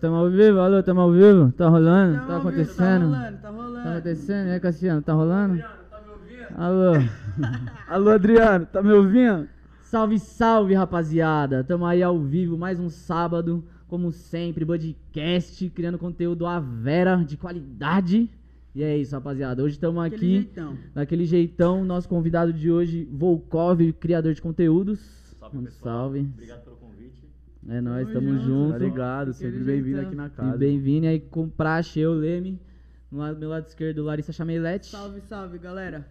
tamo ao vivo, alô, tamo ao vivo, tá rolando, Tamo tá ao vivo, acontecendo, Tá rolando, tá rolando. tá acontecendo, e aí, Cassiano, tá rolando? Alô, Alô, Adriano, tá me ouvindo? salve, salve, rapaziada, tamo aí ao vivo, mais um sábado, como sempre, podcast, criando conteúdo à vera, de qualidade, e é isso, rapaziada, hoje tamo Aquele aqui, jeitão. daquele jeitão, nosso convidado de hoje, Volkov, criador de conteúdos, Salve, um pessoal. salve, Obrigado pelo convite. É nóis, Tamo tamo junto. junto. Tá sempre bem-vindo aqui na E casa. bem-vindo aí com Praxe, eu, Leme. No lado- meu lado esquerdo, Larissa Chamelete. Salve, salve, galera.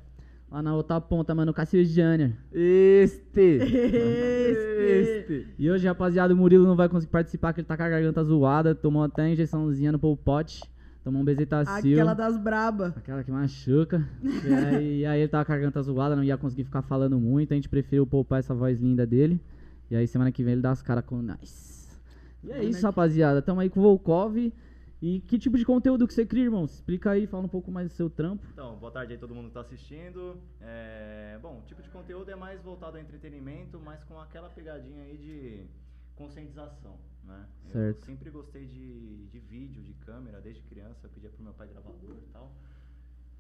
Lá na outra ponta, mano, Cassio Jânia. Este! Este. E hoje, rapaziada, o Murilo não vai conseguir participar, que ele tá com a garganta zoada. Tomou até a injeçãozinha no polpote. Tomou um bezetacil. Aquela das braba. Aquela que machuca. e, aí, e aí ele tava com a garganta zoada, não ia conseguir ficar falando muito. A gente preferiu poupar essa voz linda dele. E aí semana que vem ele dá as caras com nós. E é isso, rapaziada. Tamo aí com o Volkov. E que tipo de conteúdo que você cria, irmão? Explica aí, fala um pouco mais do seu trampo. Então, boa tarde aí todo mundo que tá assistindo. É, bom, o tipo de conteúdo é mais voltado ao entretenimento, mas com aquela pegadinha aí de conscientização, né? Certo. Eu sempre gostei de, de vídeo, de câmera, desde criança. Eu pedia pro meu pai gravador e tal.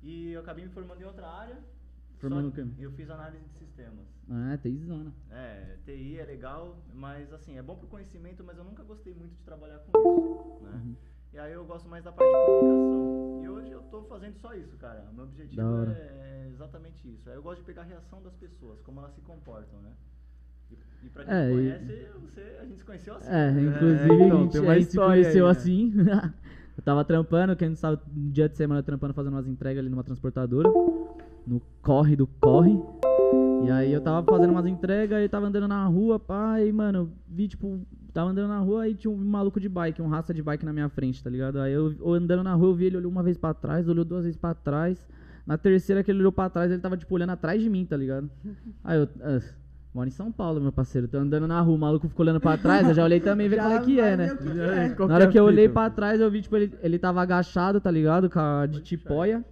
E eu acabei me formando em outra área. Formando o quê? Eu fiz análise de sistemas. Ah, tem zona. É, TI é legal, mas assim, é bom pro conhecimento, mas eu nunca gostei muito de trabalhar com isso, né? Uhum. E aí eu gosto mais da parte de comunicação. E hoje eu tô fazendo só isso, cara. Meu objetivo hora. é exatamente isso. Eu gosto de pegar a reação das pessoas, como elas se comportam, né? E, e pra quem É, conhece, você, a gente se conheceu assim. É, né? inclusive então, a gente, a gente se conheceu aí, né? assim. eu tava trampando, quem não sabe, um dia de semana trampando, fazendo umas entregas ali numa transportadora. No corre do corre. E aí eu tava fazendo umas entregas e tava andando na rua, pá, e mano, vi tipo, tava andando na rua e tinha um maluco de bike, um raça de bike na minha frente, tá ligado? Aí eu eu andando na rua, eu vi ele olhou uma vez pra trás, olhou duas vezes pra trás. Na terceira que ele olhou pra trás, ele tava tipo olhando atrás de mim, tá ligado? Aí eu. ah, Moro em São Paulo, meu parceiro. Tô andando na rua, o maluco ficou olhando pra trás, eu já olhei também ver qual é que é, né? que que É, Na hora que eu olhei pra trás, eu vi, tipo, ele, ele tava agachado, tá ligado? Com a de tipóia.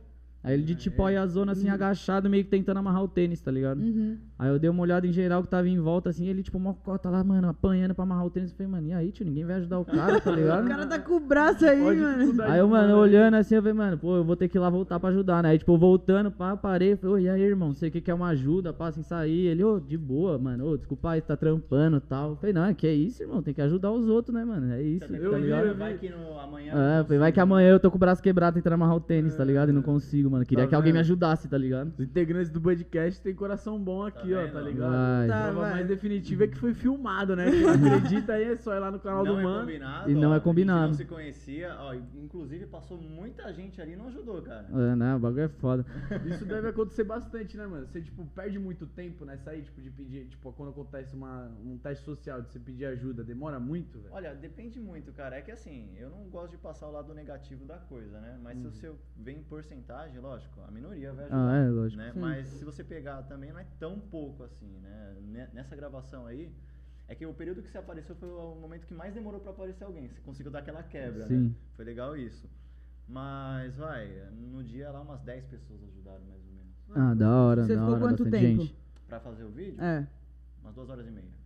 Aí ele de tipóia a zona assim, agachado, meio que tentando amarrar o tênis, tá ligado? Uhum. Aí eu dei uma olhada em geral que tava em volta, assim, ele, tipo, mocota lá, mano, apanhando pra amarrar o tênis. Eu falei, mano, e aí, tio, ninguém vai ajudar o cara, tá ligado? O cara tá com o braço aí, Pode mano. Aí eu, mano, olhando assim, eu falei, mano, pô, eu vou ter que ir lá voltar pra ajudar, né? Aí, tipo, voltando, pá, parei, falei, ô, e aí, irmão, você que quer uma ajuda, pá, sem sair? Ele, ô, de boa, mano, ô, desculpa aí, tá trampando e tal. Eu falei, não, que é isso, irmão, tem que ajudar os outros, né, mano? É isso, tá Eu vi, ligado? eu. Vai que no, amanhã. É, eu falei, vai que amanhã eu tô com o braço quebrado tentando amarrar o tênis, tá ligado? E não consigo, mano. Queria Tá que alguém me ajudasse, tá ligado? Os integrantes do podcast tem coração bom aqui, ó, vendo? tá ligado? Vai. Tá, A prova vai. mais definitiva é que foi filmado, né? Quem não acredita aí é só ir lá no canal Não do é Mano. combinado. E não ó, é combinado. A gente não se conhecia, ó, inclusive passou muita gente ali e não ajudou, cara. É, né? O bagulho é foda. Isso deve acontecer bastante, né, mano? Você, tipo, perde muito tempo nessa aí, tipo, de pedir, tipo, quando acontece uma, um teste social, de você pedir ajuda, demora muito, velho? Olha, depende muito, cara. É que assim, eu não gosto de passar o lado negativo da coisa, né? Mas se você vem em porcentagem, lógico, a minoria vai ajudar. Ah, é, lógico. né? Mas se você pegar também, não é tão pouco assim, né? Ne- Nessa gravação aí, é que o período que você apareceu foi o momento que mais demorou pra aparecer alguém. Você conseguiu dar aquela quebra, né? Sim. Foi legal isso. Mas, vai, no dia lá umas 10 pessoas ajudaram mais ou menos. Ah, da hora, Você da ficou hora, quanto tempo? gente. Pra fazer o vídeo, É. umas duas horas e meia.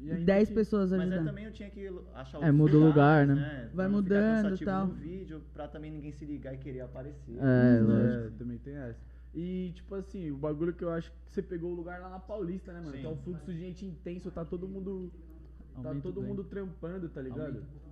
E ainda 10 que- pessoas Mas aí ajudando. também eu tinha que achar É, muda o lugar, né? Vai não ficar mudando, cansativo tal. no vídeo, pra também ninguém se ligar e querer aparecer. É, É, lógico. também tem essa. E, tipo assim, o bagulho que eu acho que você pegou o lugar lá na Paulista, né, mano? Sim. Que é um fluxo de gente intenso, tá todo mundo. Tá Aumenta o todo ganho. mundo trampando, tá ligado? Aumenta.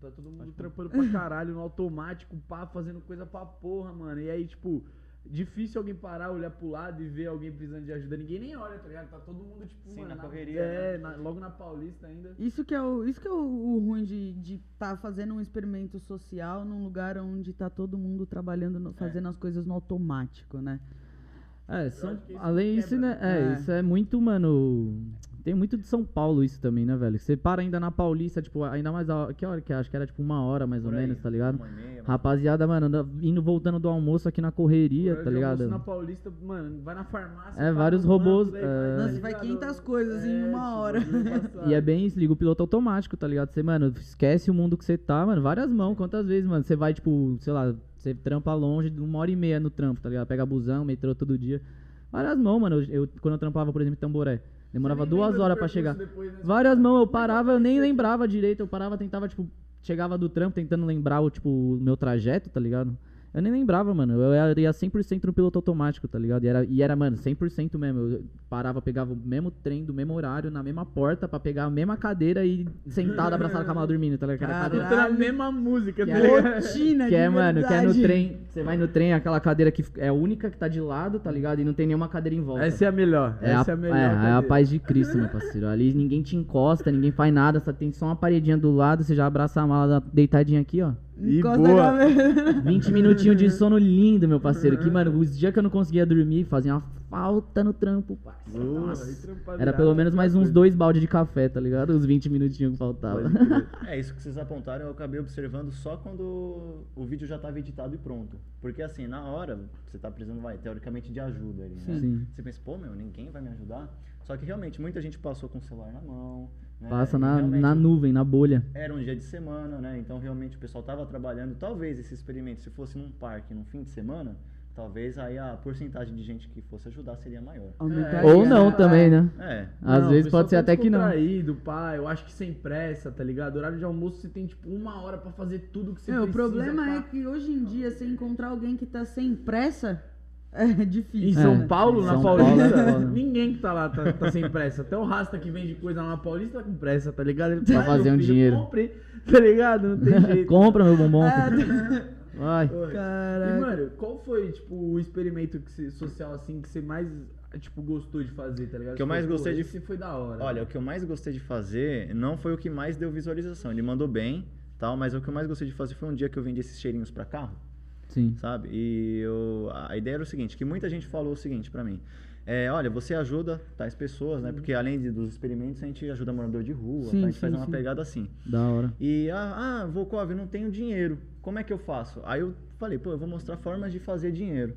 Tá todo mundo trampando pra caralho, no automático, pá, fazendo coisa pra porra, mano. E aí, tipo, difícil alguém parar, olhar pro lado e ver alguém precisando de ajuda. Ninguém nem olha, tá ligado? Tá todo mundo, tipo, Sim, mano, na correria, É, né? na- logo na Paulista ainda. Isso que é o, isso que é o, o ruim de estar tá fazendo um experimento social num lugar onde tá todo mundo trabalhando, no- fazendo as coisas no automático, né? É, são, além disso, quebra, né? É, É. isso é muito, mano. Tem muito de São Paulo isso também, né, velho? Você para ainda na Paulista, tipo, ainda mais a hora. Que hora que é? Acho que era tipo uma hora mais ou aí, menos, tá ligado? uma e meia, Rapaziada, mano, anda- indo voltando do almoço aqui na correria, tá ligado? almoço Na Paulista, mano, vai na farmácia. É, vários banco, robôs, daí é. tá Nossa, vai ligado? 500 coisas em uma tipo, hora. E é bem isso, liga o piloto automático, tá ligado? Você, mano, esquece o mundo que você tá, mano. Várias mãos, quantas vezes, mano? Você vai, tipo, sei lá, você trampa longe, de uma hora e meia no trampo, tá ligado? Pega busão, metrô todo dia. Várias mãos, mano. Eu, eu- quando eu trampava, por exemplo, em Tamboré, demorava duas horas pra percurso chegar. depois, né? Várias mãos, eu parava, eu nem lembrava direito. Eu parava, tentava, tipo, chegava do trampo tentando lembrar o, tipo, o meu trajeto, tá ligado? Eu nem lembrava, mano. Eu era- ia 100% no piloto automático, tá ligado? E era, e era, mano, 100% mesmo. Eu parava, pegava o mesmo trem, do mesmo horário, na mesma porta, pra pegar a mesma cadeira e sentado, abraçado com a mala dormindo, tá ligado? Que era a Caralho. cadeira- Cantando a mesma música, Que tá é- ligado? Rotina que é, mano, que é no trem. Você vai no trem, aquela cadeira que é a única que tá de lado, tá ligado? E não tem nenhuma cadeira em volta. Essa é a melhor. É a, Essa é a melhor. é, é a paz de Cristo, meu parceiro. Ali ninguém te encosta, ninguém faz nada, só tem só uma paredinha do lado, você já abraça a mala deitadinha aqui, ó. E Encosta boa. a cabeça. 20 minutinhos de sono lindo, meu parceiro. Que, mano, os dias que eu não conseguia dormir, fazia uma falta no trampo, parceiro. Nossa. Era pelo menos mais uns dois balde de café, tá ligado? Os 20 minutinhos que faltava. É, isso que vocês apontaram eu acabei observando só quando o vídeo já estava editado e pronto. Porque assim, na hora, você tá precisando, vai, teoricamente, de ajuda ali, né? Sim. Você pensa, pô, meu, ninguém vai me ajudar. Só que realmente, muita gente passou com o celular na mão. Né? Passa na, na nuvem, na bolha. Era um dia de semana, né? Então realmente o pessoal tava trabalhando. Talvez esse experimento, se fosse num parque, num fim de semana, talvez aí a porcentagem de gente que fosse ajudar seria maior. Aumentaria, Ou não né? também, né? É. Às Não, vezes o pode ser tá até que não. descontraído, pá. Eu acho que sem pressa, tá ligado? Horário de almoço você tem, tipo, uma hora pra fazer tudo que você É, o precisa. problema pá. é que hoje em dia, você encontrar alguém que tá sem pressa, é Em difícil. São né? Paulo, Em na São Paulista, Paulo é ninguém que tá lá tá, tá sem pressa. Até o Rasta que vende coisa lá na Paulista tá com pressa, tá ligado? Ele Pra "Pai, fazer um filho, dinheiro." Compre, tá ligado? Não tem jeito. Compra meu bombom. Ah, Vai. Caraca. E, mano, qual foi, tipo, o experimento que você- social, assim, que você mais, tipo, gostou de fazer, tá ligado? Que eu mais gostei "Pô, de- esse foi da hora. Olha, o que eu mais gostei de fazer não foi o que mais deu visualização. Ele mandou bem, tal, mas o que eu mais gostei de fazer foi um dia que eu vendi esses cheirinhos pra carro, Sim. sabe? E eu, a ideia era o seguinte, que muita gente falou o seguinte pra mim. É, olha, você ajuda tais pessoas, né? Porque além de- dos experimentos, a gente ajuda morador de rua, Sim, tá? a gente sim, faz uma sim. pegada assim. Da hora. E, ah, ah Volkov, eu não tenho dinheiro. Como é que eu faço? Aí eu falei, pô, eu vou mostrar formas de fazer dinheiro.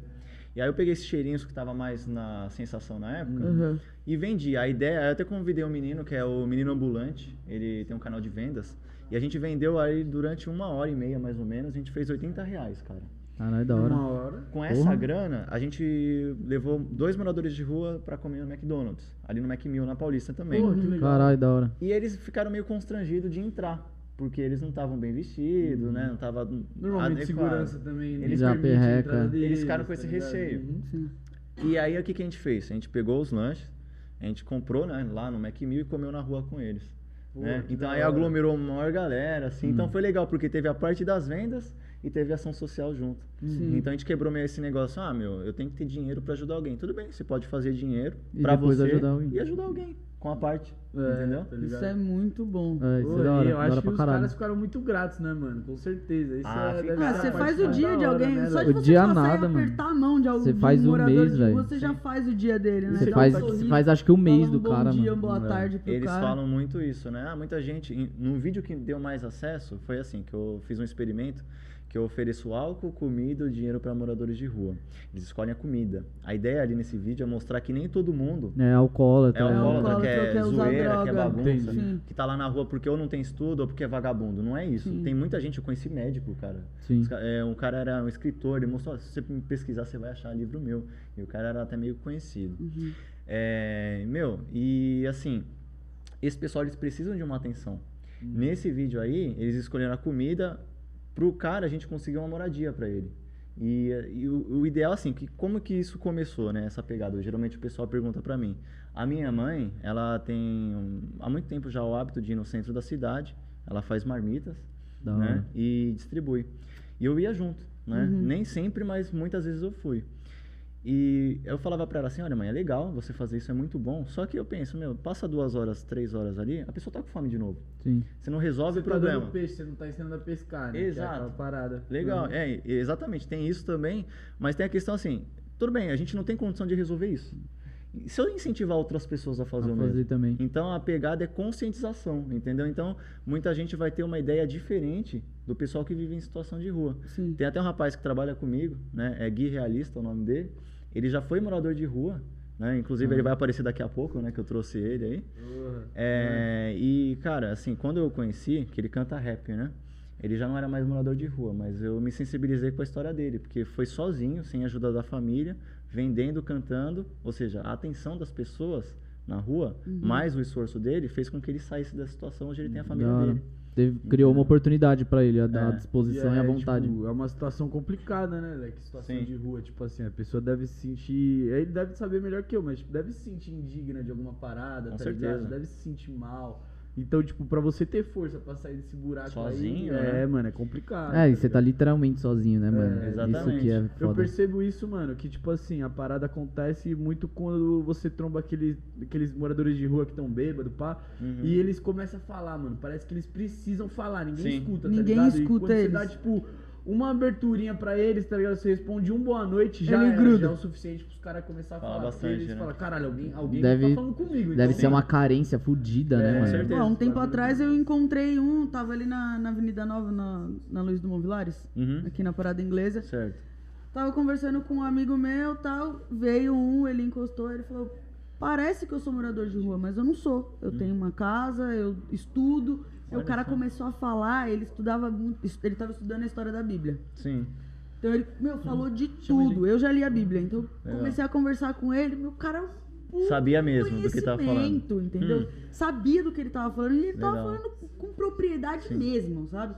E aí eu peguei esses cheirinhos que tava mais na sensação na época Uhum. e vendi. A ideia, eu até convidei um menino, que é o Menino Ambulante, ele tem um canal de vendas. E a gente vendeu aí durante uma hora e meia, mais ou menos, a gente fez 80 reais, cara. Caralho, da hora. Uma hora. Com essa Porra. grana, a gente levou dois moradores de rua pra comer no McDonald's, ali no Macmill, na Paulista também. Pô, que legal. Caralho, da hora. E eles ficaram meio constrangidos de entrar, porque eles não estavam bem vestidos, né? Não tava Normalmente adequado. segurança também. né? Eles já a perreca. deles, Eles ficaram com esse tá. Uhum. Sim. E aí o que, que a gente fez? A gente pegou os lanches, a gente comprou, né, lá no Macmill e comeu na rua com eles. Pô, né? Então aí aglomerou uma maior galera, assim. Hum. Então foi legal, porque teve a parte das vendas e teve ação social junto. Sim. Então a gente quebrou meio esse negócio, ah, meu, eu tenho que ter dinheiro pra ajudar alguém. Tudo bem, você pode fazer dinheiro pra depois você ajudar alguém. e ajudar alguém com a parte, É, entendeu? tá Isso é muito bom. É, isso Pô, é da hora. eu Da acho hora que os caralho. caras ficaram muito gratos, né, mano? Com certeza. Isso Ah, é, Ah, você faz o dia de hora, alguém. né, só de O você dia nada, e mano. apertar a mão de algum Você um faz um morador mês, de velho. rua, Você já faz o dia dele, né? Você Já faz, sorri, você faz acho que o mês fala do um bom cara, dia, mano. boa É. tarde pro Eles cara. falam muito isso, né? Ah, muita gente. No vídeo que deu mais acesso, foi assim: que eu fiz um experimento que eu ofereço álcool, comida e dinheiro para moradores de rua. Eles escolhem a comida. A ideia ali nesse vídeo é mostrar que nem todo mundo É alcoólatra. é né? alcoólatra, que é usar zoeira, que é bagunça, Entendi. que tá lá na rua porque ou não tem estudo ou porque é vagabundo. Não é isso. Sim. Tem muita gente, eu conheci médico, cara. Sim. É, um cara era um escritor, ele mostrou, "Ó, se você pesquisar, você vai achar livro meu. E o cara era até meio conhecido. Uhum. É, meu, e assim, esse pessoal eles precisam de uma atenção. Nesse vídeo aí, eles escolheram a comida pro cara a gente conseguir uma moradia para ele. E, e o, o ideal assim, que como que isso começou, né, essa pegada? Geralmente o pessoal pergunta para mim. A minha mãe, ela tem um- há muito tempo já o hábito de ir no centro da cidade, ela faz marmitas, né, e distribui. E eu ia junto, né? Uhum. Nem sempre, mas muitas vezes eu fui. E eu falava pra ela assim, olha mãe, é legal você fazer isso, é muito bom. Só que eu penso, meu, passa duas horas, três horas ali, a pessoa tá com fome de novo. Sim. Você não resolve Você o tá problema. dando peixe, você não tá ensinando a pescar, né? É Exato. aquela parada. Legal, Uhum. é, exatamente, tem isso também, mas tem a questão assim, tudo bem, a gente não tem condição de resolver isso. Se eu incentivar outras pessoas a fazer A o fazer mesmo? também. Então a pegada é conscientização, entendeu? Então muita gente vai ter uma ideia diferente do pessoal que vive em situação de rua. Sim. Tem até um rapaz que trabalha comigo, né? É Gui Realista o nome dele. Ele já foi morador de rua, né? Inclusive ele vai aparecer daqui a pouco, né? Que eu trouxe ele aí. Porra. É, e, cara, assim, quando eu conheci, que ele canta rap, né? Ele já não era mais morador de rua, mas eu me sensibilizei com a história dele, porque foi sozinho, sem ajuda da família, vendendo, cantando, ou seja, a atenção das pessoas na rua, mais o esforço dele, fez com que ele saísse da situação onde ele tem a família dele. Teve, criou uma oportunidade pra ele, a, a É. disposição e, a vontade. tipo, é uma situação complicada, né, Leque? Situação Sim. de rua, tipo assim, a pessoa deve se sentir. Ele deve saber melhor que eu, mas tipo, deve se sentir indigna de alguma parada, Com tá certeza. ligado? Deve se sentir mal. Então, tipo, pra você ter força pra sair desse buraco Sozinho, aí, né? é, mano, é complicado. é, e você tá literalmente sozinho, né, mano? Isso exatamente. que é Eu foda. percebo isso, mano, que tipo assim, a parada acontece muito quando você tromba aqueles, aqueles moradores de rua que estão bêbados, pá, Uhum. e eles começam a falar, mano. Parece que eles precisam falar, ninguém Sim. escuta, tá Ninguém ligado? e escuta quando eles. você dá, tipo, uma aberturinha pra eles, tá ligado? Você responde um boa noite, já, é, já é o suficiente pros caras começar a Fala falar. bastante, eles né? falam, caralho, alguém, alguém Deve- tá falando comigo. Deve então, ser uma carência fudida, né, É, mano? com certeza. Ó, um tempo atrás eu encontrei um, tava ali na, na Avenida Nova, na, na Luz do Movilares, Uhum. aqui na Parada Inglesa. Certo. Tava conversando com um amigo meu tal, veio um, ele encostou, ele falou, parece que eu sou morador de rua, mas eu não sou. Eu tenho uma casa, eu estudo. Aí o cara começou a falar, ele estudava muito, ele tava estudando a história da Bíblia. Sim. Então ele, meu, falou de Chama tudo. Eu já li a Bíblia, então Legal. comecei a conversar com ele, meu cara um Sabia mesmo do que tava falando. entendeu? Hum. Sabia do que ele tava falando e ele tava Legal. falando com propriedade Sim. mesmo, sabe?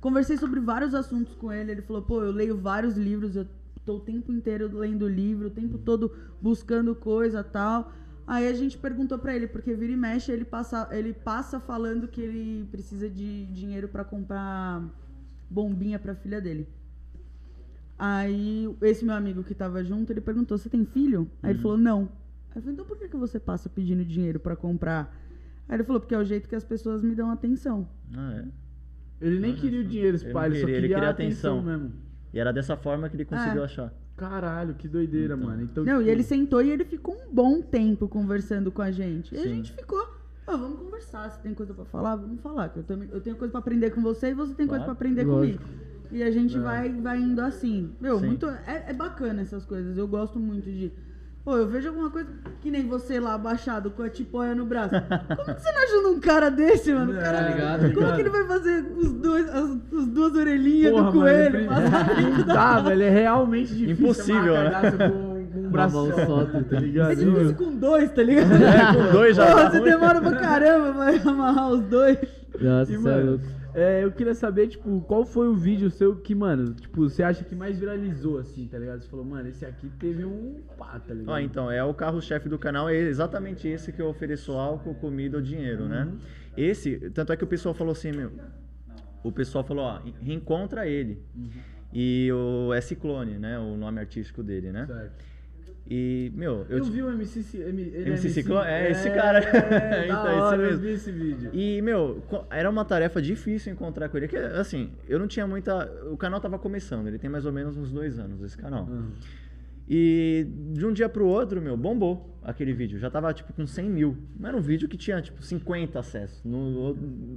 Conversei sobre vários assuntos com ele, ele falou, pô, eu leio vários livros, eu tô o tempo inteiro lendo livro, o tempo todo buscando coisa tal. Aí a gente perguntou pra ele, porque vira e mexe, ele passa, ele passa falando que ele precisa de dinheiro pra comprar bombinha pra filha dele. Aí esse meu amigo que tava junto, ele perguntou: "Você tem filho?" Aí ele falou: "Não". Aí eu falei: "Então por que que você passa pedindo dinheiro pra comprar?" Aí ele falou: "Porque é o jeito que as pessoas me dão atenção". Ah, é. Ele nem Olha queria o dinheiro, Ele pai, não ele só queria, queria, ele queria a atenção, atenção. mesmo. E era dessa forma que ele conseguiu É. achar. Caralho, que doideira, Então. mano. Então, Não, e tipo, ele sentou e ele ficou um bom tempo conversando com a gente. E a Sim. gente ficou, "Ah, vamos conversar, você tem coisa pra falar? Vamos falar, que eu, também, eu tenho coisa pra aprender com você e você tem coisa Claro. pra aprender Lógico. comigo. E a gente É. vai, vai indo assim. Meu, Sim. muito, é, é bacana essas coisas. Eu gosto muito de. Pô, eu vejo alguma coisa que nem você lá abaixado com a tipóia no braço. Como que você não ajuda um cara desse, mano? O É, cara, tá ligado, como ligado. que ele vai fazer os dois, as, as duas orelhinhas Porra, do mano, coelho? ele- passar dentro Não da- dá, velho. É realmente difícil. Impossível, amarrar né? Com, com um braço só, tá tá ligado? É difícil com dois, tá ligado? É, com dois já Porra, tá você demora pra caramba pra amarrar os dois. Nossa, E, é mano, louco. É, eu queria saber, tipo, qual foi o vídeo seu que, mano, tipo, você acha que mais viralizou, assim, tá ligado? Você falou, mano, esse aqui teve um pá, tá ligado? Ó, então, é o carro-chefe do canal, é exatamente esse que eu ofereço álcool, comida ou dinheiro, né? Uhum. Esse, tanto é que o pessoal falou assim, meu, o pessoal falou, ó, reencontra ele. Uhum. E o é Ciclone, né? O nome artístico dele, né? Certo. E, meu, eu, Eu, vi o MC, M- ele MC Ciclone? É, esse cara. É, Então, da esse hora, eu mesmo. vi esse vídeo. E, meu, era uma tarefa difícil encontrar com ele. Que, assim, eu não tinha muita. O canal tava começando, ele tem mais ou menos uns dois anos, esse canal. Uhum. E de um dia pro outro, meu, bombou aquele vídeo. Já tava, tipo, com 100 mil. Não era um vídeo que tinha, tipo, 50 acessos. No,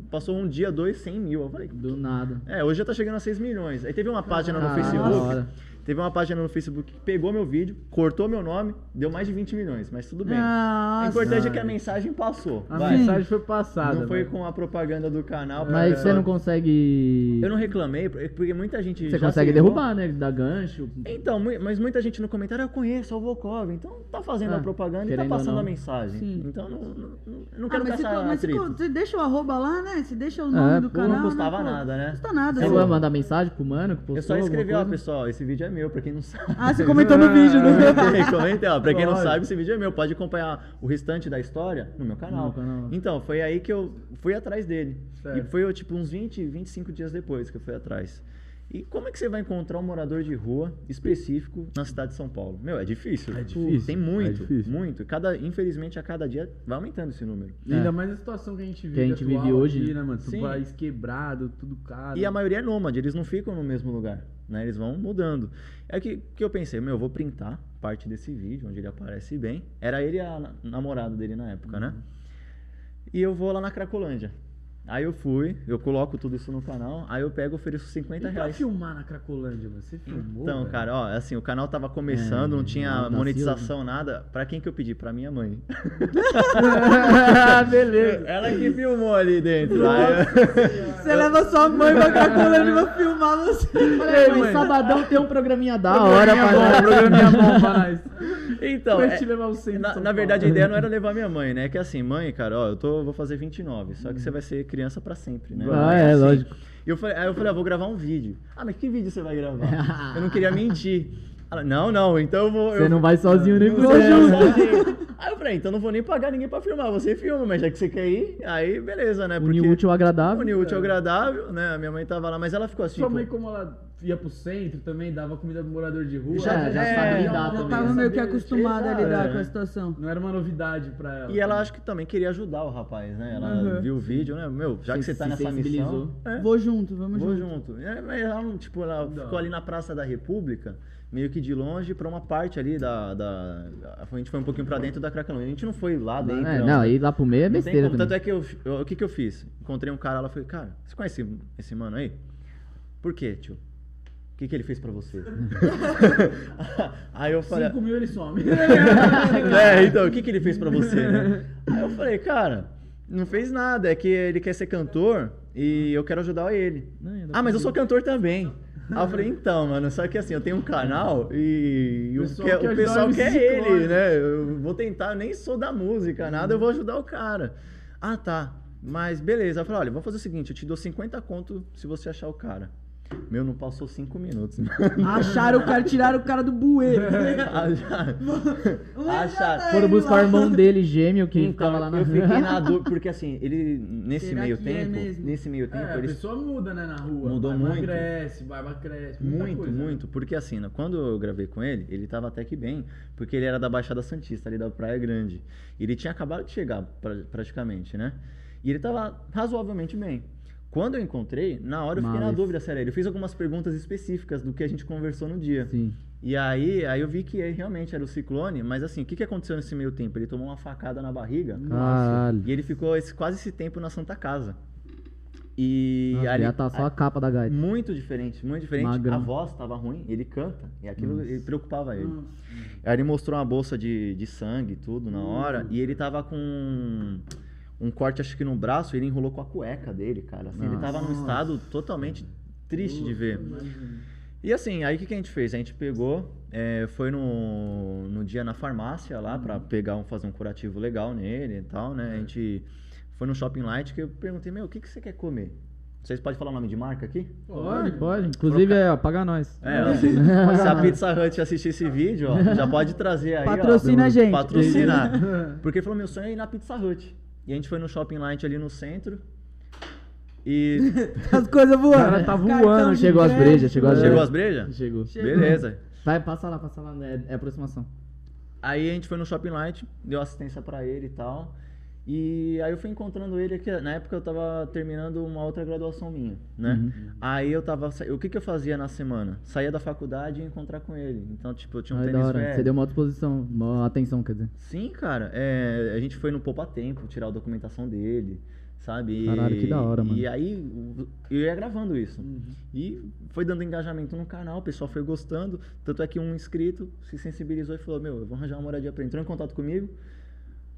passou um dia, dois, 100 mil. Eu falei, Do nada. é, hoje já tá chegando a 6 milhões. Aí teve uma página no Caralho, Facebook. Teve uma página no Facebook que pegou meu vídeo, cortou meu nome, deu mais de 20 milhões, mas tudo bem. Nossa. o importante é que a mensagem passou. A vai. mensagem foi passada. Não foi velho. com a propaganda do canal. Mas pra- você não consegue. Eu não reclamei, porque muita gente. Você consegue se derrubar, né? Dá gancho. Então, mas muita gente no comentário, eu conheço é o Volkov, então tá fazendo Ah, a propaganda e tá passando a mensagem. Sim. Então não, não, não- não Ah, quero mas, se, mas se, você deixa o arroba lá, né? Se deixa o nome É, do pô, canal. não custava né, nada, né? Não custa nada. Você Você- vai mandar mensagem pro mano que postou Eu só escrevi, ó, pessoal, esse vídeo é meu, pra quem não sabe. Ah, você comentou no vídeo, né? Comentei, ó, pra quem não sabe, esse vídeo é meu. Pode acompanhar o restante da história no meu canal. No canal. Então, foi aí que eu fui atrás dele. Certo. E foi tipo uns 20, 25 dias depois que eu fui atrás. E como é que você vai encontrar um morador de rua específico na cidade de São Paulo? Meu, é difícil. É difícil, Tem é muito, difícil. muito. Cada, infelizmente, a cada dia vai aumentando esse número. E Ainda É. mais a situação que a gente vive, Que a gente vive hoje, aqui, né? né, mano? Tudo Sim. país quebrado, tudo caro. E a maioria é nômade, eles não ficam no mesmo lugar, né? Eles vão mudando. É que, que eu pensei, meu, eu vou printar parte desse vídeo, onde ele aparece bem. Era ele e a na- namorada dele na época, né? E eu vou lá na Cracolândia. Aí eu fui, eu coloco tudo isso no canal, aí eu pego e ofereço 50 E pra reais. filmar na Cracolândia, mano? Você filmou? Então, velho? cara, ó, assim, o canal tava começando, É, não tinha Ronaldo da monetização, nada. Pra quem que eu pedi? Pra minha mãe. Beleza. Ela que filmou ali dentro. Aí eu- Você leva sua mãe pra e vai filmar você. Aí, mãe. sabadão tem um programinha da hora Programinha pra bom, nós. programinha bom pra nós. Então, é- centro na, na verdade, a ideia não era levar minha mãe, né? É que assim, mãe, cara, ó, eu tô, vou fazer 29, só que você vai ser criança pra sempre, né? Ah, É é, assim. lógico. E eu falei, aí eu falei, ah, vou gravar um vídeo. Ah, mas que vídeo você vai gravar? eu não queria mentir. Ela, não, não, então eu vou. Você eu não vai sozinho nem vou céu. sozinho. Aí eu falei, então não vou nem pagar ninguém pra filmar, você filma, mas já que você quer ir, aí beleza, né? Unir o útil ao agradável. Unir o útil ao agradável, né? A minha mãe tava lá, mas ela ficou assim. Sua mãe, como ela ia pro centro também, dava comida pro morador de rua. Já- já é, sabe lidar Já também. tava né? meio que acostumada a lidar é. com a situação. Não era uma novidade pra ela. E ela acho que também queria ajudar o rapaz, né? Ela Uhum. viu o vídeo, né? Meu, já que Se- você tá se nessa missão. é, Vou junto, vamos Vou junto. junto. É, mas ela, não, tipo, ela Não. ficou ali na Praça da República, meio que de longe, pra uma parte ali da. da a gente foi um pouquinho pra dentro da Cracolândia. A gente não foi lá dentro. É, não. não, aí lá pro meio é Não besteira. Tanto é que eu, eu- o que que eu fiz? Encontrei um cara lá, falei, cara, você conhece esse, esse mano aí? Por quê, tio? O que que ele fez pra você? aí eu falei, 5 mil ele some. é, então, o que, que ele fez pra você, né? Aí eu falei, cara, não fez nada, é que ele quer ser cantor e eu quero ajudar ele. Não, Ah, mas eu sou cantor também. Aí eu falei, então, mano, só que assim, eu tenho um canal e, O pessoal que- quer o pessoal quer ele, Clone. né? Eu vou tentar, eu nem sou da música, nada, eu vou ajudar o cara. Ah, tá. Mas beleza. Eu falei, olha, vamos fazer o seguinte, eu te dou 50 conto se você achar o cara. Meu, não passou 5 minutos. Acharam o cara, tiraram o cara do bueiro. tá? Acharam. Acharam. Foram buscar o irmão dele, gêmeo, que Então, ficava lá na eu fiquei na dúvida, porque assim, ele, nesse Será meio é tempo, mesmo? nesse meio tempo, É, a ele pessoa muda, né, na rua. Mudou barba muito. cresce, barba cresce. muita Muito, coisa, né? muito. Porque assim, né, quando eu gravei com ele, ele tava até que bem, porque ele era da Baixada Santista, ali da Praia Grande. E ele tinha acabado de chegar, pra- praticamente, né? E ele tava razoavelmente bem. Quando eu encontrei, na hora eu fiquei na Mas- dúvida, sério. Eu fiz algumas perguntas específicas do que a gente conversou no dia. Sim. E aí, aí eu vi que ele realmente era o ciclone, mas assim, o que, que aconteceu nesse meio tempo? Ele tomou uma facada na barriga. Caralho. E ele ficou esse- quase esse tempo na Santa Casa. E Nossa, ali, já tá só a capa da gaita. muito diferente, muito diferente. Magrão. A voz tava ruim, ele canta, e aquilo ele preocupava ele. Nossa. Aí ele mostrou uma bolsa de, de sangue e tudo na hora, e ele tava com um, corte, acho que no braço, e ele enrolou com a cueca dele, cara. Assim, ele tava num estado totalmente triste de ver. E assim, aí o que, que a gente fez? A gente pegou, é, foi no, no dia na farmácia lá pra pegar um, fazer um curativo legal nele e tal, né? A gente foi no Shopping Light que eu perguntei, meu, o que, que você quer comer? Vocês podem falar o nome de marca aqui? Pode, pode. Inclusive, é, ó, paga nós. É, ó, se, se a Pizza Hut assistir esse vídeo, ó, já pode trazer aí, Patrocina ó, a gente. Patrocinar. Porque ele falou, meu sonho é ir na Pizza Hut. E a gente foi no Shopping Light ali no centro. E As coisas voando. O cara tá voando. Chegou as brejas, chegou as chegou brejas. as brejas? Chegou. Chegou. Beleza. Vai, passa lá, passa lá. É, é aproximação. Aí a gente foi no Shopping Light, deu assistência pra ele e tal. E aí eu fui encontrando ele aqui, na época eu tava terminando uma outra graduação minha, né? Uhum. Aí eu tava, o que que eu fazia na semana? Saía da faculdade e ia encontrar com ele. Então, tipo, eu tinha um Ai, da tênis hora. velho. Você deu uma disposição, uma atenção, quer dizer. Sim, cara. é, a gente foi no Poupa Tempo tirar a documentação dele, sabe? E- Caralho, que da hora, mano. E aí eu ia gravando isso. E foi dando engajamento no canal, o pessoal foi gostando. Tanto é que um inscrito se sensibilizou e falou: Meu, eu vou arranjar uma moradia pra ele. Entrou em contato comigo.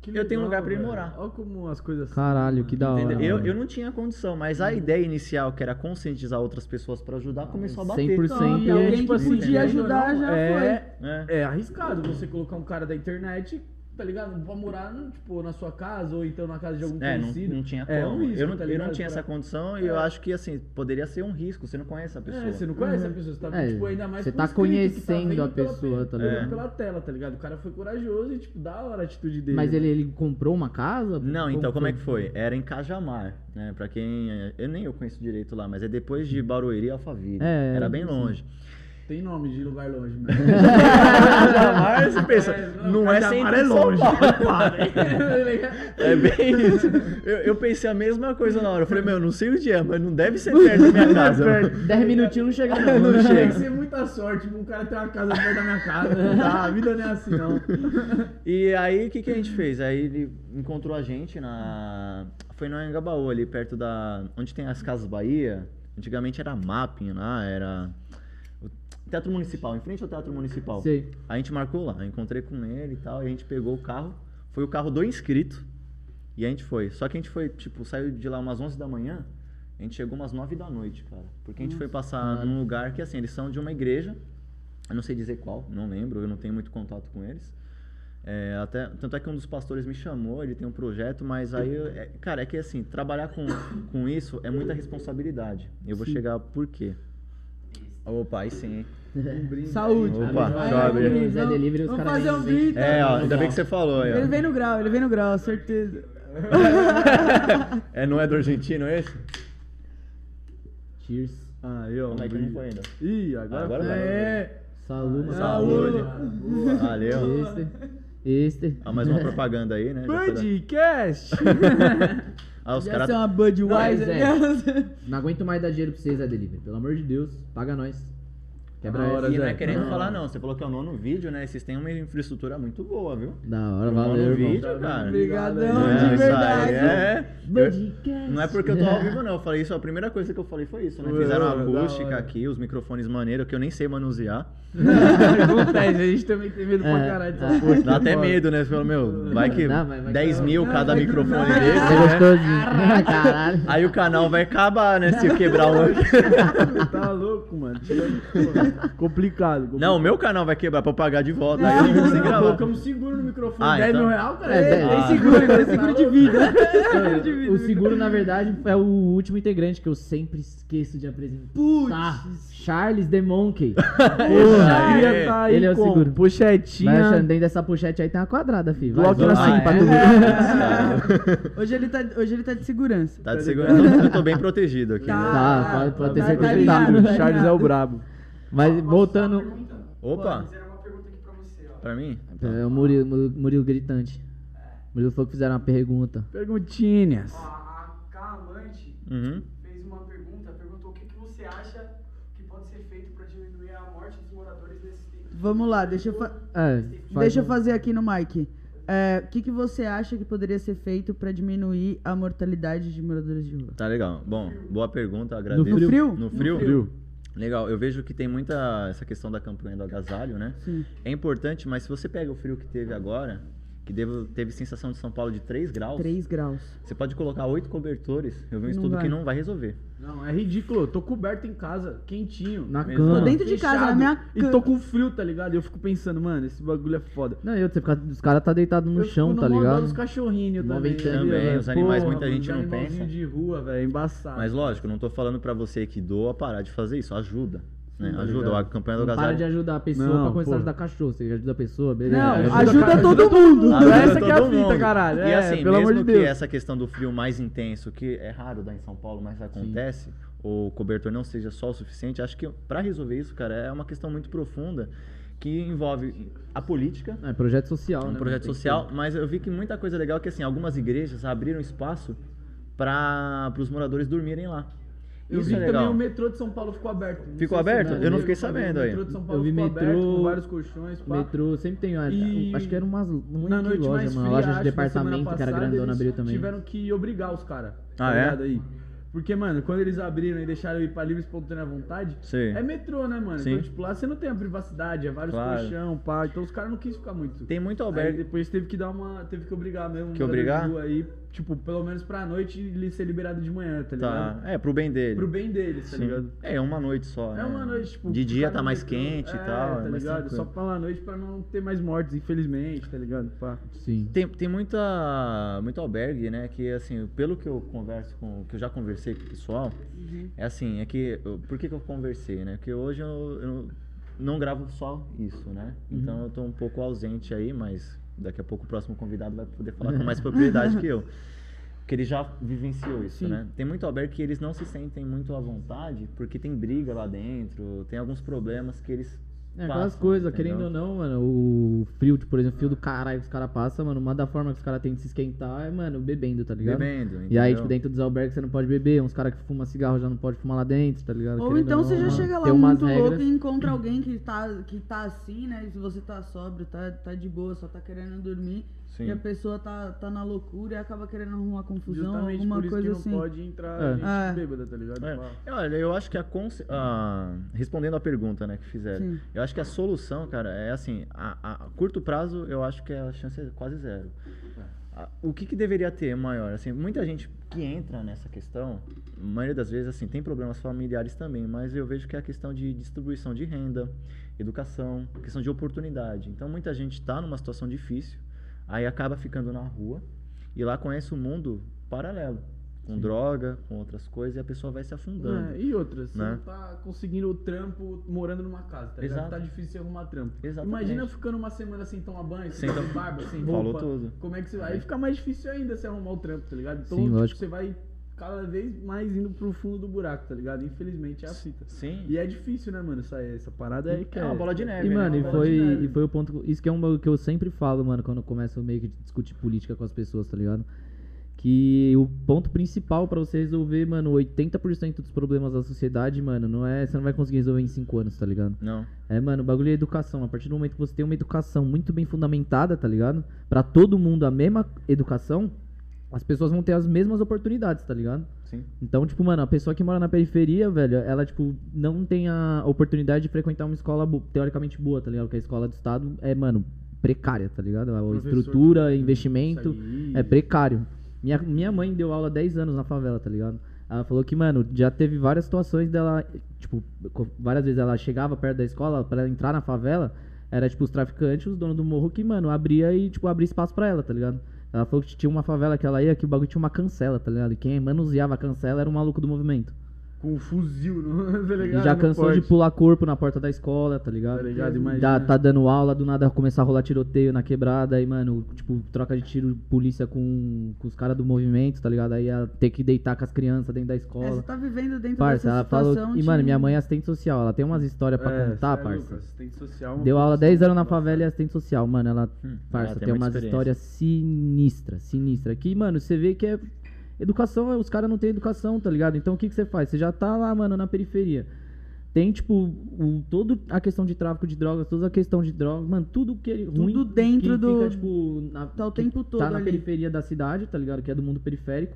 Que Eu tenho um lugar pra ele velho. morar. Olha como as coisas. Caralho, que da hora. Entendeu? Eu, eu não tinha condição, mas a ideia inicial, que era conscientizar outras pessoas pra ajudar, começou a bater. 100%. Top, E alguém tipo que assim, podia ajudar já é, É. É arriscado você colocar um cara da internet, tá ligado? Pra morar, tipo, na sua casa ou então na casa de algum É, não, conhecido. não tinha como. É um risco, eu, não, tá eu não tinha Pra- essa condição e eu É. acho que, assim, poderia ser um risco. Você não conhece a pessoa. É, você não conhece a pessoa, você tá, É, tipo, ainda mais você tá que conhecendo vendo a pela pessoa, pe- tá ligado? Pela tela, tá ligado? O cara foi corajoso e, tipo, da hora a atitude dele. Mas ele, ele comprou uma casa? Não, então como é que foi? Era em Cajamar, né? Pra quem. Eu nem eu conheço direito lá, mas é depois de Barueri e Alphaville. É, Era bem sim. Tem nome de lugar longe, mano. Cajamar, você pensa, não é centro é de São longe. É bem isso. Eu, eu pensei a mesma coisa na hora. Eu falei, meu, não sei onde é, mas não deve ser perto da minha casa. 10 minutinhos não chega não. Não Tem chega. que ser muita sorte, tipo, um cara ter uma casa perto da minha casa. Não dá, a vida não é assim, não. E aí, o que, que a gente fez? Aí ele encontrou a gente na. Foi no Anhangabaú, ali perto da. Onde tem as Casas Bahia. Antigamente era Mapping lá, era. Teatro Municipal, em frente ao Teatro Municipal. Sei. A gente marcou lá, eu encontrei com ele e tal, e a gente pegou o carro. Foi o carro do inscrito. E a gente foi. Só que a gente foi, tipo, saiu de lá umas 11 da manhã. A gente chegou umas 9 da noite, cara. Porque a gente foi passar num lugar que, assim, eles são de uma igreja. Eu não sei dizer qual, não lembro, eu não tenho muito contato com eles. É, até, tanto é que um dos pastores me chamou, ele tem um projeto, mas aí, eu- é- cara, é que assim, trabalhar com, com isso é muita responsabilidade. Eu vou chegar por quê? Opa, aí sim. hein? Saúde. Opa, eu abrir. aí, Zé Delivery, os Vamos caras fazer um brinde. É, ó, ainda bem que você falou aí, Ele ó. vem no grau, ele vem no grau, certeza. É, não é do argentino esse? Cheers. Aí, ó. Como é que não foi ainda? Ih, agora, Agora foi. vai. É. Saúde. Saúde. Valeu. Este. Este. Ah, mais uma propaganda aí, né? Podcast. Ah, os caras. uma Budweiser. Não, Não aguento mais dar dinheiro pra vocês, Zé Delivery. Pelo amor de Deus, paga nós. Quebra Da hora. E não é querendo Não. falar, não. Você falou que é o nono vídeo, né? Vocês têm uma infraestrutura muito boa, viu? Da hora, O valeu, nono irmão. vídeo, cara. Obrigadão, É, de verdade. é. Podcast. Não é porque eu tô ao vivo, não. Eu falei isso, a primeira coisa que eu falei foi isso, né? Fizeram da acústica aqui, os microfones maneiros, que eu nem sei manusear. Acontece, a gente também tem medo pra É, caralho é. dessa porra. Dá até medo, né? Você fala, meu, vai que Não, mas vai 10 que- mil Não, cada vai microfone Não. desse, É né? gostosinho. Caralho. Aí o canal vai acabar, né? Se eu quebrar um. Tá louco, mano. Tirando- Complicado, complicado. Não, o meu canal vai quebrar pra eu pagar de volta. Não. Aí eu não gravar. Colocamos seguro no microfone. Ah, 10 então- mil real, cara. É, É, Ah. seguro, tem seguro de vida. O seguro, na verdade, é o último integrante que eu sempre esqueço de apresentar. Putz. Charles The Monkey. Porra, tá aí ele é o com seguro. Pochetinha. Vai achando, dentro dessa pochete aí tem uma quadrada, filho. Bloco zoa. na Ah, é? tudo. Hoje ele tá, hoje ele tá de segurança. Tá de segurança. Eu tô bem protegido aqui, Tá. né? Tá, pode, pode ter Tá, certeza tá tá. tá Charles é o brabo. Mas voltando. Opa, Fizeram uma pergunta aqui pra você, ó. pra mim? É o Murilo, Murilo, Murilo gritante. Murilo falou que fizeram uma pergunta. Perguntinhas. Ó, a Camante Uhum. fez uma pergunta, perguntou o que, que você acha que pode ser feito pra diminuir a morte dos moradores nesse tempo. Vamos lá, deixa eu, fa- É, faz deixa eu um- fazer aqui no mic. É, O que, que você acha que poderia ser feito pra diminuir a mortalidade de moradores de rua? Tá legal. Bom, boa pergunta, agradeço. No frio? No No frio? Legal, eu vejo que tem muita essa questão da campanha do agasalho, né? Sim. É importante, mas se você pega o frio que teve agora, que teve sensação de São Paulo de 3 graus, 3 graus. você pode colocar oito cobertores. Eu vi um Não estudo vai. que não vai resolver. Não, é ridículo. Eu tô coberto em casa, quentinho. Na Mesmo. cama. Tô dentro de casa, na minha E tô com frio, tá ligado? E eu fico pensando, mano, esse bagulho é foda. Não, e outro, você fica, os caras tá deitado no eu chão, fico tá ligado? dos cachorrinhos também. Também, os animais, Porra, muita gente os não pensa. de rua, velho, é embaçado. Mas lógico, eu não tô falando pra você que doa parar de fazer isso. Ajuda. Né? tá Ajuda. ligado? A campanha do Não para agasalho. de ajudar a pessoa Não, pra começar pô. a ajudar cachorro. Você ajuda a pessoa, beleza? Não, Ajuda- ajuda cara, todo mundo. Ajuda Essa que é a fita, mundo. caralho. E É, assim, pelo amor mesmo de que Deus. essa questão do frio mais intenso, que é raro dar em São Paulo, mas acontece, o cobertor não seja só o suficiente, acho que pra resolver isso, cara, é uma questão muito profunda que envolve a política, É projeto social, um né? projeto social, mas eu vi que muita coisa legal é que assim, algumas igrejas abriram espaço para os moradores dormirem lá. Eu Isso vi é que legal. também o metrô de São Paulo ficou aberto. Não Ficou aberto? Eu não vi, fiquei sabendo O aí. metrô de São Paulo Eu vi ficou metrô- aberto, com vários colchões, O pá. metrô sempre tem. E Acho que era umas. Uma Na noite loja, mais mano. fria, Uma loja de departamento que era grandona eles abriu também. Tiveram que obrigar os caras. Ah, tá é? ligado aí? Porque, mano, quando eles abriram e deixaram eu ir pra livre e espontânea vontade, Sim. é metrô, né, mano? Sim. Então, tipo, lá você não tem a privacidade, é vários Claro. colchão, pá. Então os caras não quis ficar muito. Tem muito Aí albergue. depois teve que dar uma. Teve que obrigar mesmo. Que um obrigar? Aí, tipo, pelo menos pra noite ele ser liberado de manhã, tá ligado? Tá. É, pro bem dele. Pro bem deles, tá Sim. ligado? É uma noite só. É né? uma noite, tipo. De dia tá mais quente e É, tal. Tá é ligado? Só pra uma noite pra não ter mais mortes, infelizmente, tá ligado? Pá. Sim. Tem, tem muita, muito albergue, né? Que assim, pelo que eu converso com. que eu já conversei com o pessoal, é assim, é que. Por que, que eu conversei, né? Porque hoje eu, eu não gravo só isso, né? Então eu tô um pouco ausente aí, mas daqui a pouco o próximo convidado vai poder falar com mais propriedade que eu. Porque ele já vivenciou isso, Sim. né? Tem muito albergue que eles não se sentem muito à vontade, porque tem briga lá dentro, tem alguns problemas que eles. É aquelas coisas, entendeu? querendo ou não, mano, o frio, tipo, por exemplo, o fio do caralho que os caras passam, mano, uma da forma que os caras têm de se esquentar é, mano, bebendo, tá ligado? Bebendo, E aí, entendeu? tipo, dentro dos albergues você não pode beber, uns caras que fumam cigarro já não pode fumar lá dentro, tá ligado? Ou Querendo então ou você não, já mano, chega lá muito louco regras. e encontra alguém que tá, que tá assim, né? E se você tá sóbrio, tá, tá de boa, só tá querendo dormir. Sim. E a pessoa tá, tá na loucura e acaba querendo arrumar confusão, Justamente alguma por isso coisa que não assim. pode entrar É. gente É. bêbada, tá ligado? É, Pá. é, Olha, eu acho que a, consci- a- respondendo a pergunta, né, que fizeram, Sim. eu acho que a solução, cara, é assim, a, a- a curto prazo eu acho que a chance é quase zero. a- o que, que deveria ter maior? Assim, muita gente que entra nessa questão, a maioria das vezes, assim, tem problemas familiares também, mas eu vejo que é a questão de distribuição de renda, educação, questão de oportunidade. Então, muita gente está numa situação difícil, aí acaba ficando na rua e lá conhece o mundo paralelo, com droga, com outras coisas, e a pessoa vai se afundando. É, e outras, você Né? não tá conseguindo o trampo morando numa casa, tá? Exato. Tá difícil você arrumar trampo. Exatamente. Imagina ficando uma semana sem tomar banho, sem, barba, sem Falou roupa. tudo. Como é que você vai? Aí fica mais difícil ainda você arrumar o trampo, tá ligado? Então, Sim, lógico. você vai cada vez mais indo pro fundo do buraco, tá ligado? Infelizmente é a fita. Sim. E é difícil, né, mano? Essa, essa parada aí que É uma bola de neve. E, né? mano, e uma bola foi, de neve. e foi o ponto. Isso que é um bagulho que eu sempre falo, mano, quando eu começo meio que a discutir política com as pessoas, tá ligado? Que o ponto principal pra você resolver, mano, 80% dos problemas da sociedade, mano, não é. Você não vai conseguir resolver em 5 anos, tá ligado? Não. É, mano, o bagulho é educação. A partir do momento que você tem uma educação muito bem fundamentada, tá ligado? Pra todo mundo a mesma educação, as pessoas vão ter as mesmas oportunidades, tá ligado? Sim. Então, tipo, mano, a pessoa que mora na periferia, velho, ela, tipo, não tem a oportunidade de frequentar uma escola teoricamente boa, tá ligado? Porque a escola do Estado é, mano, precária, tá ligado? A estrutura, não investimento é precário. Minha, minha mãe deu aula 10 anos na favela, tá ligado? Ela falou que, mano, já teve várias situações dela, tipo, várias vezes ela chegava perto da escola pra ela entrar na favela, era tipo os traficantes, os donos do morro que, mano, abria e, tipo, abria espaço pra ela, tá ligado? Ela falou que tinha uma favela que ela ia que o bagulho tinha uma cancela, tá ligado? E quem manuseava a cancela era o maluco do movimento. Com um fuzil, no, tá E ligado? já cansou de porte. pular corpo na porta da escola, tá ligado? Tá ligado? Já Imagina. tá dando aula, do nada começar a rolar tiroteio na quebrada, aí, mano, tipo, troca de tiro, polícia com, com os caras do movimento, tá ligado? Aí ia ter que deitar com as crianças dentro da É, você escola. tá vivendo dentro Parça, dessa ela falou. situação. E, de- mano, minha mãe é assistente social, ela tem umas histórias pra É, contar, é parça. assistente social, uma Deu aula profissão 10 anos na embaçada. favela e é assistente social, mano. Ela, Hum, parça, ela tem, muita umas histórias sinistras, sinistras. Que, mano, você vê que é. Educação, os caras não têm educação, tá ligado? Então o que, que você faz? Você já tá lá, mano, na periferia. Tem, tipo, o, todo a questão de tráfico de drogas, toda a questão de drogas, mano, tudo que é ruim. Tudo dentro que do- Fica, tipo, na, Tá o tempo todo Tá na ali. periferia da cidade, tá ligado? Que é do mundo periférico.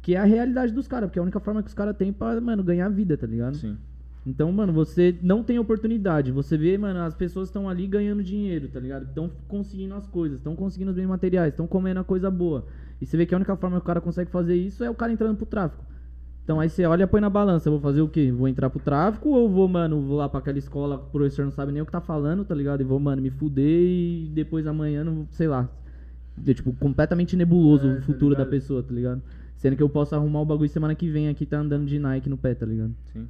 Que é a realidade dos caras, porque é a única forma que os caras têm pra, mano, ganhar vida, tá ligado? Sim. Então, mano, você não tem oportunidade. Você vê, mano, as pessoas estão ali ganhando dinheiro, tá ligado? Estão conseguindo as coisas, estão conseguindo os bens materiais, estão comendo a coisa boa. E você vê que a única forma que o cara consegue fazer isso é o cara entrando pro tráfico. Então aí você olha e põe na balança, eu vou fazer o quê? Vou entrar pro tráfico ou vou, mano, vou lá pra aquela escola, o professor não sabe nem o que tá falando, tá ligado? E vou, mano, me fuder e depois amanhã, não, sei lá. É, tipo, completamente nebuloso É, o tá futuro da ligado? pessoa, tá ligado? Sendo que eu posso arrumar o bagulho semana que vem aqui, tá andando de Nike no pé, tá ligado? Sim.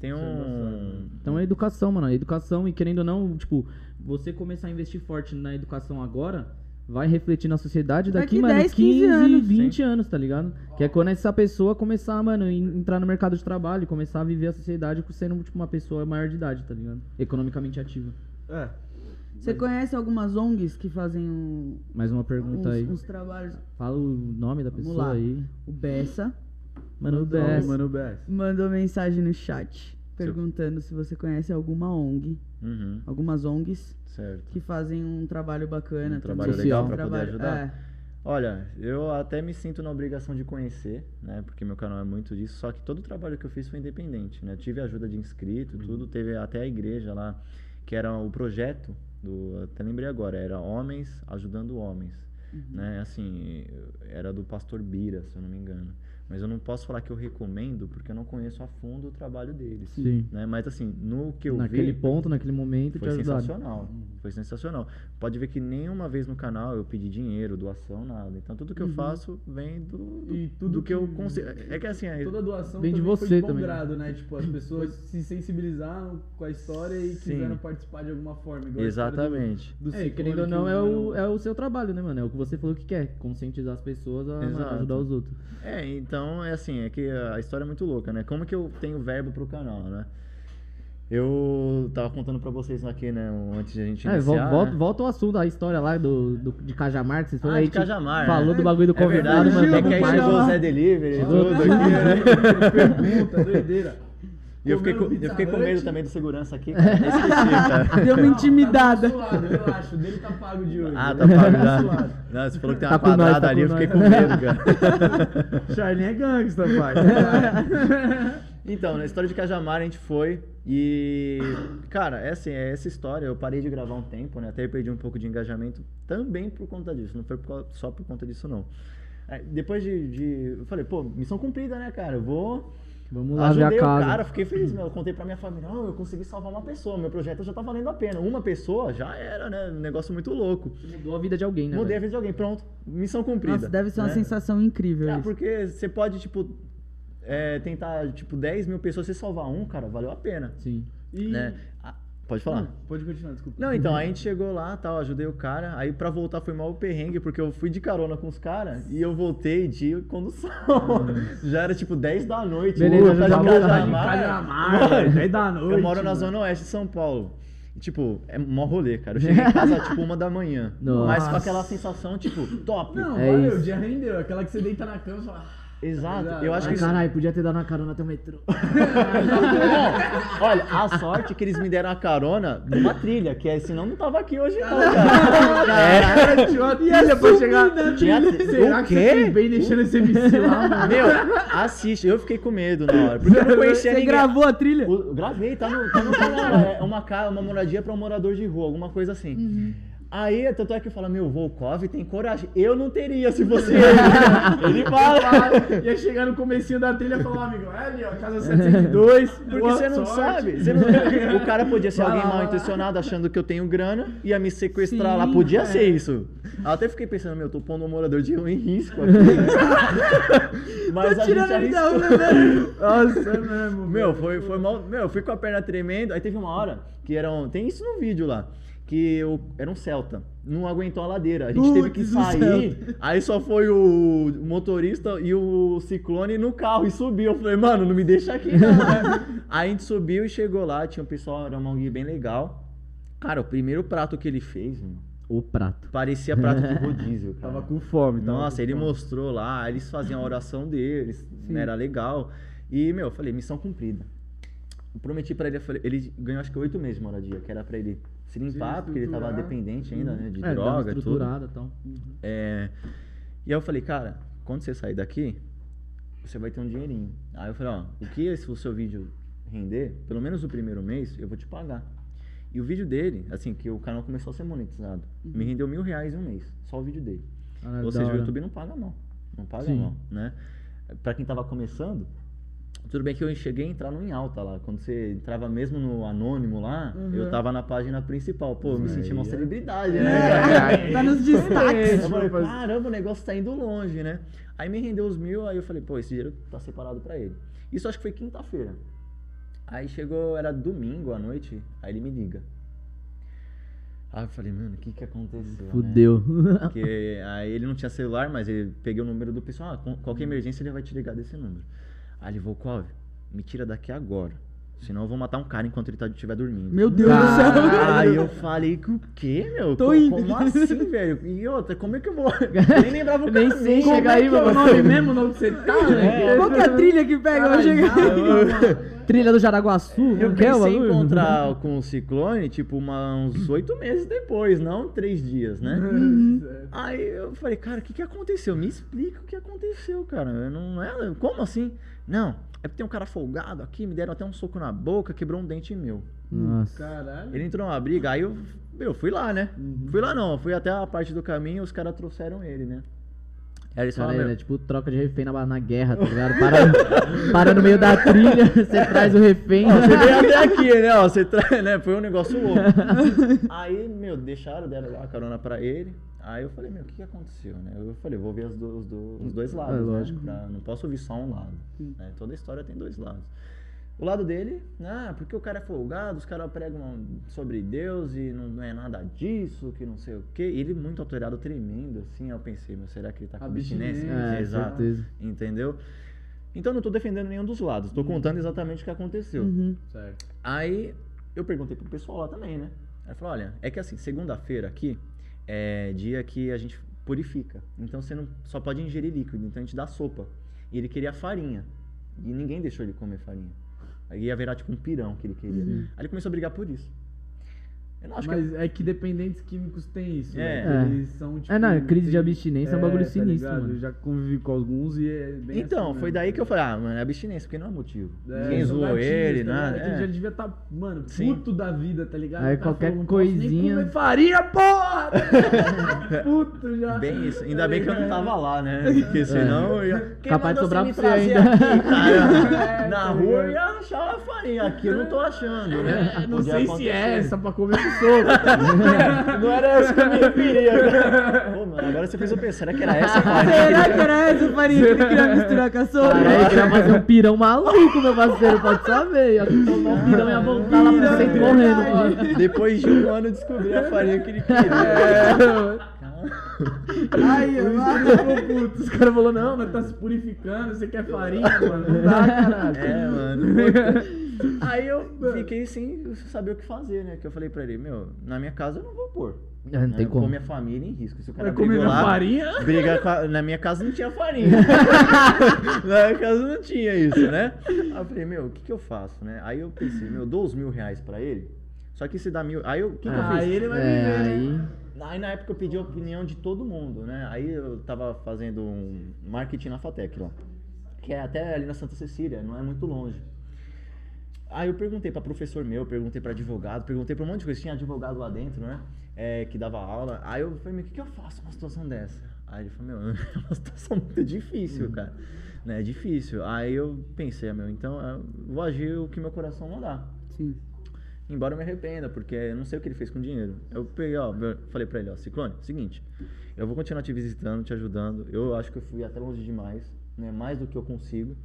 Tem é um. Então é educação, mano. É educação e querendo ou não, tipo, você começar a investir forte na educação agora, vai refletir na sociedade daqui, Daqui mano, 10, 15, 15 anos. 20 anos, tá ligado? Que é quando essa pessoa começar, mano, entrar no mercado de trabalho, e começar a viver a sociedade sendo, tipo, uma pessoa maior de idade, tá ligado? Economicamente ativa. É. Você conhece algumas ONGs que fazem um- Mais uma pergunta uns, aí. uns trabalhos? Fala o nome da Vamos pessoa lá. aí. O Bessa Mano, o BS. Mano, BS. mandou mensagem no chat perguntando se você conhece alguma ONG, Uhum, algumas ONGs certo. que fazem um trabalho bacana. Um trabalho legal Um pra poder ajudar? é. Olha, eu até me sinto na obrigação de conhecer, né? Porque meu canal é muito disso. Só que todo o trabalho que eu fiz foi independente, né? Tive ajuda de inscrito, tudo. Teve até a igreja lá, que era o projeto do. Até lembrei agora, era Homens Ajudando Homens. Né? Assim, era do pastor Bira, se eu não me engano. Mas eu não posso falar que eu recomendo, porque eu não conheço a fundo o trabalho deles. Sim. Né? Mas assim, no que eu Naquele vi. ponto, naquele momento, Foi sensacional. Foi sensacional. Pode ver que nenhuma vez no canal eu pedi dinheiro, doação, nada. Então tudo que eu faço vem do, do, E tudo do que, eu que- consigo. É que assim, é- Toda doação Vem de foi você de bom também, né? grado, né? Tipo, as pessoas se sensibilizaram com a história e Sim. quiseram participar de alguma forma. história do- exatamente. Do, É, querendo ou que não, é o, é o seu trabalho, né, mano? É o que você falou que quer. Conscientizar as pessoas a Exato. ajudar os outros. É, então é assim, é que a história é muito louca, né? Como que eu tenho verbo pro canal, né? Eu tava contando pra vocês aqui, né, antes de a gente É, iniciar, volta, né? volta ao assunto, a história lá do, do- de Cajamar, que vocês Ah, aí. Cajamar, Falou né? do bagulho do É convidado, verdade, mano. é que aí chegou o Zé Delivery e tudo tudo. aqui, né? Pergunta, doideira. E eu fiquei, com, eu fiquei com medo também do segurança aqui, cara. Eu esqueci, cara. Deu uma intimidada. Tá do nosso lado, relaxa, o dele tá pago de hoje. Ah, tá tá pago do nosso já. lado. Não, você falou que tem Tá uma nós, quadrada tá ali, eu fiquei nós. com medo, cara. Charlinho é gangsta, pai. Então, na história de Cajamar a gente foi e, cara, é assim, é essa história. Eu parei de gravar um tempo, né? Até perdi um pouco de engajamento também por conta disso. Não foi só por conta disso, não. Aí, depois de, de- Eu falei, pô, missão cumprida, né, cara? Eu vou. Vamos lá ver Ajudei a o casa. cara, fiquei feliz, meu. Eu contei pra minha família, oh, eu consegui salvar uma pessoa, meu projeto já tá valendo a pena. Uma pessoa já era, né? Um negócio muito louco. Mudou a vida de alguém, né? Mudei a vida de alguém, pronto. Missão cumprida. Nossa, deve ser uma né? sensação incrível É, isso. porque você pode, tipo, é, tentar, tipo, 10 mil pessoas, você salvar um, cara, valeu a pena. Sim. E... Né? Ah, pode falar? Não, pode continuar, desculpa. Não, então, aí a gente chegou lá, tal, ajudei o cara, aí pra voltar foi mal o perrengue, porque eu fui de carona com os caras e eu voltei de condução. Já era tipo 10 da noite. Beleza, Puta, já. Cajamar. Cajamar, velho, 10 da noite. Eu moro na mano. zona oeste de São Paulo. E, Tipo, é mó rolê, cara. Eu cheguei em casa, tipo, uma da manhã. Nossa. Mas com aquela sensação, tipo, top. Não, É valeu, isso. o dia rendeu. Aquela que você deita na cama e fala... "Ah, Exato. Eu acho Ai, que caralho, podia ter dado uma carona até o metrô. Não, olha, a sorte é que eles me deram a carona numa trilha, que é, senão não tava aqui hoje não, cara. Tinha uma trilha pra chegar. Tinha tri- Será o que quê? você bem deixando esse MC lá, mano? Meu, assiste, eu fiquei com medo na hora, porque eu não conhecia Você ninguém. gravou a trilha? O- gravei, tá no, tá no canal, é uma, uma moradia pra um morador de rua, alguma coisa assim. Uhum. Aí, tanto é que fala, meu, Volkov tem coragem. Eu não teria se fosse ele. Ele fala. Ia chegar no comecinho da trilha e falar, amigo, é ali, ó, casa 702. Porque você não sorte." sabe. você não- O cara podia ser Vai alguém lá, mal intencionado, achando que eu tenho grana, ia me sequestrar Sim, lá. Podia é. ser isso. Eu até fiquei pensando, meu, eu tô pondo um morador de rua em risco aqui. Mas Tô a gente arriscou. Nossa, é mesmo. Meu, foi, foi mal. Meu, eu fui com a perna tremendo. Aí teve uma hora que era um. Tem isso no vídeo lá. Que eu, era um Celta. Não aguentou a ladeira. A gente teve que sair. Aí só foi o motorista e o ciclone no carro e subiu. Eu falei, mano, não me deixa aqui, não. né? Aí a gente subiu e chegou lá. Tinha um pessoal, era uma ONG bem legal. Cara, o primeiro prato que ele fez, mano, O prato. parecia prato de rodízio, cara. Tava com fome. tava Nossa, com ele fome. mostrou lá, eles faziam a oração deles, né, era legal. E, meu, eu falei, missão cumprida. Eu prometi pra ele, eu falei, ele ganhou acho que oito meses de moradia, que era pra ele se limpar, porque ele tava dependente ainda, né, de É, droga e tudo. e tal. É, e aí eu falei, cara, quando você sair daqui, você vai ter um dinheirinho. Aí eu falei, ó, o que esse o seu vídeo render, pelo menos o primeiro mês, eu vou te pagar. E o vídeo dele, assim, que o canal começou a ser monetizado, me rendeu mil reais em um mês, só o vídeo dele. Caralho, Ou da seja, o. YouTube não paga mal. Não paga Sim. mal, né? Pra quem tava começando, tudo bem que eu cheguei a entrar no em alta lá. Quando você entrava mesmo no anônimo lá, eu tava na página principal. Pô, eu me senti uma celebridade, né? cara? Tá nos destaques. Eu falei, caramba, o negócio tá indo longe, né? Aí me rendeu os mil, aí eu falei, pô, esse dinheiro tá separado pra ele. Isso acho que foi quinta-feira. Aí chegou, era domingo à noite, aí ele me liga. Aí eu falei, mano, o que que aconteceu? né? Fudeu. Porque aí ele não tinha celular, mas ele peguei o número do pessoal. Ah, qualquer emergência ele vai te ligar desse número. Aí ele, Volkov, me tira daqui agora. Senão eu vou matar um cara enquanto ele tá- estiver dormindo. Meu Deus do céu. Aí eu falei, o quê, meu? Tô indo. Como assim, velho? E outra, como é que eu vou? Eu nem lembrava o Nem caminho. sei Como chegar é aí, que mano. O nome mesmo, não que você tá, né? Qual que é a trilha que pega? Eu vou chegar. Trilha do Jaraguaçu. Eu o pensei em encontrar com o Ciclone, tipo, uma- uns oito meses depois, não três dias, né? Aí eu falei, cara, o que, que aconteceu? Me explica o que aconteceu, cara. Eu não não é. Como assim? Não, é porque tem um cara folgado aqui, me deram até um soco na boca, quebrou um dente meu. Nossa. Caralho. Ele entrou numa briga, aí eu, eu fui lá, né? Fui lá não, fui até a parte do caminho os caras trouxeram ele, né? Aí eles Cara, falaram, é meu, tipo troca de refém na, na guerra, tá ligado? Para, para no meio da trilha, você traz o refém. Ó, você veio até aqui, né? Ó, você tra... né? Foi um negócio louco. Aí, meu, deixaram, deram lá a carona pra ele. Aí eu falei, meu, o que, que aconteceu, né? Eu falei, vou ver os, do- os do- os dois lados, É, né? lógico. Pra- não posso ouvir só um lado. né? Toda história tem dois lados. O lado dele, ah, porque o cara é folgado, os caras pregam sobre Deus e não, não é nada disso, que não sei o quê. Ele muito alterado, tremendo, assim. Eu pensei, meu, será que ele tá com abstinência? É, Exato. certeza. Entendeu? Então eu não tô defendendo nenhum dos lados, tô contando exatamente o que aconteceu. Certo. Aí eu perguntei pro pessoal lá também, né? Aí falou, olha, é que assim, segunda-feira aqui é dia que a gente purifica. Então você não só pode ingerir líquido, então a gente dá sopa. E ele queria farinha. E ninguém deixou ele comer farinha. Aí ia virar tipo um pirão que ele queria. Aí ele começou a brigar por isso. Eu não acho Mas que. é que dependentes químicos tem isso, É. né? É. Eles são, tipo, É, não, crise de tem- abstinência é um bagulho sinistro, ligado? mano. Eu já convivi com alguns e é bem Então, assim foi mesmo. daí que eu falei, ah, mano, é abstinência, porque não é motivo. É, Ninguém são zoou ele, tá nada. ligado? Que ele é. já devia estar, mano, Sim. puto da vida, tá ligado? Aí qualquer falou, nem coisinha- comer farinha, porra! puto já. Bem isso. Ainda Tá bem que eu não tava lá, né? Porque senão eu ia. Quem Capaz de sobrar pra você trazer ainda. aqui, cara? É, Na tá rua eu ligado? ia achar uma farinha. Aqui eu não tô achando, né? Não sei se é essa pra comer soco. Não era essa que eu me referia, cara. Pô, mano, agora você fez eu pensar, será que era essa a farinha? Será que era essa farinha que ele queria misturar com a sopa? Caralho, queria fazer um pirão maluco, meu parceiro, pode saber. Ia tomar um pirão e ia voltar lá pra você correndo. Depois de um ano eu descobri a farinha que ele queria. Isso ai. que ele ficou puto. Os caras falaram, não, nós tá se purificando, você quer farinha, mano. Não dá, caralho. É, mano. Aí eu fiquei sem saber o que fazer, né? Que eu falei pra ele, meu, na minha casa eu não vou pôr. É, não né? tem Eu como. Pôr minha família em risco. Se o cara Vai comer lá, farinha? briga com a- na minha casa não tinha farinha. na minha casa não tinha isso, né? Aí eu falei, meu, o que que eu faço, né? Aí eu pensei, meu, eu dou os mil reais pra ele. Só que se dá mil. Aí eu, o que, que eu Aí fiz? ele vai É, viver, né? aí. Aí na época eu pedi a opinião de todo mundo, né? Aí eu tava fazendo um marketing na Fatec lá. Que é até ali na Santa Cecília, não é muito longe. Aí eu perguntei pra professor meu, perguntei pra advogado, perguntei pra um monte de coisa. Tinha advogado lá dentro, né? É, que dava aula. Aí eu falei, meu, o que, que eu faço numa situação dessa? Aí ele falou, meu, é uma situação muito difícil, cara. Né? É difícil. Aí eu pensei, meu, então eu vou agir o que meu coração mandar. Sim. Embora eu me arrependa, porque eu não sei o que ele fez com o dinheiro. Eu peguei, ó, falei pra ele, ó, Ciclone, seguinte, eu vou continuar te visitando, te ajudando. Eu acho que eu fui até longe demais, né? Mais do que eu consigo.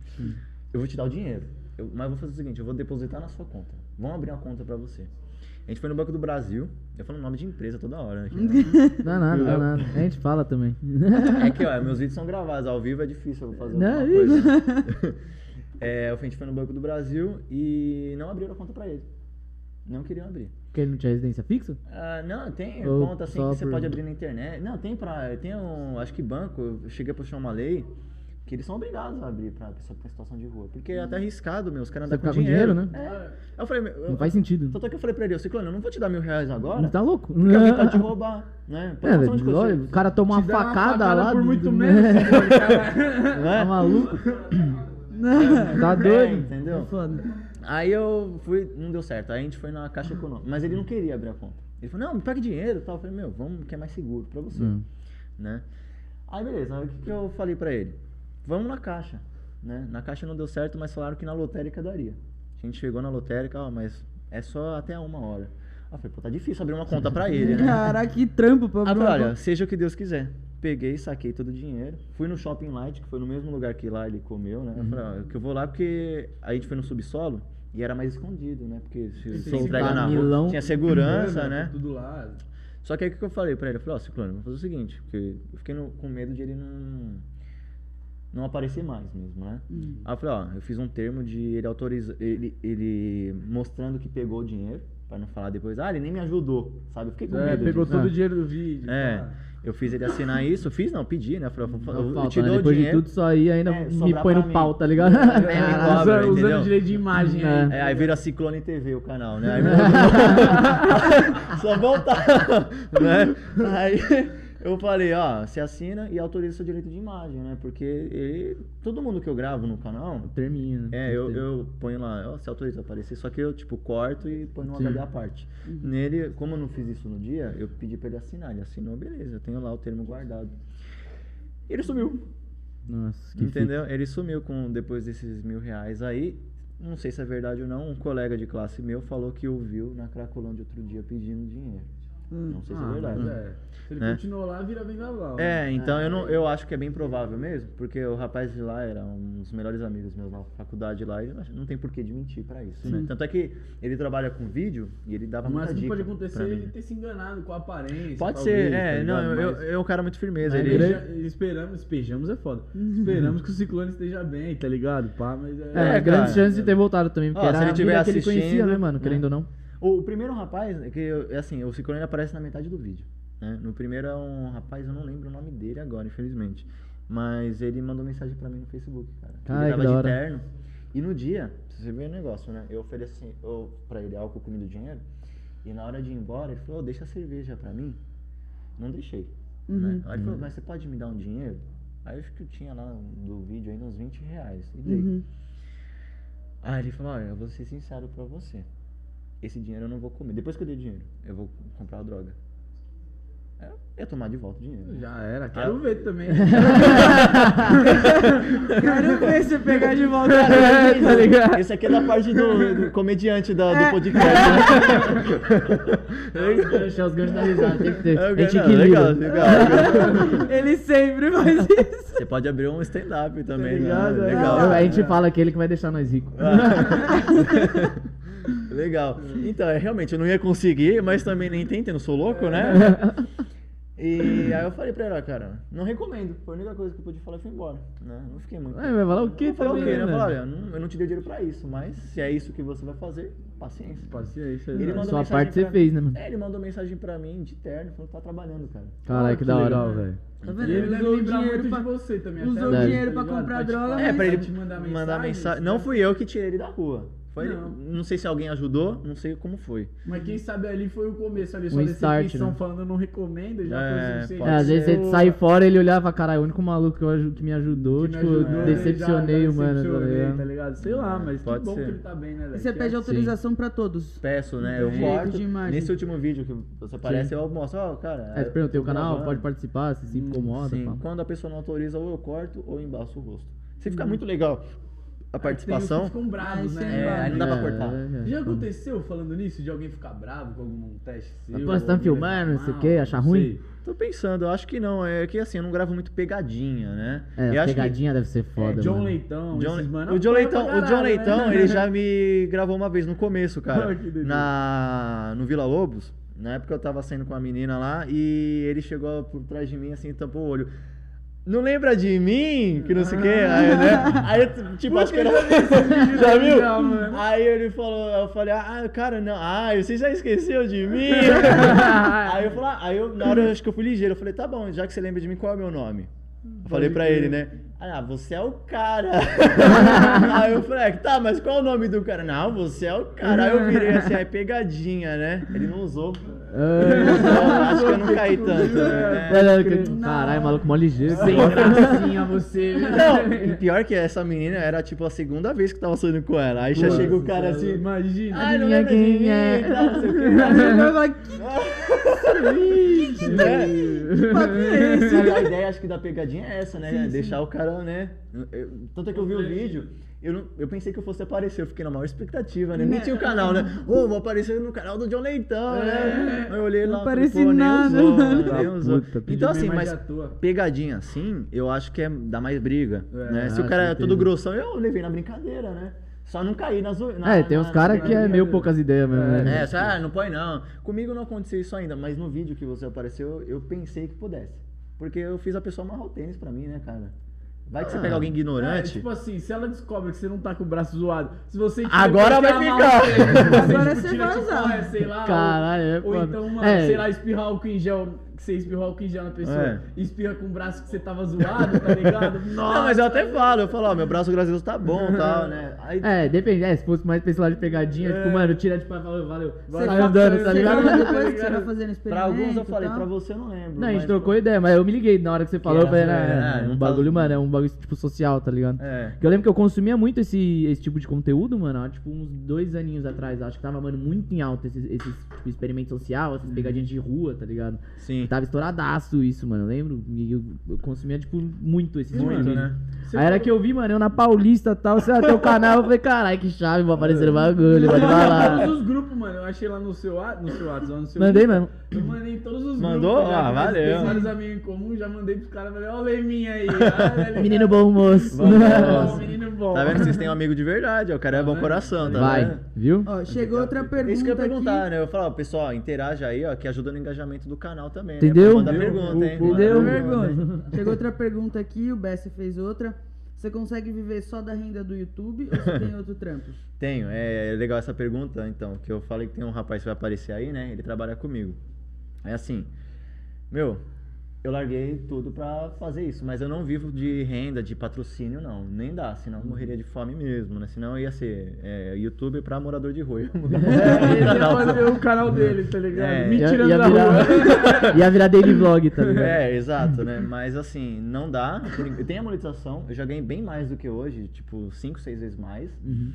Eu vou te dar o dinheiro. Eu- mas eu vou fazer o seguinte, eu vou depositar na sua conta. Vamos abrir uma conta pra você. A gente foi no Banco do Brasil. Eu falo nome de empresa toda hora, né? Dá nada, dá nada. A gente fala também. É que, ó, meus vídeos são gravados, ao vivo é difícil eu fazer Não, alguma coisa. né? é, a gente foi no Banco do Brasil e não abriram a conta pra ele. Não queriam abrir. Porque ele não tinha residência fixa? Ah, não, tem Ou conta assim que você por- pode abrir na internet. Não, tem pra. Tem um. Acho que banco, eu cheguei a puxar uma lei que eles são obrigados a abrir pra pessoa que tá em situação de rua. Porque é até arriscado, meu. Os caras andam com com dinheiro. dinheiro, né? É. Eu falei, meu, eu- Não faz sentido. Tanto é que eu falei pra ele, Ciclone, eu não vou te dar mil reais agora. Não tá louco? Porque alguém pode te roubar, né? Pode É, olha, o cara toma uma dá uma facada, lá. por muito do- menos, cara. Não é? Tá maluco? Tá É, doido? entendeu? Foda. Aí eu fui, não deu certo. Aí a gente foi na Caixa Econômica. Mas ele não queria abrir a conta. Ele falou, não, me pague dinheiro e tal. Eu falei, meu, vamos que é mais seguro pra você. Hum. Né? Aí beleza, aí o que, que eu falei pra ele? Vamos na Caixa. Né? Na Caixa não deu certo, mas falaram que na lotérica daria. A gente chegou na lotérica, ó, mas é só até uma hora. Eu falei, pô, tá difícil abrir uma conta pra ele, né? Caraca, que trampo pra abrir olha, seja o que Deus quiser. Peguei, saquei todo o dinheiro. Fui no Shopping Light, que foi no mesmo lugar que lá ele comeu, né? Eu falei, ó, que eu vou lá porque a gente foi no subsolo e era mais escondido, né? Porque se você entrega na milão. rua, tinha segurança, Tá né? Tudo lá. Só que aí o que eu falei pra ele? Eu falei, ó, Ciclone, vamos fazer o seguinte, porque eu fiquei no- com medo de ele não, não aparecer mais mesmo, né? Aí eu falei, ó, eu fiz um termo de ele autoriza, ele, ele mostrando que pegou o dinheiro, pra não falar depois, ah, ele nem me ajudou, sabe? Eu fiquei com É, medo pegou disso. todo Ah. o dinheiro do vídeo. É, pá. Eu fiz ele assinar isso, fiz não, pedi, né? Eu falei, eu, eu, eu Falta, te né? dou Depois dinheiro. de tudo isso aí, ainda É, me põe no mim. pau, tá ligado? É, me Ah, cobra, usando, usando entendeu? direito de imagem É. aí. É, aí vira Ciclone TV o canal, né? Aí Só voltar, né? Aí eu falei, ó, você assina e autoriza seu direito de imagem, né? Porque ele, todo mundo que eu gravo no canal, Termina. né? é, eu, eu ponho lá, ó, você autoriza a aparecer, só que eu, tipo, corto e ponho no Sim. HD à parte. Nele, como eu não fiz isso no dia, eu pedi pra ele assinar, ele assinou, beleza, eu tenho lá o termo guardado. Ele sumiu, Nossa, que Entendeu? Ele sumiu com depois desses mil reais aí. Não sei se é verdade ou não. Um colega de classe meu falou que o viu na Cracolândia outro dia pedindo dinheiro. Não sei se é Ah, verdade. mas é. Se ele Né? continuou lá, vira vendaval. né? É, então eu, não, eu acho que é bem provável mesmo, porque o rapaz de lá era um dos melhores amigos meus na faculdade lá e não tem por que de mentir pra isso, né? Tanto é que ele trabalha com vídeo e ele dava Mas muita o que dica pode acontecer é ele ter se enganado com a aparência. Pode talvez, ser, tá é, ligado? não, eu, Mas- eu, é um cara muito firmeza. Mas Ele, espeja- esperamos, espejamos é foda. Esperamos que o Ciclone esteja bem, tá ligado? Pá, mas é. É, É, grandes cara. chances de ter voltado também, porque Ó, era se ele tiver vida que ele conhecia, assistindo, né, mano? né? Querendo ou não. O, primeiro rapaz, é que é assim, o Ciclone aparece na metade do vídeo. Né? No primeiro é um rapaz, eu não lembro o nome dele agora, infelizmente. Mas ele mandou mensagem pra mim no Facebook, cara. Cara, ele tava de terno. E no dia, você vê o negócio, né? Eu ofereci eu, pra ele álcool, comida e dinheiro. E na hora de ir embora, ele falou, "Ô, deixa a cerveja pra mim. Não deixei. Né? Aí ele falou, mas você pode me dar um dinheiro? Aí eu acho que eu tinha lá do vídeo ainda uns 20 reais. E dei. Uhum. Aí ele falou, olha, eu vou ser sincero pra você. Esse dinheiro eu não vou comer. Depois que eu dei dinheiro, eu vou comprar a droga. Aí Eu ia tomar de volta o dinheiro. Já era, quero Ah. ver também. Quero ver você pegar de volta. tá ligado? Esse aqui é da parte do, do comediante da- do podcast, né? Deixar os ganchos da risada, tem que ter. É, não, legal, legal, legal. Ele sempre faz isso. Você pode abrir um stand-up também, né? ligado? Legal. Eu- a gente fala aquele que vai deixar nós ricos. Legal. Então, é, realmente, eu não ia conseguir, mas também nem tentei, não sou louco, né? E aí eu falei pra ela, "Ah, cara, não recomendo. Foi a única coisa que eu pude falar e fui embora. Né? Não fiquei muito. É, vai falar o quê Eu falei, também, ok, né? Eu falei, olha, não, eu não te dei dinheiro pra isso, mas se é isso que você vai fazer, paciência. Paciência. Ele mandou Sua parte você fez, né, mano? É, ele mandou mensagem pra mim de terno, falou que tá trabalhando, cara. Caralho, que da hora. legal, velho. Tá vendo? ele usou o dinheiro muito pra- de você também. usou o dinheiro tá pra comprar Pra te droga, É, pra ele te mandar mensagem. mandar mensagem. você Não fui eu que tirei ele da rua. Foi Não. não. sei se alguém ajudou, não sei como foi. Mas quem sabe ali foi o começo ali, só Um start, né? falando não recomendo, já É, foi É, às vezes você sai fora ele olhava, caralho, o único maluco que, eu que me ajudou, Que me tipo, ajudou, decepcionei já o mano, tá decepcionei, ligado? tá ligado? Sei lá, mas Pode que bom ser. que ele tá bem, né, velho? E você pede é- autorização pra todos. Peço, né? Eu corto. Nesse último vídeo que você aparece, eu mostro, ó, cara. É, você perguntei o canal, gravando. pode participar, se se incomoda, Sim, pá. quando a pessoa não autoriza, ou eu corto ou embaço o rosto. Se Uhum. ficar muito legal a participação, ficam bravos, Aí né? você é, aí não dá pra cortar. é, é. Já aconteceu falando nisso, de alguém ficar bravo com algum teste seu? Pô, você tá filmando, não sei o quê, achar ruim? sei. tô pensando, eu acho que não. É que assim, eu não gravo muito pegadinha, né? É, eu a acho que- pegadinha deve ser foda, John mano. Leitão, John- esses mano, o John Leitão, pra o John caralho, Leitão, né? ele já me gravou uma vez no começo, cara. Na no Vila Lobos. Na época eu tava saindo com a menina lá e ele chegou por trás de mim assim, e tampou o olho. Não lembra de mim? Que não sei o quê. Aí, né? Aí, tipo, acho que era. já viu? Aí ele falou, eu falei, ah, cara, não, ah, você já esqueceu de mim? aí eu falei, ah, aí eu, na hora eu acho que eu fui ligeiro, eu falei, tá bom, já que você lembra de mim, qual é o meu nome? Eu falei pra ele, né? Ah, você é o cara. aí eu falei, tá, mas qual é o nome do cara? Não, você é o cara. Aí eu virei assim, aí pegadinha, né? Ele não usou. Então, acho que eu não caí tanto. né? É, não, Caralho, maluco, mó ligeiro. Sem gracinha você? Não, e pior que essa menina era tipo a segunda vez que tava saindo com ela. Aí já Nossa, chega o cara assim. Imagina. Ai, não lembra quem é?" não que papo é esse? A ideia, acho que da pegadinha é essa, né? Deixar o cara, né? Tanto é que eu vi o vídeo, eu, não, eu pensei que eu fosse aparecer, eu fiquei na maior expectativa, né? Nem tinha o canal, né? Ô, vou aparecer no canal do John Leitão, né? Aí eu olhei lá, Não falei, apareci nem nada, usou, mano, nem usou. puta, Então assim, mas pegadinha assim, eu acho que é dá mais briga, É, né? Se o cara é todo grossão, eu levei na brincadeira, né? Só não cair na zoeira. É, tem uns caras que é meio poucas ideias mesmo, né? É, só, ah, não põe não. Comigo não aconteceu isso ainda, mas no vídeo que você apareceu, eu pensei que pudesse. Porque eu fiz a pessoa amarrar o tênis pra mim, né, cara? Vai que você Ah. pega alguém É, ignorante. tipo assim, se ela descobre que você não tá com o braço zoado, se você Agora vai ficar. o você, Agora tipo, você vai tipo, usar. é, sei lá, Caralho, é ou, ou foda. então, uma, É. sei lá, espirrar álcool em gel, que você espirrou álcool em gel na pessoa, É. espirra com o braço que você tava zoado, tá ligado? Nossa, não, mas eu até falo, eu falo, ó, meu braço, graças a Deus, tá bom e tal, né? Aí, É, depende. É, se fosse mais pra esse lado de pegadinha, tipo, mano, tira tipo, valeu, valeu. Você fala- andando, tá ligado? fala depois que você vai fazendo experimento pra alguns eu falei, pra você eu não lembro. Não, a gente mas, trocou pô, ideia, mas eu me liguei na hora que você falou, eu falei, era zoeira, né, é, um tá- bagulho, mano, é um bagulho, tipo, social, tá ligado? É. Porque eu lembro que eu consumia muito esse, esse tipo de conteúdo, mano, tipo, uns dois aninhos atrás, acho que tava, mano, muito em alta esses, esses tipo, experimento social, essas pegadinhas de rua, tá ligado? Sim. Tava estouradaço isso, mano, eu lembro, e eu, eu consumia, tipo, muito esses Muito, né? Você Aí era que eu vi, mano, eu na Paulista e tal, você até o canal, eu falei, caralho, que chave, vou aparecer no bagulho, pode falar. Todos os grupos, mano, eu achei lá no seu, wa- no seu WhatsApp, no seu Mandei grupo. mesmo. Eu mandei em todos os Mandou? grupos. Ah, valeu. Tem vários amigos em comum, já mandei pros caras, falei, ó o Leminha aí. ele, Menino bom moço. Ó, menino bom. Tá vendo que vocês têm um amigo de verdade, ó, o cara é bom coração, tá Vai, vendo? viu? Ó, chegou outra pergunta Isso que eu ia perguntar, aqui. né? Eu falo, ó, pessoal, interaja aí, ó, que ajuda no engajamento do canal também. Entendeu? Né? Manda Entendeu? pergunta, hein? Entendeu? Manda pergunta. Chegou outra pergunta aqui, o Bessie fez outra. Você consegue viver só da renda do YouTube ou você tem outro trampo? Tenho, é legal essa pergunta, então, que eu falei que tem um rapaz que vai aparecer aí, né? Ele trabalha comigo. É assim, meu, eu larguei tudo pra fazer isso. Mas eu não vivo de renda, de patrocínio, não. Nem dá, senão eu morreria de fome mesmo, né? Senão eu ia ser é, youtuber pra morador de rua. Eu ia É, ia fazer o canal dele, tá ligado? É. Me Ia, tirando ia da rua. ia virar daily vlog, tá ligado? É, exato, né? Mas assim, não dá. Tem a monetização, eu já ganhei bem mais do que hoje, tipo, 5, 6 vezes mais. Uhum.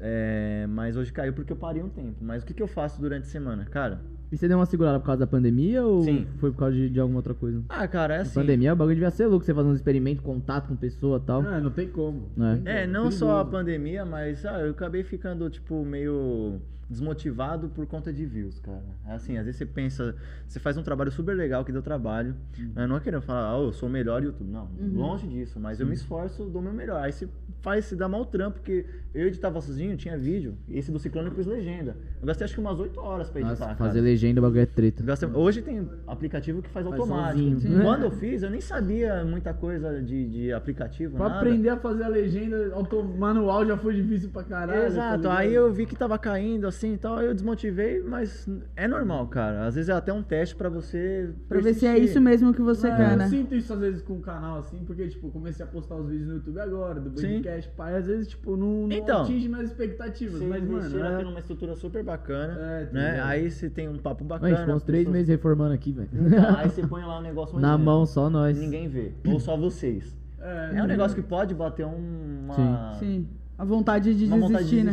É, mas hoje caiu porque eu parei um tempo. Mas o que, que eu faço durante a semana? Cara, E você deu uma segurada por causa da pandemia ou Sim. foi por causa de, de alguma outra coisa? ah, cara, é A assim. pandemia, o bagulho devia ser louco, você fazer uns experimentos, contato com pessoa e tal. Ah, não tem como. É. tem É, não só a pandemia, mas ah, eu acabei ficando, tipo, meio desmotivado por conta de views, cara. É Assim, às vezes você pensa, você faz um trabalho super legal que deu trabalho. né? Não é querendo falar, ah, eu sou o melhor YouTube. Não, longe disso, mas eu me esforço, dou meu melhor. Aí você faz, se dá mal trampo, porque eu editava sozinho, tinha vídeo. E esse do Ciclone eu pus legenda. Eu gastei acho que umas 8 horas pra editar. Nossa, cara. fazer legenda, o bagulho é treta. Gastei- Hoje tem aplicativo que faz, Faz automático. sozinho. Quando eu fiz, eu nem sabia muita coisa de, de aplicativo. Pra nada. aprender a fazer a legenda auto- manual já foi difícil pra caralho. Exato, tá aí eu vi que tava caindo assim e tal, aí eu desmotivei, mas é normal, cara. Às vezes é até um teste pra você. Pra ver se é persistir. isso mesmo que você É, quer, eu né? sinto isso às vezes com o canal, assim, porque, tipo, eu comecei a postar os vídeos no YouTube agora, do Sim. podcast, pai, às vezes, tipo, não, não Então, atinge minhas expectativas, Você mas, mano, é... tem uma estrutura super bacana, É, tá né? Aí você tem um papo bacana. gente ficou uns três pessoas- meses reformando aqui, velho. Então, aí você põe lá um negócio Na mão, só nós. Ninguém vê, ou só vocês. É, É um negócio que pode bater um- uma, Sim. A vontade de uma vontade desistir, de né?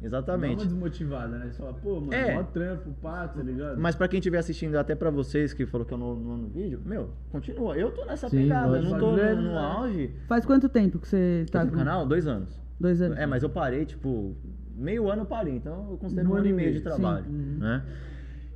Desistir. Dá uma Exatamente. desmotivada, né? Você fala, pô, mano, É. mó trampo, pá, tá ligado? Mas pra quem estiver assistindo, até pra vocês que falou que eu não no, no vídeo, meu, continua. Eu tô nessa Sim, pegada, não tô no, no auge. Faz quanto tempo que você tá no canal? Dois anos. dois anos? É, mas eu parei, tipo, meio ano eu parei, então eu considero um, ano e meio de trabalho, Uhum. né?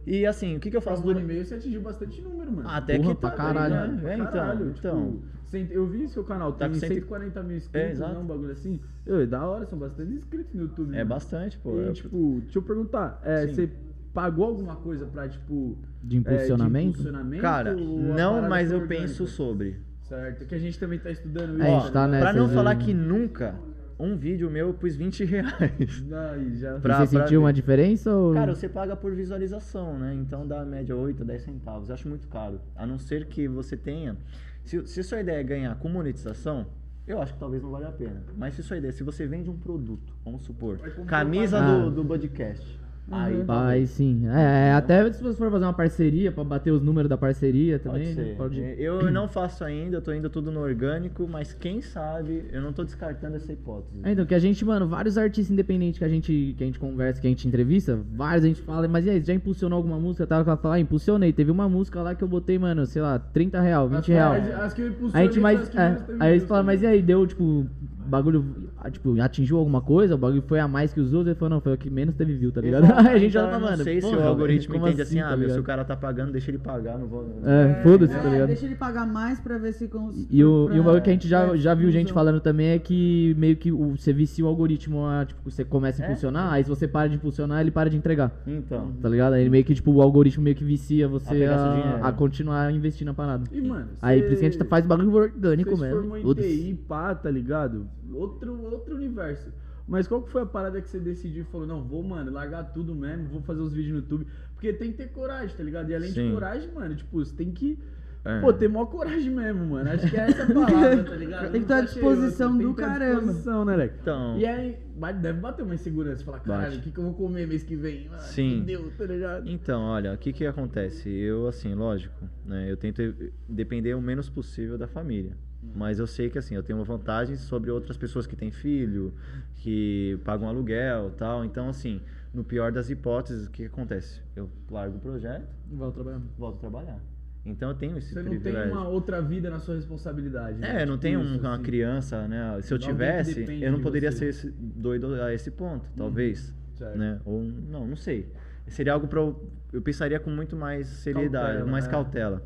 E assim, o que, que eu faço um ano e meio você atingiu bastante número, mano. Até Porra, que pra tá caralho. bem, né? Pra É, então, caralho, então. tipo, eu vi seu canal, Tá tem com cento e- 140 mil inscritos, É, exato. né, um bagulho assim. Eu, é da hora, são bastante inscritos no YouTube. É mano. bastante, pô. E, é- tipo, deixa eu perguntar, é, Sim. você pagou alguma coisa pra, tipo... De é, impulsionamento? impulsionamento Cara, não, mas eu orgânica? penso sobre. Certo, que a gente também tá estudando É, a isso. gente tá nessa, Pra não falar vezes. que nunca, um vídeo meu eu pus 20 reais. Aí, já... Pra- você sentiu ver. uma diferença ou... Cara, você paga por visualização, né? Então dá a média 8, 10 centavos. Eu acho muito caro. A não ser que você tenha. Se, se sua ideia é ganhar com monetização, eu acho que talvez não valha a pena. Mas se sua ideia, se você vende um produto, vamos supor, camisa Ah. do, do podcast. Aí Uhum. talvez. Aí sim. É, é, até se você for fazer uma parceria pra bater os números da parceria também, Pode né? Pode... Eu não faço ainda, eu tô indo tudo no orgânico, mas quem sabe, eu não tô descartando essa hipótese. É, então, que a gente, mano, vários artistas independentes que a gente, que a gente conversa, que a gente entrevista, vários a gente fala, mas e aí, já impulsionou alguma música? Tava com ela falar, ah, impulsionei. Teve uma música lá que eu botei, mano, sei lá, 30 real, 20 As- real. as- as que eu impulsionei A gente mais. é, aí eles falam, mas e aí, deu, tipo, bagulho, ah, tipo, atingiu alguma coisa? O bagulho foi a mais que os outros? Ele falou, não, foi o que menos teve view, tá ligado? Exato, Aí a gente já então tá, mano. Não sei se o algoritmo entende assim, ah, tá meu, se o cara tá pagando, deixa ele pagar, não vou. É, foda-se, tá É, ligado? deixa ele pagar mais pra ver se cons... E o, e o bagulho que a gente já, já viu gente falando também é que meio que o, você vicia o algoritmo a, tipo, você começa a É? impulsionar, aí se você para de impulsionar, ele para de entregar. Então. Tá ligado? Aí meio que, tipo, o algoritmo meio que vicia você pegar seu a, dinheiro. a continuar investindo na parada. E, mano, Aí cê- por isso que a gente faz bagulho orgânico se mesmo. em Foda-se. TI, pá, tá ligado? Outro, outro universo. Mas qual que foi a parada que você decidiu e falou, não, vou, mano, largar tudo mesmo, vou fazer os vídeos no YouTube. Porque tem que ter coragem, tá ligado? E além Sim. de coragem, mano, tipo, você tem que. É. Pô, ter maior coragem mesmo, mano. Acho que é essa a palavra, tá ligado? Tem que a tá cheio, assim, disposição tem do caramba. disposição, né, Leque? Então. E aí, deve bater uma insegurança. Falar, caralho, o que, que eu vou comer mês que vem? Ah, Sim. tá ligado? Então, olha, o que que acontece? Eu, assim, lógico, né? Eu tento depender o menos possível da família. Mas eu sei que, assim, eu tenho uma vantagem sobre outras pessoas que têm filho, que pagam aluguel tal. Então, assim, no pior das hipóteses, o que que acontece? Eu largo o projeto, Volta trabalhando. volto a trabalhar. Então, eu tenho esse Você não tem privilégio. uma outra vida na sua responsabilidade. né? É, não Tipo um- isso, uma assim. criança, né? Se eu tivesse, eu não de poderia ser esse- doido a esse ponto, talvez, Certo. né? Ou não, não sei. Seria algo para eu, eu pensaria com muito mais seriedade, Cautela, mais é. cautela,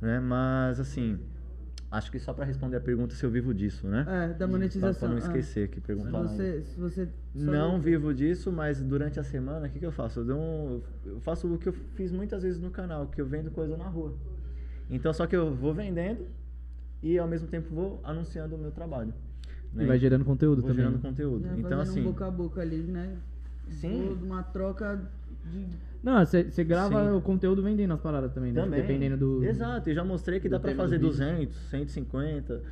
né? Mas assim, acho que só para responder a pergunta se eu vivo disso, né? É, da Para monetização. não ah. esquecer que Se perguntaram. aí. você, se você Não vivo disso, mas durante a semana, o que, que eu faço? Eu, dou um- eu faço o que eu fiz muitas vezes no canal, que eu vendo coisa na rua. Então, só que eu vou vendendo e ao mesmo tempo vou anunciando o meu trabalho. né? E vai gerando conteúdo Vou também. gerando né? conteúdo. já Então, assim, um boca a boca ali, né? Sim. Uma troca Não, você grava Sim. o conteúdo vendendo as paradas também, né? Também. Dependendo do. Exato, eu já mostrei que do dá pra tema fazer do vídeo. 200, 150.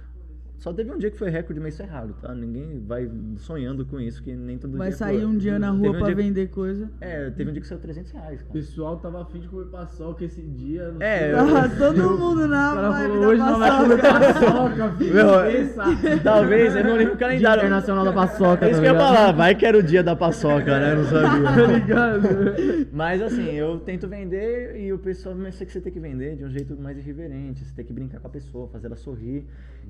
Só teve um dia que foi recorde, mas isso é raro, tá? Ninguém vai sonhando com isso, que nem todo Vai dia. sair pô. um dia na rua um pra dia vender coisa. É, teve um dia que saiu 300 reais, O cara. pessoal tava afim de comer paçoca esse dia. Não É, sei. eu- Ah, todo mundo na O cara vibe falou, da hoje não vai comer paçoca. filho. Meu. Talvez, eu não lembro o Dia calendário. Internacional da Paçoca, É isso tá que eu ia falar, vai que era o dia da paçoca, né? Eu não sabia. Tá ligado? Mas assim, eu tento vender e o pessoal, mas sei que você tem que vender de um jeito mais irreverente, você tem que brincar com a pessoa, fazer ela sorrir,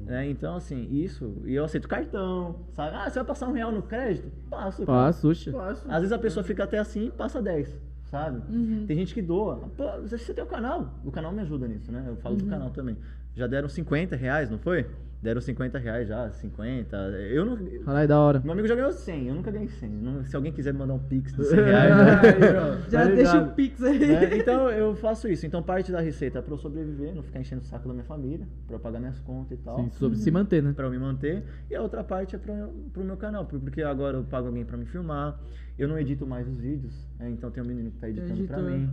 né? Então, assim, isso, e eu aceito cartão, sabe? Ah, você vai passar um real no crédito? Passo. sushi. Faço. Às vezes a pessoa fica até assim e passa 10, sabe? Tem gente que doa. Pô, você tem o canal, o canal me ajuda nisso, né? Eu falo do canal também. Já deram 50 reais, não foi? Deram 50 reais já, 50. Eu não. Caralho, da hora. Meu amigo já ganhou 100, eu nunca ganhei 100. Não- se alguém quiser me mandar um pix de 100 reais, né? Ó, Já tá deixa o pix aí. Né? Então eu faço isso. Então parte da receita é pra eu sobreviver, não ficar enchendo o saco da minha família, pra eu pagar minhas contas e tal. Sim, sobre se manter, né? Pra eu me manter. E a outra parte é pra, pro meu canal, porque agora eu pago alguém pra me filmar. Eu não edito mais os vídeos, né? então tem um menino que tá editando pra mim.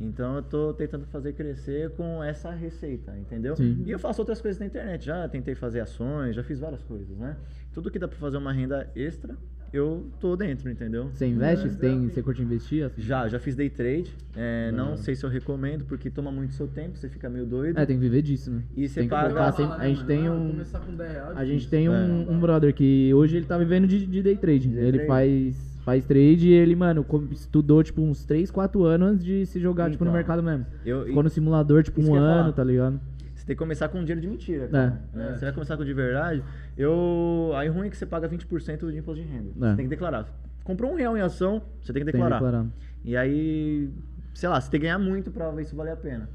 Então eu tô tentando fazer crescer com essa receita, entendeu? Sim. E eu faço outras coisas na internet. Já tentei fazer ações, já fiz várias coisas, né? Tudo que dá pra fazer uma renda extra, eu tô dentro, entendeu? Você investe? Você tem, você curte investir? assim? Já, já fiz day trade. É, não Uhum. sei se eu recomendo, porque toma muito seu tempo, você fica meio doido. É, tem que viver disso, né? E você tem que paga- focar Fala, sempre. né, A gente mano? tem Ah, um. Começar com 10 reais. A gente tem um, É. um brother que hoje ele tá vivendo de, de day trade. Day ele trade. faz, faz trade e ele, mano, estudou tipo uns 3, 4 anos antes de se jogar tipo, no Então, mercado mesmo. Eu, Ficou no simulador tipo um ano, falar. tá ligado? Você tem que começar com dinheiro de mentira, cara. né? Você vai começar com de verdade. Eu. Aí ruim é que você paga 20% de imposto de renda. É. Você tem que declarar. Comprou um real em ação, você tem que Tem que declarar. declarar. E aí, sei lá, você tem que ganhar muito pra ver se vale a pena.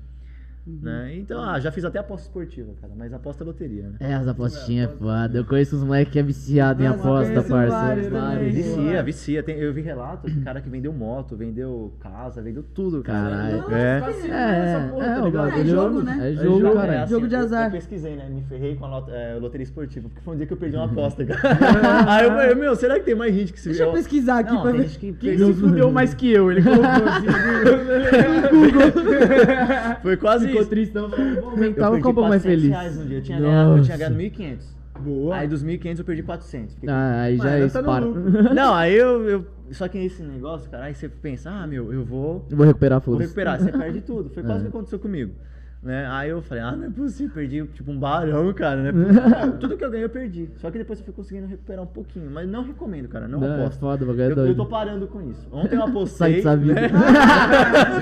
Né? Então, ah, já fiz até aposta esportiva, cara, mas aposta é loteria, né? É, as apostinhas é foda. Eu conheço uns moleques que é viciado em Nossa, aposta, conheço parça. vários também. Vicia, vicia. Tem- eu vi relatos de cara que vendeu moto, vendeu casa, vendeu tudo, cara. Caralho. É. É, essa porra, é, tá o ligado? bagulho. É jogo, né? É jogo, é cara. assim, Jogo de eu- azar. Eu, pesquisei, né? Me ferrei com a lot- é, loteria esportiva, porque foi um dia que eu perdi uma aposta, cara. Aí eu falei, meu, será que tem mais gente que se Deixa eu eu- pesquisar aqui Não, pra ver. que Quem se fudeu mais que eu? Ele colocou assim. Foi quase Ficou tristão, falou, vou Eu aumentar, vou ficar um pouco mais 400 feliz. reais no dia. Eu tinha, ganhado, eu tinha ganhado 1.500. Boa. Aí dos 1.500 eu perdi 400. Fiquei Ah, aí já é tá. Não, aí eu, eu- Só que esse negócio, cara, aí você pensa, ah, meu, eu vou. Eu vou recuperar, Vou foda-se. recuperar, você perde tudo. Foi quase o É. que aconteceu comigo. Né? Aí eu falei, ah, não é possível, perdi tipo um barão, cara, né? Tudo que eu ganhei eu perdi. Só que depois eu fui conseguindo recuperar um pouquinho. Mas não recomendo, cara, não, Não, é aposto. foda, o bagulho é eu, eu tô parando com isso. Ontem eu Sai apostei. dessa vida. né?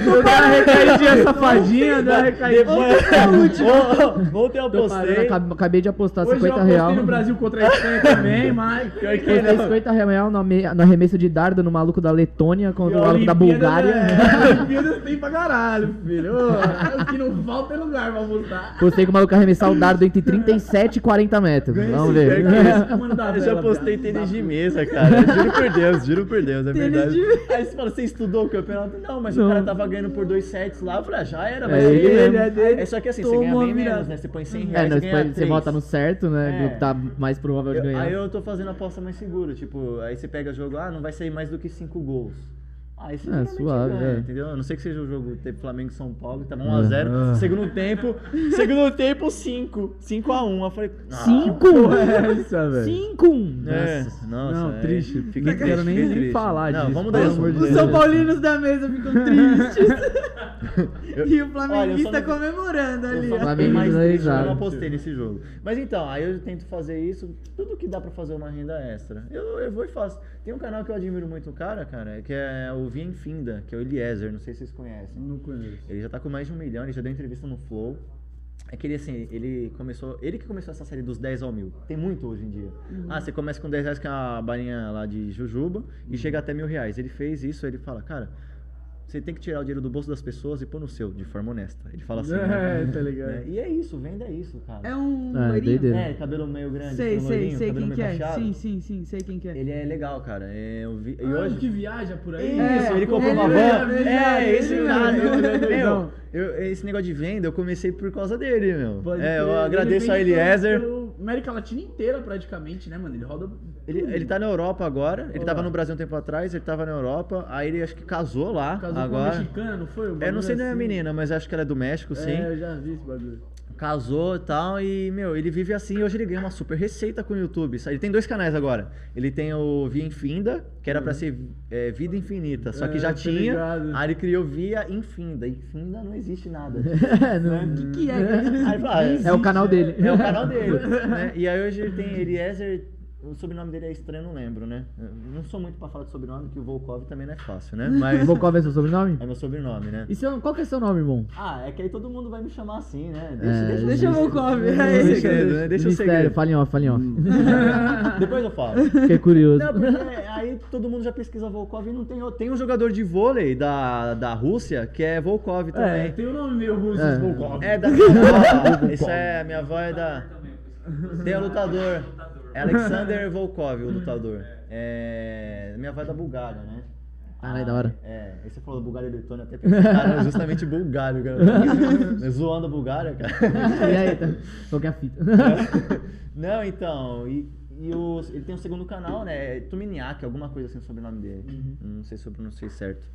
Eu dei uma recaidinha safadinha, deu uma recaidinha. Depois, ontem eu parando, apostei. acab- acabei de apostar Hoje eu 50 apostei real. no Brasil contra a Espanha também, mas... que Postei não. 50 real no, arremesso de dardo no maluco da Letônia contra o maluco da Bulgária. É, Olimpíadas tem pra caralho, filho. Ô, O que não falta é lugar pra apostar. Postei que o maluco arremessar o dardo entre 37 e 40 metros. Vamos esse ver. da Eu já postei tênis de mesa, cara. Juro por Deus, juro por Deus, é Tênis verdade. de Aí você fala, você estudou o campeonato? Não, mas Não. o cara tava ganhando por dois sets lá. Eu falei, ah, já era, vai É ser ele ele é dele. É só que assim, você ganha bem menos, né? Você põe 100 É, reais, nós você ganha você vota no certo, né? É. Tá mais provável de Eu- ganhar. aí eu tô fazendo aposta mais segura, tipo, aí você pega jogo, ah, não vai sair mais do que 5 gols. Aí você É, suave, ganha, é. entendeu? A não sei que seja o jogo teve Flamengo e São Paulo, que tava Ah. 1x0. Segundo tempo, segundo tempo, 5. 5x1. Eu falei, ah, Cinco? É essa, velho. Cinco? É, Nossa. nossa, Não, é, triste. Fiquei Não quero triste, nem- fiquei nem triste. falar Não, disso, vamos dar de Os. São Paulinos da mesa ficam tristes. Eu- e o eu flamenguista só não- comemorando Eu ali. não Flamengo mais triste, eu não apostei nesse jogo. Mas então, aí eu tento fazer isso, tudo que dá pra fazer uma renda extra. Eu, eu vou e faço. Tem um canal que eu admiro muito o cara, cara, que é o Vien Finda, que é o Eliezer, não sei se vocês conhecem. Não conheço. Ele já tá com mais de um milhão, ele já deu entrevista no Flow. É que ele, assim, ele começou. Ele que começou essa série dos 10 ao mil. Tem muito hoje em dia. Ah, você começa com 10 reais com a balinha lá de Jujuba e chega até mil reais. Ele fez isso, ele fala, cara, você tem que tirar o dinheiro do bolso das pessoas e pôr no seu, de forma honesta. Ele fala assim. É, né? tá ligado. Né? E é isso, venda é isso, cara. É um É, loirinho? doideira. É, cabelo meio grande, Sei, sei, sei cabelo quem meio que é. Sim, sim, sim, sei quem que é. Ele é legal, cara. É, eu vi, e Ah, hoje. que viaja por aí? Isso, É, ele comprou uma van. É, esse cara. meu, eu- esse negócio de venda eu comecei por causa dele, meu. Pode É, eu crer, ele agradeço a Eliezer. América Latina inteira praticamente, né, mano? Ele roda. Ele, ele tá na Europa agora, ele Olá. tava no Brasil um tempo atrás, ele tava na Europa, aí ele acho que casou lá Casou agora. mexicana, não foi? Eu não bagulho sei nem a assim? menina, mas acho que ela é do México, sim. É, eu já vi esse bagulho. Casou e tal, e, meu, ele vive assim hoje ele ganha uma super receita com o YouTube. Ele tem dois canais agora. Ele tem o Via Infinda, que era pra ser é, Vida Infinita, só que É, já tinha. ligado. Aí ele criou Via Infinda. Infinda não existe nada. É, não- O que, que é? Aí fala, ah, É o canal dele. É o canal dele. né? E aí hoje ele tem Eliezer. O sobrenome dele é estranho, não lembro, né? Eu não sou muito pra falar de sobrenome, que o Volkov também não é fácil, né? Mas Vou é seu sobrenome? é meu sobrenome, né? E seu, qual que é seu nome, irmão? Ah, é que aí todo mundo vai me chamar assim, né? É, Deixa eu ver o Kobe. Deixa o Aí. segredo, né? Deixa o segredo. fala em off, fala em off. Depois eu falo. Fiquei curioso. Não, porque aí todo mundo já pesquisa Volkov e não tem outro. Tem um jogador de vôlei da, da Rússia que é Volkov É, também. tem o nome meio russo, É. Volkov. É, da minha avó. Isso é, minha avó é da. Tem o lutador. É Alexander Volkov, o lutador. É. Minha avó é da Bulgária, né? Caralho, da hora. É, aí você falou Bulgária e Letônia, até pensei, cara, é justamente bulgário, cara. Zoando a Bulgária, cara. E aí, tá? Qual que é a fita? Não, então, e, e o, ele tem um segundo canal, né? É Tuminiak, alguma coisa assim, o sobrenome dele. Não sei se eu pronunciei certo.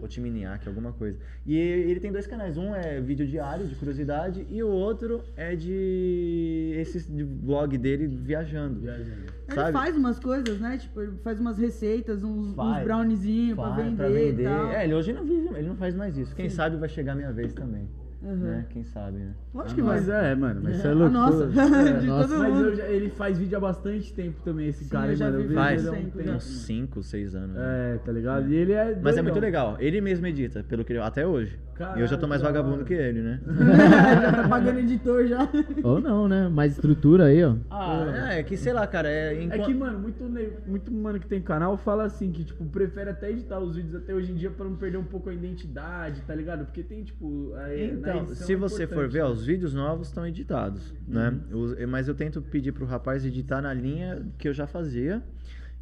Ou Timiniak, alguma coisa. E ele tem dois canais. Um é vídeo diário, de curiosidade, e o outro é de. esse de vlog dele viajando. Viajando. Ele Sabe? faz umas coisas, né? Tipo, ele faz umas receitas, uns, uns Faz. browniezinhos pra vender, e tal. É, ele hoje não vive, ele não faz mais isso. Quem sabe vai chegar a minha vez também. Uhum. Né? Quem sabe, né? Lógico que vai. Mas é, mano, mas isso é Ah, louco. nossa, de nossa. todo Mas mundo. já- ele faz vídeo há bastante tempo também, esse Sim, cara, eu hein, já mano. vi Eu Faz um já. Uns 5, 6 anos. né? É, tá ligado? E ele é. Mas é muito legal. Ele mesmo edita, pelo que ele, até hoje. e eu já tô mais Caralho, da vagabundo que ele, né? já tá pagando editor já. Ou não, né? Mais estrutura aí, ó. Ah, é que sei lá, cara. É, É enquanto- que, mano, muito, muito mano que tem canal fala assim, que, tipo, prefere até editar os vídeos até hoje em dia pra não perder um pouco a identidade, tá ligado? Porque tem, tipo. a- na Então, edição se é você for ver, ó, né? os vídeos novos estão editados, né? Os- mas eu tento pedir pro rapaz editar na linha que eu já fazia.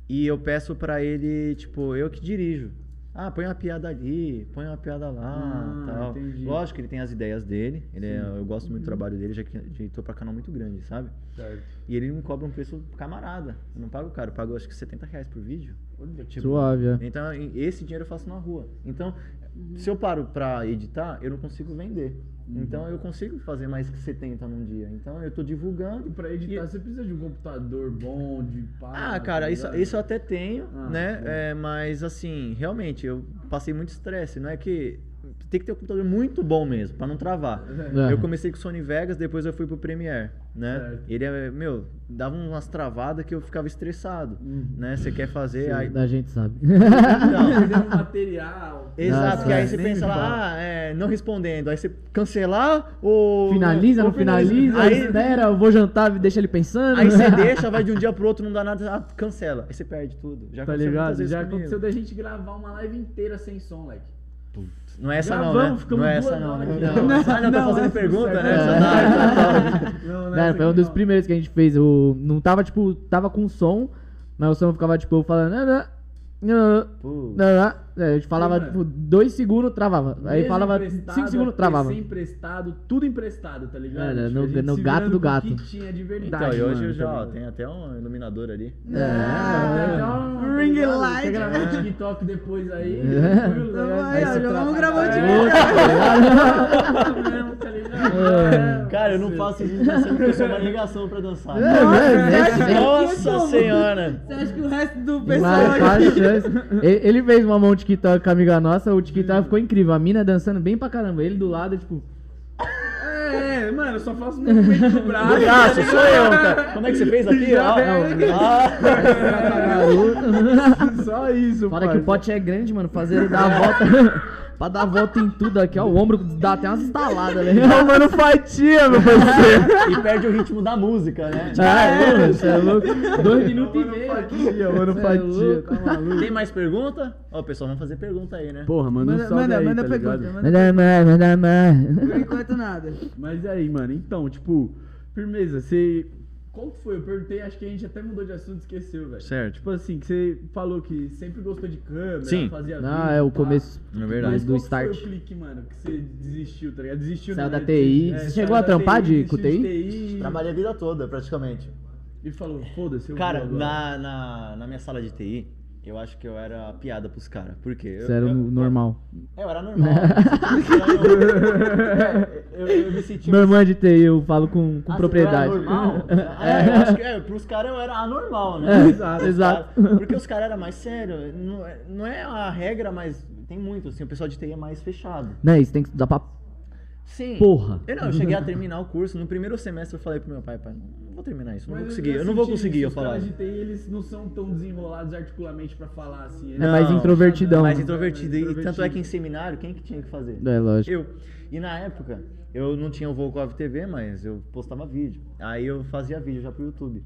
E eu peço pra ele, tipo, eu que dirijo. Ah, põe uma piada ali, põe uma piada lá, Ah, tal. entendi. Lógico que ele tem as ideias dele. Ele é- eu gosto muito do trabalho dele, já que editou pra canal muito grande, sabe? Certo. E ele me cobra um preço camarada. Eu não pago caro, eu pago acho que 70 reais por vídeo. Olha, tipo, Suave, é. Então, esse dinheiro eu faço na rua. Então, se eu paro pra editar, eu não consigo vender. Então, eu consigo fazer mais que 70 num dia. Então, eu tô divulgando. E pra editar, você precisa de um computador bom, de pá. Ah, cara, tá isso, isso eu até tenho, Ah, né? É, mas, assim, realmente, eu passei muito estresse. Não é que... Tem que ter um computador muito bom mesmo, pra não travar. É. Eu comecei com o Sony Vegas, depois eu fui pro Premiere, né? Certo. Ele é, meu, dava umas travadas que eu ficava estressado, Uhum. né? Você quer fazer, aí... A gente sabe. Não, Perdendo material. Exato, Nossa, porque aí é, você pensa lá, ah, é, não respondendo. Aí você cancelar ou. Finaliza, ou não finaliza, Aí, espera, eu vou jantar, deixa ele pensando. aí você deixa, vai de um dia pro outro, não dá nada, ah, cancela. Aí você perde tudo. Já Tá aconteceu ligado? Já comigo. aconteceu da gente gravar uma live inteira sem som, like. Não é essa não, né? ficamos Não é essa não, né? Não, Não, ah, não, tá fazendo pergunta, não né? não, Não, foi um dos primeiros que a gente fez. O, não tava, tipo, tava com som, mas o som ficava, tipo, falando. "Não, não, não, Pô. não, não". É, A gente falava, mano. tipo, dois segundos, travava. Aí falava cinco segundos, travava. Emprestado, tudo emprestado, tá ligado? Era, Tipo, no- a gente no gato do o gato. que tinha de verdade. Então, e hoje mano, eu já, tá ó, tem até um iluminador ali. É, Ah, um Ring Quer light. gravar um TikTok depois aí? É. Aí ó, já vamos gravar o É. TikTok. Cara, eu não faço digitação porque eu sou uma ligação pra dançar. É, né, Nossa, né, Nossa senhora! Você acha que o resto do pessoal Mas aqui... chance? Ele fez uma mão TikTok com a amiga nossa, o TikTok ficou incrível. A mina dançando bem pra caramba. Ele do lado, tipo. É, mano, eu só faço movimento do braço. Do braço, sou eu, cara. Como é que você fez aqui? Já Ó, é. ah. Só isso, Fora que o pote é grande, mano. Fazer ele dar a volta. pra dar a volta em tudo aqui, ó. O ombro dá até umas estaladas, né? mano, fatia, meu parceiro. E perde o ritmo da música, né? Ah, é, mano, você é louco. Dois minutos e Mano, meio aqui. fatia, mano, Cê é fatia, louco. tá maluco. Tem mais pergunta? Ó, pessoal, vamos fazer pergunta aí, né? Porra, mano, Manda, manda, manda pergunta, manda Manda mais, manda Por enquanto nada. Mas aí, mano, então, tipo, firmeza, você Qual que foi? Eu perguntei, acho que a gente até mudou de assunto, esqueceu, velho. Certo. Tipo assim, que você falou que sempre gostou de câmera, Sim. fazia Ah, vídeo, é o começo É verdade. Mas do qual start. foi o clique, mano, que você desistiu, tá ligado? Desistiu Saiu da né? TI. É, Você saiu chegou a da trampar de- desistiu com de TI? Trabalhei a vida toda, praticamente. E falou, foda-se, eu Cara, vou agora. na, na, na minha sala de TI, eu acho que eu era piada pros caras. Por quê? Eu- Você era eu, o normal. É, eu era normal. É, eu, eu me sentia Meu irmão é de TI, eu falo com, com Ah, propriedade. Você era normal? É, eu acho que é, pros caras eu era anormal, né? É, Exato, exato. porque os caras eram mais sérios. Não, é- não é a regra, mas tem muito, assim, o pessoal de TI é mais fechado. Não, isso tem que estudar pra Sim. porra. Eu não, eu cheguei a terminar o curso. No primeiro semestre eu falei pro meu pai, pai, não vou terminar isso, não Mas vou conseguir. Eu não vou conseguir, isso, eu os falava. caras de TI, eles não são tão desenrolados articuladamente pra falar assim. É eles- mais Não, introvertidão. Mais né? introvertido. E tanto é Introvertido. que em seminário, quem que tinha que fazer? É, lógico. Eu. E na época, eu não tinha o Volkov TV, mas eu postava vídeo. Aí eu fazia vídeo já pro YouTube.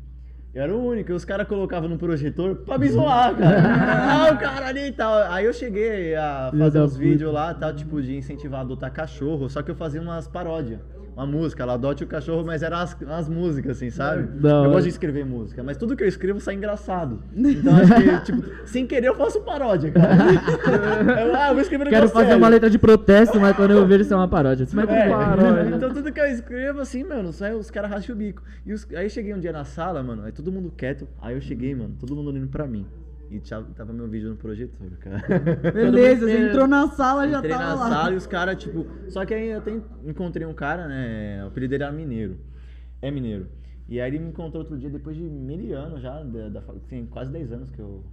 Eu era o único, e os caras colocavam no projetor pra me zoar, cara. ah, o cara ali e tal. Aí eu cheguei a fazer uns vídeos lá, tal, tipo, de incentivar a adotar cachorro, só que eu fazia umas paródias. Uma música, lá, adote o cachorro, mas eram as, as músicas, assim, sabe? Da eu gosto de escrever música, mas tudo que eu escrevo sai engraçado. Então acho que, tipo, sem querer eu faço paródia, cara. eu, ah, eu vou escrever Quero fazer sério. uma letra de protesto, mas quando eu vejo isso é uma paródia. Isso não é É, paródia. então tudo que eu escrevo assim, mano, sai os caras racham o bico. E os- aí cheguei um dia na sala, mano, aí todo mundo quieto. Aí eu cheguei, mano, todo mundo olhando pra mim. E tava, meu vídeo no projetor, cara. Beleza, você entrou na sala já Entrei tava na lá. sala e os caras, tipo. Só que aí eu até encontrei um cara, né? O apelido dele era Mineiro. É Mineiro. E aí ele me encontrou outro dia, depois de mil anos já, da, da, quase 10 anos que eu.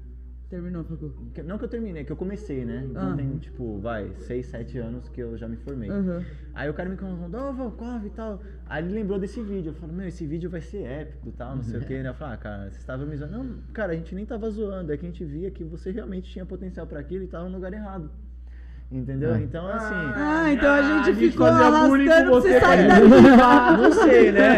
Terminou, Facu. que- não que eu terminei, que eu comecei, né? Então Ah. tem, tipo, vai, 6, 7 anos que eu já me formei. Aham. Aí o cara me contou, ô, Volkov e tal. Aí ele lembrou desse vídeo. Eu falei, meu, esse vídeo vai ser épico e tal, não sei o quê. Ele falou, ah, cara, você estava me zoando. Não, cara, a gente nem tava zoando. É que a gente via que você realmente tinha potencial pra aquilo e tava no lugar errado. Entendeu? É. Então, assim. Ah, então a gente a gente ficou fazia bullying com arrastando pra você, sair cara. dali. Não sei, né?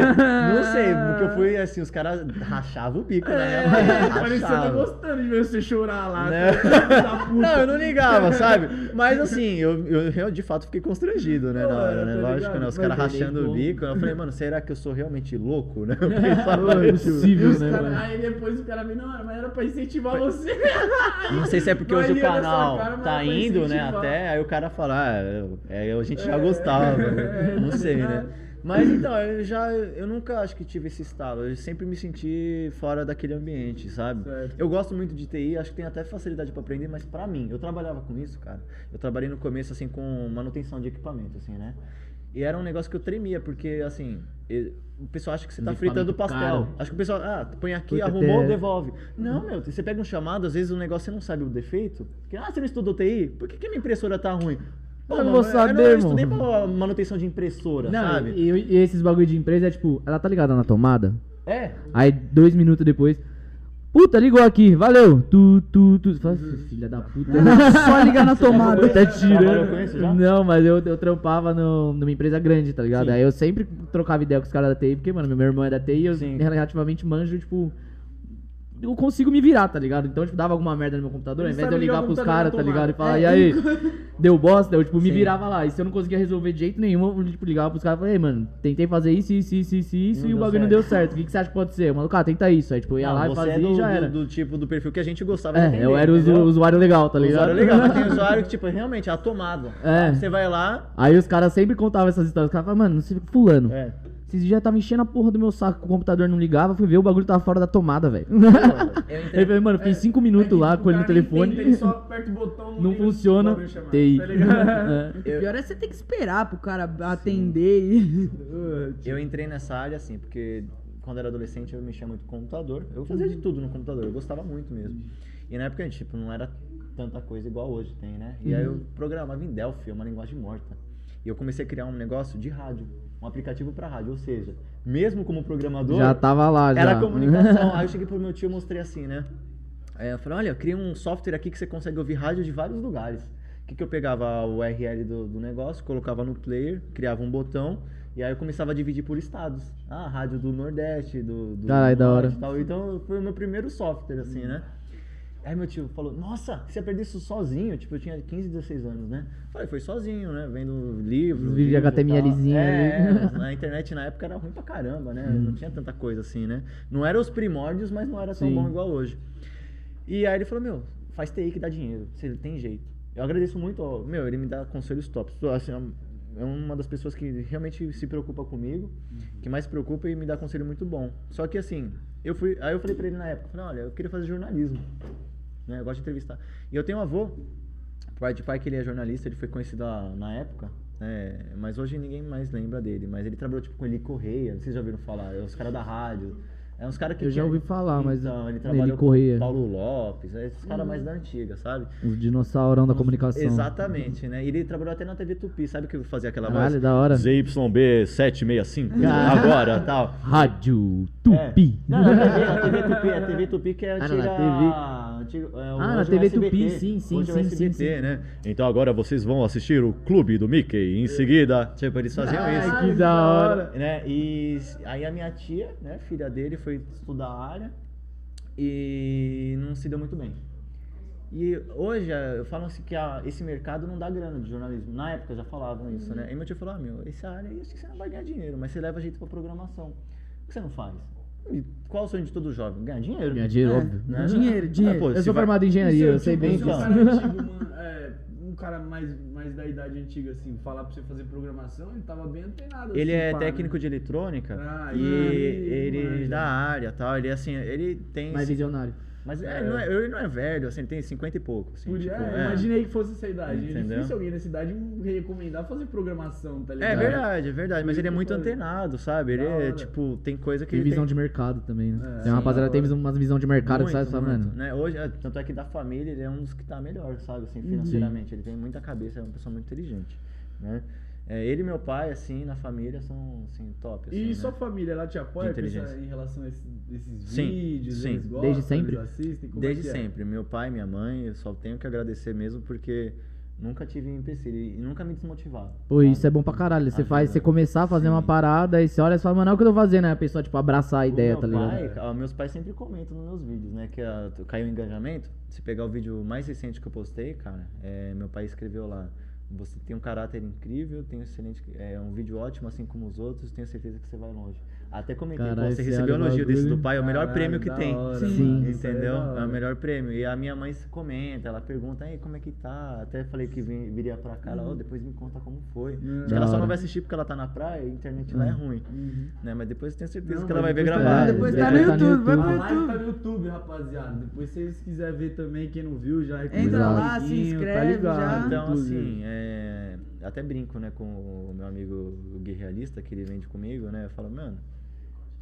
Não sei, porque eu fui assim, os caras rachavam o bico É, mão. parecia tá rachavam. gostando de ver você chorar lá. Né? da puta. Não, eu não ligava, sabe? Mas assim, eu, eu, eu, de fato fiquei constrangido, né, na hora, né? Tá Lógico, ligado? né? Os caras rachando o bico. Eu falei, mano, será que eu sou realmente louco, né? Eu Não pensava é isso. Possível, os né, cara-? Aí depois o cara me não, mas era pra incentivar você. Não sei se é porque hoje o canal tá indo, né, incentivar. Até, aí o cara fala, ah, é, a gente já É, gostava, é, né? não sei, né? Mas então, eu já, eu nunca acho que tive esse estalo, eu sempre me senti fora daquele ambiente, sabe? Certo. Eu gosto muito de TI, acho que tem até facilidade pra aprender, mas pra mim, eu trabalhava com isso, cara. Eu trabalhei no começo, assim, com manutenção de equipamento, assim, né? E era um negócio que eu tremia, porque, assim, o pessoal acha que você tá fritando pastel. caro. Acho que o pessoal, ah, põe aqui, Porque arrumou, tem- devolve. Não, meu, você pega um chamado, às vezes o negócio você não sabe o defeito. Que, ah, você não estudou TI? Por que, que minha impressora tá ruim? Pô, Eu não vou saber, eu, não, eu estudei pra manutenção de impressora, Não, sabe? e, e esses bagulho de empresa é tipo, ela tá ligada na tomada? É. Aí dois minutos depois. Puta, ligou aqui, valeu! Tu, tu, tu. Fala, filha da puta. Só ligar na tomada. Tá isso tirando. já? Não, mas eu, eu trampava no, numa empresa grande, tá ligado? Sim. Aí eu sempre trocava ideia com os caras da TI, porque, mano, meu irmão é da TI e eu Sim. relativamente manjo, tipo. Eu consigo me virar, tá ligado? Então, tipo, dava alguma merda no meu computador, ao invés de eu ligar pros caras, tá ligado? E falar, e aí? Deu bosta, eu, tipo, me Sim. virava lá. E se eu não conseguia resolver de jeito nenhum, eu, tipo, ligava pros caras e falei, ei, mano, tentei fazer isso, isso, isso, isso, isso, Não e o bagulho não deu certo. O que, que você acha que pode ser? O maluco, ah, tenta isso. Aí, tipo, eu ia Não, lá e fazia é do, e já do- era. do tipo do perfil que a gente gostava de É, atender, eu era o usuário legal, tá ligado? Usuário legal, mas tem usuário que, tipo, realmente é a tomada. É. Você vai lá, Aí os caras sempre contavam essas histórias. Os caras falavam, mano, você fulano. é. Esses dias tava enchendo a porra do meu saco que o computador não ligava, fui ver o bagulho tava fora da tomada, velho. eu Aí entrei- falei, mano, fiquei cinco minutos lá com ele no telefone. Ele só aperta o botão, Não liga, funciona. o TI. Tá ligado? É. O pior é você ter que esperar pro cara atender e. Eu entrei nessa área assim, porque quando era adolescente eu mexia muito com computador. Eu fazia de tudo no computador, eu gostava muito mesmo. E na época, tipo, não era tanta coisa igual hoje tem, né? E aí eu programava em Delphi, uma linguagem morta. E eu comecei a criar um negócio de rádio, um aplicativo pra rádio, ou seja, mesmo como programador, Já tava lá, já. era comunicação. aí eu cheguei pro meu tio e mostrei assim, né? Aí eu falei, olha, eu criei um software aqui que você consegue ouvir rádio de vários lugares. O que, que eu pegava o URL do, do negócio, colocava no player, criava um botão, e aí eu começava a dividir por estados. Ah, rádio do Nordeste, do, do da Norte hora. e tal. Então foi o meu primeiro software, assim, né? Aí meu tio falou, nossa, você ia perder isso sozinho? Tipo, eu tinha 15, 16 anos, né? Falei, foi sozinho, né? Vendo livro. Os vídeos de livro HTMLzinho. É, ali. Hum. na internet na época era ruim pra caramba, né? Não tinha tanta coisa assim, né? Não era os primórdios, mas não era tão Sim. bom igual hoje. E aí ele falou, meu, faz TI que dá dinheiro, você tem jeito. Eu agradeço muito, ó, meu, ele me dá conselhos tops. Tô, Assim, é uma das pessoas que realmente se preocupa comigo, que mais se preocupa e me dá conselho muito bom. Só que assim, eu fui, aí eu falei pra ele na época, falei, olha, eu queria fazer jornalismo, né? Eu gosto de entrevistar. E eu tenho um avô, pai de pai que ele é jornalista, ele foi conhecido a- na época, né? Mas hoje ninguém mais lembra dele. Mas ele trabalhou tipo com Eli Correia, vocês já ouviram falar? É os caras da rádio. É uns caras que Eu já ouvi falar, mas então, ele trabalhou Correia. com Paulo Lopes, é esses caras mais da antiga, sabe? Os dinossaurão da comunicação. Exatamente, né? E ele trabalhou até na TV Tupi, sabe que fazia aquela Caralho, voz? da hora. ZYB 765, Caralho. agora, tal. Rádio Tupi. É. Não, não, a TV, a TV Tupi, a TV Tupi que é a Ah, não, antiga... na TV. antiga- é, Ah, na é o TV SBT, Tupi, sim, sim, hoje é o sim, sim, SBT, sim. né? Então agora vocês vão assistir o Clube do Mickey. Em seguida, tipo, eles faziam Ai, isso. que da hora. Né? E aí a minha tia, né, filha dele, foi estudar a área e não se deu muito bem. E hoje eh, eu falo assim que a- esse mercado não dá grana de jornalismo. Na época já falavam isso, né? E meu tio falou: ah, meu, essa área aí acho que você não vai ganhar dinheiro, mas você leva jeito pra programação. Por que você não faz? E qual é o sonho de todo jovem? Ganhar dinheiro. Ganhar dinheiro, É, óbvio. né? Dinheiro, dinheiro. Ah, pô, Eu sou vai- formado em engenharia, eu sei bem se um disso. cara antigo, mano, é, um cara mais, mais da idade antiga, assim, falar pra você fazer programação, ele tava bem antenado. Ele assim, é pá, técnico né? de eletrônica Ah, e ele- ele manja. da área tal. Ele assim, ele tem. Mais visionário. Mas é, É. ele, não é, ele não é velho, assim, ele tem 50 e pouco. Assim, tipo, é, é. Imaginei que fosse essa idade. É Entendeu? difícil alguém nessa idade recomendar fazer programação, tá ligado? É verdade, é verdade, mas ele é muito falei. antenado, sabe? Ele é, tipo, tem coisa que Tem ele visão tem de mercado também, né? É, tem uma sim, rapaziada da tem hora. visão, de mercado que muito, só, muito, mano. né? Hoje, é, tanto é que da família ele é um dos que tá melhor, sabe? Assim, financeiramente. Ele tem muita cabeça, é uma pessoa muito inteligente, né? É, ele e meu pai, assim, na família, são, assim, top. E assim, sua né? família, ela te apoia em relação a esses, esses Sim, vídeos? sim. Eles gostam, Desde sempre? Eles assistem? Como Desde é que é? sempre. Meu pai, minha mãe, eu só tenho que agradecer mesmo porque nunca tive empecilho e nunca me desmotivaram. Pô, sabe? isso é bom pra caralho. Você Ajuda. faz, você começar a fazer uma Sim. parada e você olha e fala, mano, é o que eu tô fazendo, né? A pessoa, tipo, abraçar a ideia, tá ligado? pai, ah, meus pais sempre comentam nos meus vídeos, né? Que ah, caiu o engajamento. Se pegar o vídeo mais recente que eu postei, cara, é, meu pai escreveu lá. Você tem um caráter incrível, tem um excelente. É um vídeo ótimo, assim como os outros, tenho certeza que você vai longe. Até comentei, você recebeu elogio desse do bagulho. pai, é o melhor Caralho, prêmio que tem. hora, Sim. mano. Entendeu? É hora. o melhor prêmio. E a minha mãe comenta, ela pergunta, aí como é que tá? Até falei que vim- viria pra cá, ela, "Ó, depois me conta como foi. Acho que Da ela só não vai assistir porque ela tá na praia e a internet lá é ruim. Uhum. Né? Mas depois eu tenho certeza Não, que ela vai ver depois tá- gravado. depois É, tá no tá no YouTube, vai A pro live tá YouTube. no YouTube, rapaziada. Depois se vocês quiserem ver também, quem não viu, já recomenda Entra lá, se inscreve já. Então, assim, é, até brinco, né, com o meu amigo o Gui Realista, que ele vende comigo, né? Eu falo, mano,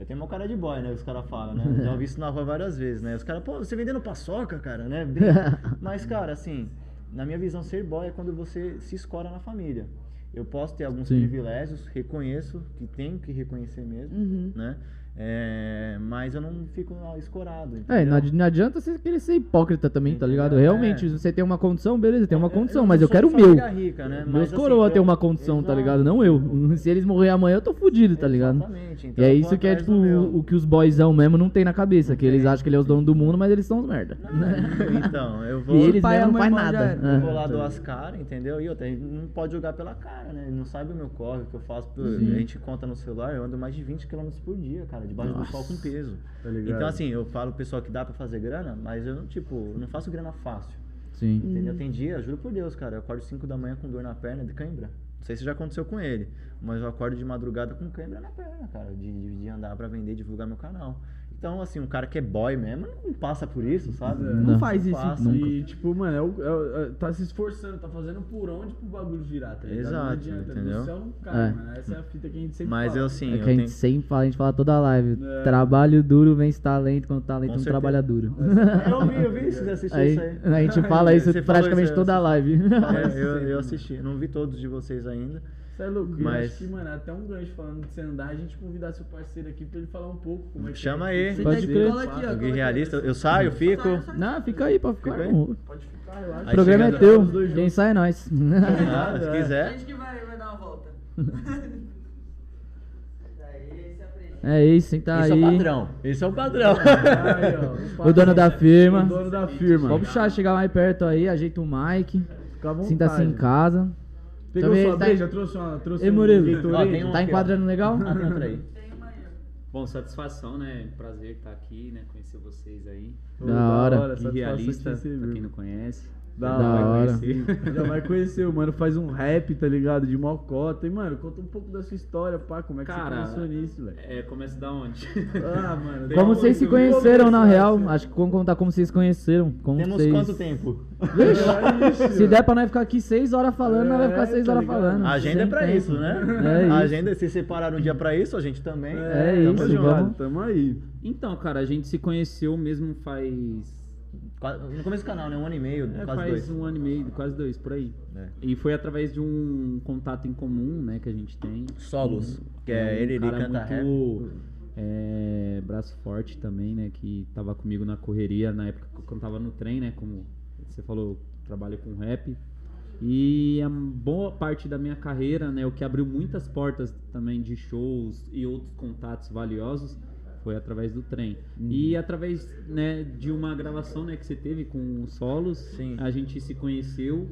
eu tenho uma cara de boy, né? Os caras falam, né? Já ouvi isso na rua várias vezes, né? Os caras, pô, você vendendo paçoca, cara, né? Mas, cara, assim, na minha visão, ser boy é quando você se escora na família. Eu posso ter alguns Sim. privilégios, reconheço que tenho que reconhecer mesmo, Uhum. né? É, mas eu não fico escorado. É, entendeu? não adi- não adianta você querer ser hipócrita também, tá ligado? Entendeu? Realmente, É. se você tem uma condição, beleza, tem uma É, condição, eu mas não eu quero o meu. rica, né? Meus Mas, assim, coroa eu- tem uma condição, tá Exato. ligado? Não eu. Se eles morrer amanhã, eu tô fudido, tá ligado? Exatamente. E Então é eu isso que é, tipo, o, o que os boyzão mesmo não tem na cabeça. Não que eles acham que ele é os donos do mundo, mas eles são os merda. Então, eu vou. E eles pai e não faz nada. É. Eu vou lá doar as caras, entendeu? E outra, ele não pode jogar pela cara, né? Ele não sabe o meu corre, o que eu faço. A gente conta no celular, eu ando mais de 20 km por dia, cara, debaixo do sol com peso. Tá? Então, assim, eu falo pro pessoal que dá pra fazer grana, mas eu não, tipo, eu não faço grana fácil. Sim. Entendeu? Tem dia, juro por Deus, cara, eu acordo 5 da manhã com dor na perna de cãibra. Não sei se já aconteceu com ele, mas eu acordo de madrugada com cãibra na perna, cara, de, de, de andar pra vender, divulgar meu canal. Então, assim, um cara que é boy mesmo não passa por isso, sabe? É. Não faz isso. passa. Nunca. E, tipo, mano, é o, é é- tá se esforçando, tá fazendo por onde pro bagulho virar, tá ligado? Exato, não adianta, entendeu? do céu não cai, É. mano. Essa é a fita que a gente sempre Mas fala. eu, assim, É eu que a gente tenho... sempre fala, a gente fala toda a live. É. Trabalho duro vence talento, quando talento Com não certeza. trabalha duro. Eu vi, eu vi, vocês assistiram Aí, isso aí. a gente fala isso praticamente isso, eu toda a live. É, eu, eu assisti, não vi todos de vocês ainda. Você é louco, eu Mas- acho que, mano, é até um gancho falando de você andar, a gente convidar seu parceiro aqui pra ele falar um pouco como é que Chama é aí. que Pode você crer. Cola aqui, ó, O aqui, Realista, ó. eu saio, fico. Não, fica aí pra ficar. Fica aí. Pode ficar, relaxa. O Aí programa é teu. Quem sai é nós. Ah, se A quiser. gente que vai, vai dar uma volta. É isso, senta Esse aí. é o padrão. Esse é o padrão. Aí, ó, O dono da firma. O dono da firma. Pode puxar, chegar mais perto aí, ajeita o mic. Fica à vontade. Sinta-se em casa. Pegou Também sua tá- breja, trouxe uma. Trouxe Ei, um Murilo. Gatorade? Ó, tem um- Tá ó. enquadrando legal? Ah, tem outra aí. Bom, satisfação, né? Prazer estar aqui, né? Conhecer vocês aí. Pô, Da hora. satisfação E realista, pra quem não conhece. Da, Da hora. hora. Já vai conhecer, o mano faz um rap, tá ligado? De mocota. E, mano, conta um pouco da sua história, pá. Como é que Cara, você começou nisso, velho? É, começa da onde? Ah, mano. Tem Como vocês se conheceram, na real? assim. Acho que vamos contar como vocês se conheceram. Como Temos vocês... quanto tempo? Se der pra nós ficar aqui seis horas falando, nós vai ficar É, seis tá horas ligado? falando. A agenda é pra tempo. isso, né? É isso. A agenda, se separaram um dia pra isso, a gente também. É tamo isso, junto, vamos. Tamo aí. Então, cara, a gente se conheceu mesmo faz. No começo do canal, né? Um ano e meio, é, quase faz dois. um ano e meio, quase dois, por aí. É. E foi através de um contato em comum, né, que a gente tem. Solos, que é um ele, ele canta muito, é, braço forte também, né? Que tava comigo na correria na época que eu cantava no trem, né? Como você falou, trabalho com rap. E a boa parte da minha carreira, né? O que abriu muitas portas também de shows e outros contatos valiosos foi através do trem. E através né, de uma gravação né, que você teve com os solos, Sim. a gente se conheceu,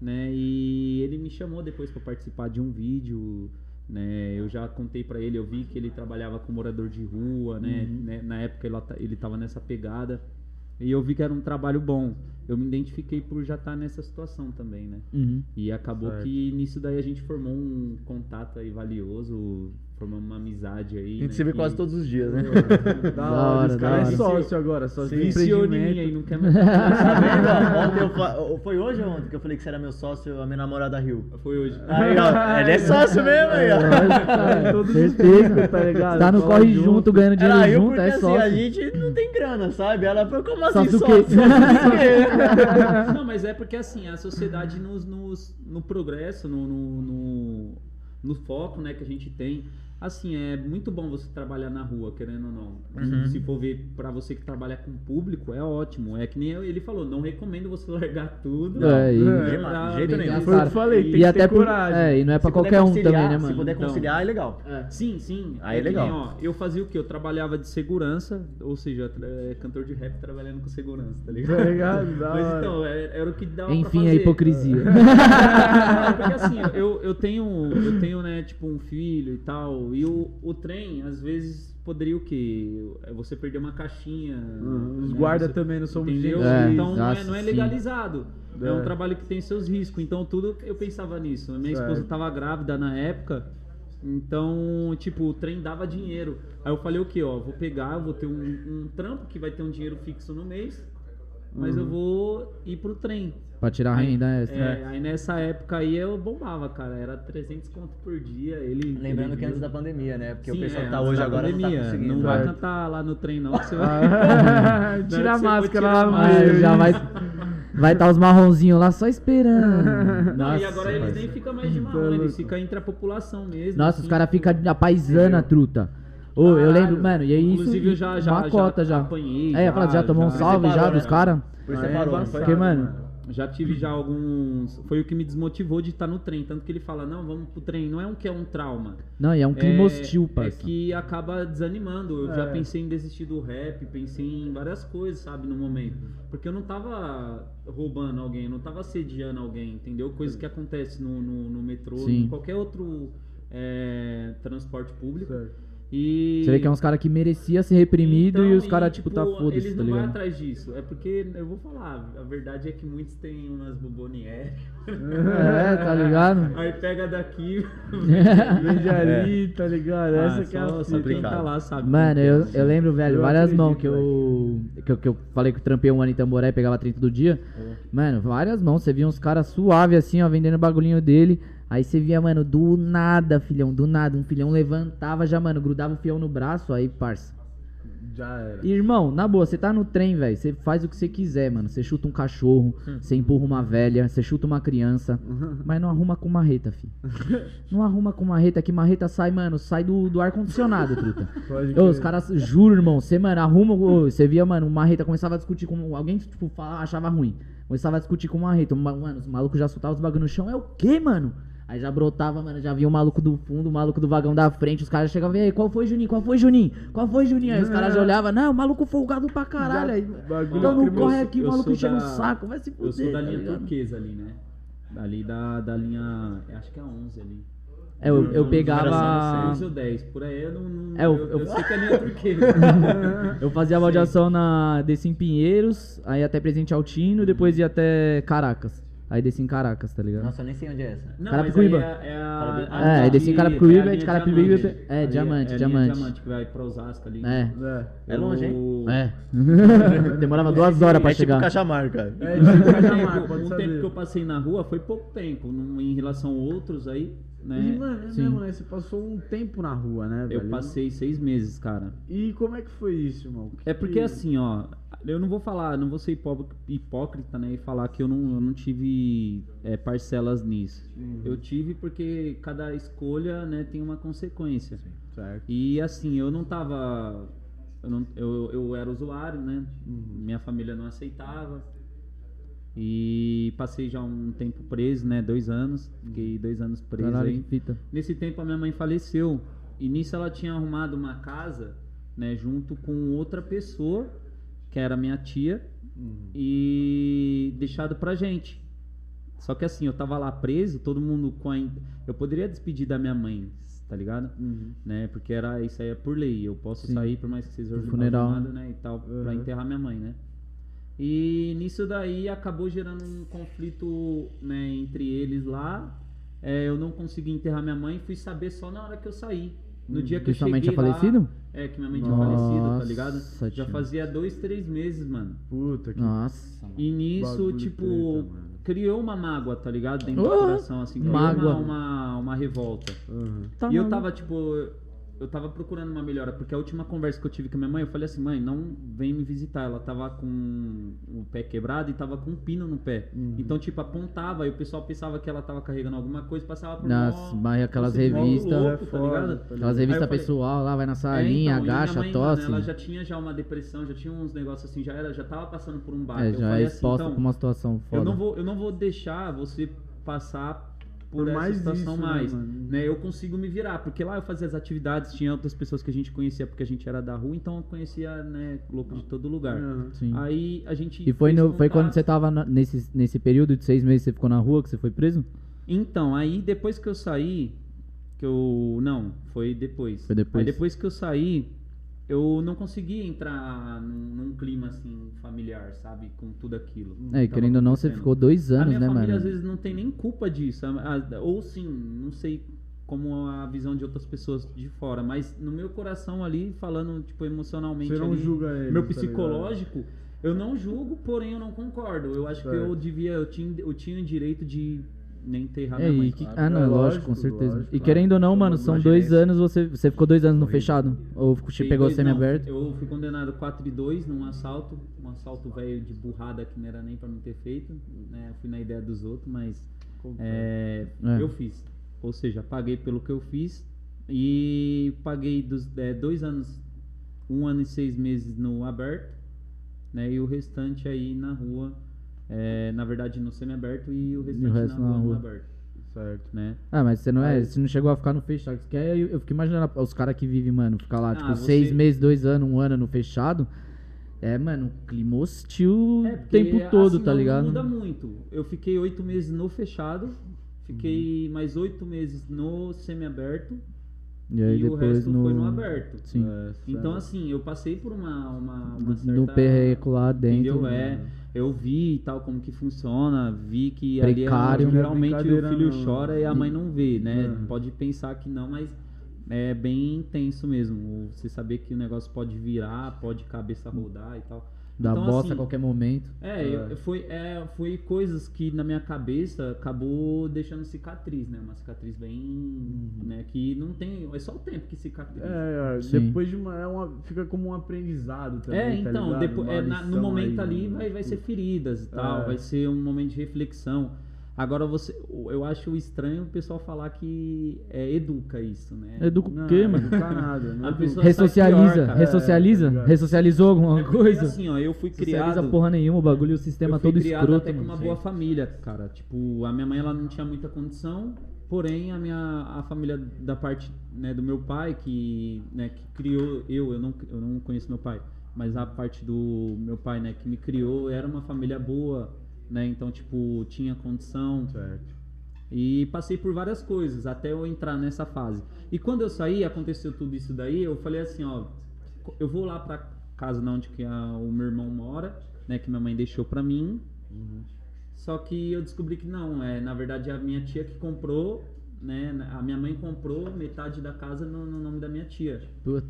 né? E ele me chamou depois para participar de um vídeo, né? Eu já contei para ele, eu vi que ele trabalhava com morador de rua, né? né, Na época ele, ele tava nessa pegada. E eu vi que era um trabalho bom. Eu me identifiquei por já estar nessa situação também, né? Uhum. E acabou Certo. que nisso daí a gente formou um contato aí valioso, formamos uma amizade aí. A gente né, se vê que- quase todos os dias, né? Da, Da hora, cara é sócio agora, sócio de Viciou em mim empreendimento. aí, não quer mais. Tá vendo? Ontem eu fa- Foi hoje ou ontem que eu falei que você era meu sócio, a minha namorada Rio? Foi hoje. Aí, ó, ele é sócio mesmo aí, ó. Cara. Todos os Certeza. tá ligado? Tá no corre junto. junto, ganhando dinheiro Ela riu junto, porque é assim, sócio. a gente não tem grana, sabe? Ela foi como assim, Sócio sócio? Não, mas é porque assim, a sociedade nos, nos- no progresso, no, no, no, no foco né, que a gente tem. Assim, é muito bom você trabalhar na rua, querendo ou não. Uhum. Se for ver pra você que trabalha com público, é ótimo. É que nem ele falou, não recomendo você largar tudo. É, e- de pra jeito vender nenhum. Foi o que eu falei, tem e que até ter por, coragem. É, e não é pra Se puder qualquer um também, né, Se mano? puder Então. conciliar, é legal. Sim, sim. Aí é nem, legal. ó, eu fazia o quê? Eu trabalhava de segurança, ou seja, é, cantor de rap trabalhando com segurança, tá ligado? Tá ligado? Mas então, era, era o que dava Enfim, fazer. a hipocrisia. É, porque assim, eu, eu tenho, eu tenho, né, tipo, um filho e tal, e o, o trem, às vezes, poderia o quê? Você perder uma caixinha. Uhum, Os né, guarda você- também não são muito Entendeu? É, então não é, nossa, não é legalizado. É. É. um trabalho que tem seus riscos. Então tudo eu pensava nisso. A minha Certo. esposa tava grávida na época. Então, tipo, o trem dava dinheiro. Aí eu falei o que, ó, vou pegar, vou ter um, um trampo que vai ter um dinheiro fixo no mês, mas Uhum. eu vou ir pro trem. Pra tirar Aí- renda extra. É, aí nessa época aí eu bombava, cara. Era 300 conto por dia. Ele, Lembrando ele que antes da pandemia, né? Porque Sim, o pessoal é, que tá hoje agora não pandemia. tá conseguindo. Não vai Certo. cantar lá no trem, não. Que você vai. Ah, Não, Tira a máscara lá tirar no a Aí meio. já vai vai estar os marronzinhos lá só esperando. Não, e Nossa, agora eles parça. nem ficam mais de Tá marrom, eles ficam entre a população mesmo. Nossa, assim, os caras ficam a paisana, truta. Ô, eu Caralho. lembro, mano, e aí isso. Inclusive, eu já- já- uma já cota já. apanhei, É, eu já- já tomou um já- salve já Separou, dos né? caras? Por é separou, não embaçado, Porque, mano, Já tive já alguns. Foi o que me desmotivou de estar no trem. Tanto que ele fala, não, vamos pro trem. Não é um que é um trauma. Não, e é um clima é, hostil, É parça. que acaba desanimando. Eu já É. pensei em desistir do rap, pensei em várias coisas, sabe, no momento. Porque eu não tava roubando alguém, eu não tava assediando alguém, entendeu? Coisas que acontecem no, no, no metrô, Sim. em qualquer outro é, transporte público. Certo. E... Você vê que é uns caras que merecia ser reprimido Então, e os caras, tipo, tá foda-se, Eles tá não vão atrás disso. É porque, eu vou falar, a verdade é que muitos têm umas bombonières. É, tá ligado? Aí pega daqui. Vende ali, tá ligado? Ah, Essa que é a fita. quem tá lá sabe. Mano, eu, é. eu lembro, velho, Eu várias mãos que eu, que eu. que eu falei que eu trampei um ano em Tamboré e pegava 30 do dia. Mano, várias mãos. Você via uns caras suave assim, ó, vendendo o bagulhinho dele. Aí você via, mano, do nada, filhão, do nada. Um filhão levantava já, mano, grudava o fião no braço, aí, parça. Já era. Irmão, na boa, você tá no trem, velho. Você faz o que você quiser, mano. Você chuta um cachorro, você empurra uma velha, você chuta uma criança. Mas não arruma com marreta, fi. Não arruma com marreta, que marreta sai, mano, sai do, do ar-condicionado, truta. Pode Ô, crer. os caras, juro, irmão, você, mano, arruma. ô, Você via, mano, o marreta começava a discutir com. Alguém, tipo, fala- achava ruim. Começava a discutir com o marreta. ma- Mano, os malucos já soltavam os bagulho no chão. É o quê, mano? Aí já brotava, mano, já vinha o maluco do fundo, o maluco do vagão da frente, os caras chegavam, e aí, qual foi, Juninho? Qual foi, Juninho? Qual foi, Juninho? Aí os caras já olhavam, não, o maluco folgado pra caralho. Aí, Bagulho então não corre aqui, o maluco enchendo o da- saco, vai se fuder. Eu sou da tá linha ligado? turquesa ali, né? Ali da, da linha. Acho que é a 11 ali. É, eu, eu pegava. 11 ou 10. Por aí eu não. não- É, eu- eu, eu sei que é linha turquesa. Eu fazia baldeação na. Desci em Pinheiros, aí até Presidente Altino, depois ia até Caracas. Aí desci em Caracas, tá ligado? Nossa, eu nem sei onde é essa. Não, Carapicuíba. mas aí É, é a. É, aí desci em Carapicuíba, é de Carapicuíba, diamante. é, diamante, é diamante. diamante que vai pra Osasco ali. É. É. É longe, hein? É. Demorava duas horas pra é tipo chegar. Cajamar, cara. É, Um tipo Cajamar, um tempo que eu passei na rua foi pouco tempo, num- em relação a outros aí, né? E, mano, é Sim. mesmo, né? Você passou um tempo na rua, né, velho? eu passei seis meses, cara. E como é que foi isso, irmão? É porque Que- assim, ó, eu não vou falar, não vou ser hipó- hipócrita, né, e falar que eu não, eu não tive é, parcelas nisso. Eu tive porque cada escolha, né, tem uma consequência. Certo. E assim, eu não tava. Eu, não, eu, eu era usuário, né? Minha família não aceitava. E passei já um tempo preso, né? Dois anos. Fiquei dois anos preso Caralho, aí. fita. Nesse tempo a minha mãe faleceu. E nisso ela tinha arrumado uma casa, né, junto com outra pessoa, que era minha tia, e deixado pra gente. Só que assim, eu tava lá preso, todo mundo com a. Eu poderia despedir da minha mãe, tá ligado? Né? Porque era isso aí é por lei. Eu posso Sim. sair por mais que seja funeral. né? E tal, pra Uhum. enterrar minha mãe, né? E nisso daí acabou gerando um conflito né, entre eles lá. É, eu não consegui enterrar minha mãe, fui saber só na hora que eu saí. No dia que eu cheguei tinha lá- falecido? É, que minha mãe tinha falecido, tá ligado? Nossa, Já tio. fazia dois, três meses, mano. Puta que Nossa. E nisso, Bagulho tipo, treta, mano. criou uma mágoa, tá ligado? Dentro do coração, assim, criou mágoa. Uma, uma, uma revolta. Uhum. Tá e eu maluco. tava, tipo, eu tava procurando uma melhora, porque a última conversa que eu tive com a minha mãe, eu falei assim, mãe, não vem me visitar. Ela tava com o pé quebrado e tava com um pino no pé. Uhum. Então, tipo, apontava e o pessoal pensava que ela tava carregando alguma coisa, passava por Nossa, mas aquelas revistas- É tá Aquelas revistas falei- pessoal lá, vai na É, salinha, então, e minha agacha, mãe, mano, tosse. ela já tinha já uma depressão, já tinha uns negócios assim, já era, já tava passando por um baque. É, eu já falei é assim, exposta então, pra uma situação foda. eu não vou, eu não vou deixar você passar por, Por essa mais situação isso, né, mais, mano? né? Eu consigo me virar, porque lá eu fazia as atividades, tinha outras pessoas que a gente conhecia porque a gente era da rua, então eu conhecia, né, louco de todo lugar. Uhum. Sim. Aí a gente E foi, no, foi quando você tava na- nesse, nesse período de seis meses que você ficou na rua, que você foi preso? Então, aí depois que eu saí, que eu. Não, foi depois. Foi depois. Aí depois que eu saí, eu não consegui entrar num, num clima assim familiar, sabe? Com tudo aquilo. É, e que querendo ou não, você ficou dois A anos, minha né, família mano? às vezes não tem nem culpa disso. a- a- Ou sim, não sei como a visão de outras pessoas de fora, mas no meu coração ali, falando, tipo, emocionalmente Você não ali, julga eles, meu tá psicológico, eu não julgo, porém eu não concordo. Eu acho que Certo. eu devia, eu tinha, eu tinha o direito de nem enterrar É, minha mãe. que- claro. ah, não, É, lógico, lógico, com certeza. lógico, e claro. querendo ou não, mano, são dois anos, você, você ficou dois anos no fechado? Ou você pegou dois- semi-aberto? não, Eu fui condenado 4 e 2 num assalto, um assalto velho de burrada que não era nem pra me ter feito, né? Eu fui na ideia dos outros, mas é, É. eu fiz. Ou seja, paguei pelo que eu fiz e paguei dos é, dois anos, um ano e seis meses no aberto, né? E o restante aí na rua, é, na verdade no semi-aberto e o restante resto na, na rua, aberto, Certo. né? Ah, mas você não é, você não chegou a ficar no fechado. Você quer, eu, eu fico imaginando os caras que vivem, mano, ficar lá, Ah, tipo, você- seis meses, dois anos, um ano no fechado. É, mano, clima hostil É, o porque, tempo todo, assim, tá ligado? Muda muito. Eu fiquei oito meses no fechado, fiquei Uhum. mais oito meses no semi-aberto E aí e o resto no. foi no aberto. Sim. É, Então, assim, eu passei por uma, uma, uma certa... no perreco lá dentro. Entendeu? É, eu vi e tal como que funciona, vi que ali é Precário. onde geralmente é o filho não. chora e a mãe não vê, né? Uhum. Pode pensar que não, mas é bem intenso mesmo. Você saber que o negócio pode virar, pode cabeça rodar e tal. Dá Então, bosta assim, a qualquer momento. é, É. eu- foi, é, foi coisas que na minha cabeça acabou deixando cicatriz, né? Uma cicatriz bem. né? Que não tem. É só o tempo que cicatriza. É, é, Sim. depois de uma, é uma. Fica como um aprendizado também. É, tá então, ligado? depois, é, na- no momento aí, ali mano. vai, vai ser feridas e tal, É. vai ser um momento de reflexão. Agora você, eu acho estranho o pessoal falar que é, educa isso, né? Educa o Não, quê, mano? educa nada. Não A educa. pessoa Ressocializa, pior, ressocializa, É, ressocializou alguma É coisa? assim, ó, eu fui Socializa criado porra nenhuma, o bagulho, o sistema eu fui todo criado escroto, até com uma boa família, cara. Tipo, a minha mãe ela não tinha muita condição, porém a minha a família da parte né, do meu pai que né, que criou eu, eu não eu não conheço meu pai, mas a parte do meu pai, né, que me criou, era uma família boa, né? Então, tipo, tinha condição. Certo. E passei por várias coisas até eu entrar nessa fase. E quando eu saí, aconteceu tudo isso daí, eu falei assim, ó, eu vou lá pra casa na onde que a- o meu irmão mora, né, que minha mãe deixou pra mim. Só que eu descobri que não, é, na verdade a minha tia que comprou, né, a minha mãe comprou metade da casa no, no nome da minha tia. Puta.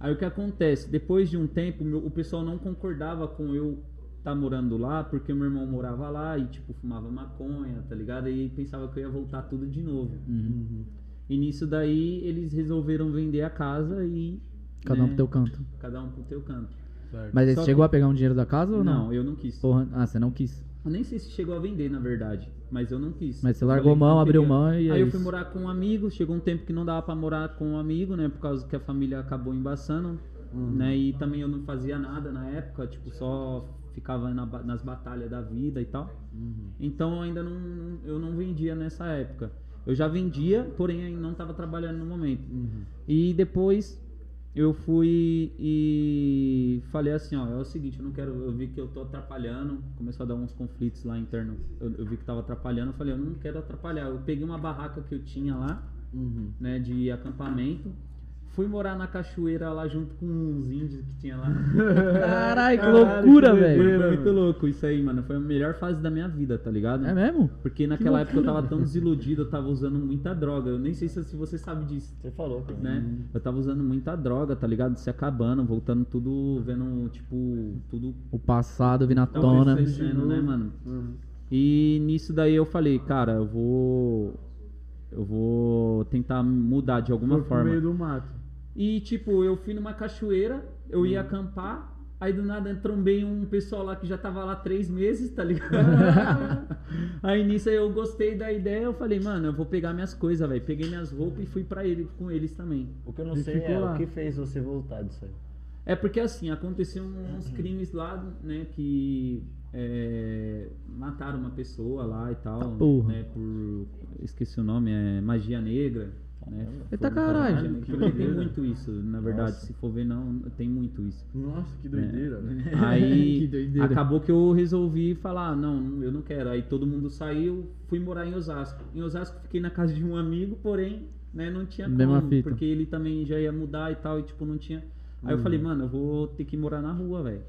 Aí o que acontece? Depois de um tempo, meu- o pessoal não concordava com eu estar morando lá, porque meu irmão morava lá e, tipo, fumava maconha, tá ligado? E pensava que eu ia voltar tudo de novo. Uhum. E nisso daí, eles resolveram vender a casa e... Cada um né, pro teu canto. Cada um pro teu canto. certo. Mas Só você que- chegou a pegar um dinheiro da casa ou não? Não, eu não quis. Porra, ah, você não quis. Eu nem sei se chegou a vender, na verdade. Mas eu não quis. Mas você Eu largou falei, mão, abriu mão e é Aí eu isso. fui morar com um amigo. Chegou um tempo que não dava pra morar com um amigo, né? Por causa que a família acabou embaçando. Uhum. Né? E também eu não fazia nada na época. Tipo, só ficava na nas batalhas da vida e tal. Uhum. Então eu ainda não, eu não vendia nessa época. Eu já vendia, porém ainda não estava trabalhando no momento. Uhum. E depois eu fui e falei assim, ó, é o seguinte, eu não quero, eu vi que eu tô atrapalhando, começou a dar uns conflitos lá internos, eu, eu vi que tava atrapalhando, eu falei, eu não quero atrapalhar. Eu peguei uma barraca que eu tinha lá, Uhum. né, de acampamento, fui morar na cachoeira lá junto com uns índios que tinha lá. Caralho, que Caralho, loucura, que velho. Foi, muito louco isso aí, mano. Foi a melhor fase da minha vida, tá ligado? É mesmo? Porque naquela época eu tava tão desiludido, eu tava usando muita droga. Eu nem sei se, se você sabe disso, Você falou, cara. né? Eu tava usando muita droga, tá ligado? Se acabando, voltando tudo, vendo, tipo, tudo O passado vindo à tona. acontecendo, né, mano? Uhum. E nisso daí eu falei, cara, eu vou. Eu vou tentar mudar de alguma Foi pro forma. meio do mato. E tipo, eu fui numa cachoeira, eu ia acampar, aí do nada trombei um pessoal lá que já tava lá três meses, tá ligado? aí nisso aí eu gostei da ideia, eu falei, mano, eu vou pegar minhas coisas, velho. Peguei minhas roupas e fui pra ele com eles também. O que eu não E sei ficou é lá. o que fez você voltar disso aí. É porque assim, aconteceu uns crimes lá, né, que é, mataram uma pessoa lá e tal, porra. né, por, esqueci o nome, é magia negra, né. Eita fazer caralho. Porque tem doideira. muito isso, na verdade, Nossa. se for ver não, tem muito isso. Nossa, que doideira, É. velho. Aí Que doideira. acabou que eu resolvi falar, não, eu não quero. Aí todo mundo saiu, fui morar em Osasco. Em Osasco fiquei na casa de um amigo, porém, né, não tinha Mesma como, porque ele também já ia mudar e tal, e tipo, não tinha. Aí eu Uhum. falei, mano, eu vou ter que morar na rua, velho.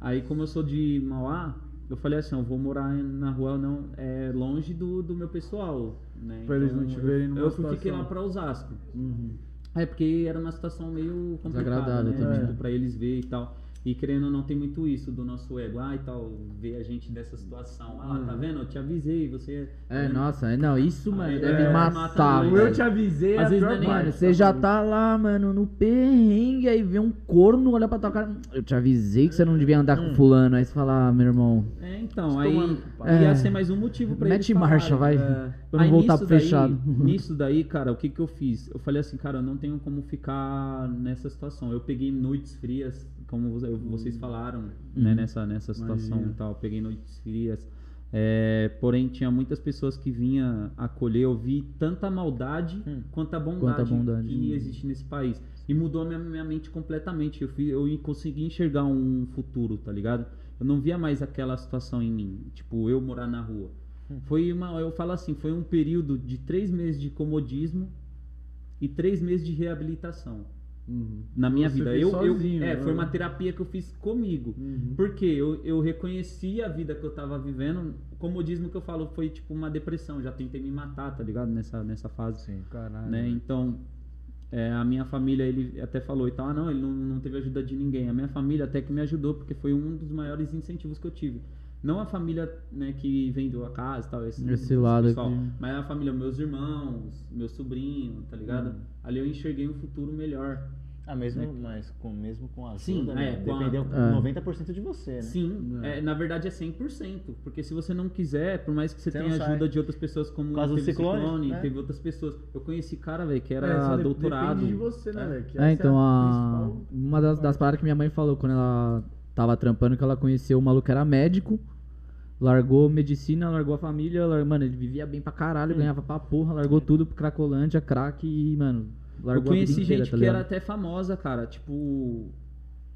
Aí como eu sou de Mauá, eu falei assim, eu vou morar na rua não é longe do, do meu pessoal, né? Pra eles não te verem numa eu, fui- fiquei situação. lá pra Osasco. Uhum. É, porque era uma situação meio complicada, né? também. Tipo, pra eles ver e tal. E querendo ou não, tem muito isso do nosso ego. Ah, e tal, ver a gente dessa situação. Ah, Uhum. tá vendo? Eu te avisei, você... É, nossa, é, não, isso, mano, Aí, deve é, matar, muito. eu te avisei, é Às vezes é nem-. Mano, você já tá lá, mano, no perrengue, aí vê um corno, olha pra tua cara. Eu te avisei que você não devia andar com fulano. Aí você fala, ah, meu irmão, É, então, aí pai. ia É. ser mais um motivo pra mete marcha, vai. É. Pra não Aí voltar fechado. Daí, nisso daí, cara, o que que eu fiz? Eu falei assim, cara, eu não tenho como ficar nessa situação. Eu peguei noites frias, como vo- vocês falaram, né, nessa, nessa situação Imagina. e tal. Peguei noites frias. É, porém, tinha muitas pessoas que vinham acolher. Eu vi tanta maldade quanto a bondade, Quanto a bondade. que existe nesse país. E mudou a minha, minha mente completamente. Eu, fui, eu consegui enxergar um futuro, tá ligado? Eu não via mais aquela situação em mim. Tipo, eu morar na rua. Foi uma, eu falo assim, foi um período de três meses de comodismo e três meses de reabilitação Uhum. na minha Você vida. Eu, eu- sozinho, é, né? foi uma terapia que eu fiz comigo. Uhum. Porque eu, eu reconheci a vida que eu tava vivendo. O comodismo que eu falo foi tipo uma depressão. Já tentei me matar, tá ligado? Nessa, nessa fase. Sim. Caralho. Né? Então, é, a minha família, ele até falou e tal, ah, não, ele não, não teve ajuda de ninguém. A minha família até que me ajudou, porque foi um dos maiores incentivos que eu tive. Não a família né, que vendeu a casa e tal, esse, Esse lado pessoal, aqui. mas a família, meus irmãos, meu sobrinho, tá ligado? Hum. Ali eu enxerguei um futuro melhor. Ah, mesmo, mas com, mesmo com a ajuda, Sim, né? é, com a- dependeu É. 90% de você, né? Sim, é, na verdade é 100%. Porque se você não quiser, por mais que você, Você tenha ajuda de outras pessoas, como do teve o ciclone, né? teve outras pessoas. Eu conheci cara, velho, que É, era só de- doutorado. Depende de você, né, velho? É, é então a. principal Uma das, das paradas que minha mãe falou quando ela tava trampando, que ela conheceu o maluco que era médico, largou medicina, largou a família, lar- mano, ele vivia bem pra caralho, ganhava pra porra, largou tudo pro Cracolândia, crack e, mano, Eu largou a vida conheci inteira, gente tá que era até famosa, cara. Tipo.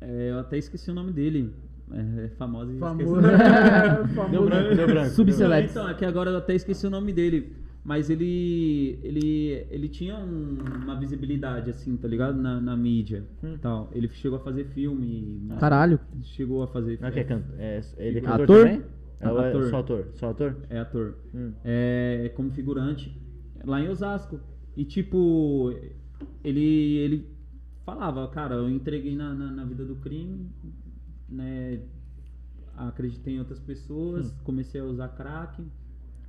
é, eu até esqueci o nome dele. É, é famosa e Famoso. esqueci. famoso. Deu branco, deu branco. Subcelebs. Então, é que agora eu até esqueci o nome dele. Mas ele. Ele, ele tinha um- uma visibilidade, assim, tá ligado? Na, na mídia. Hum. Tal. Ele chegou a fazer filme. né? Caralho. Chegou a fazer Não, que é, canto, é, ele é Figura. cantor Ator? também? É, é Ator. só ator? Só ator? É ator. Hum. É, como figurante lá em Osasco. E tipo, ele, ele falava, cara, eu entreguei na, na, na vida do crime, né? Acreditei em outras pessoas, comecei a usar crack.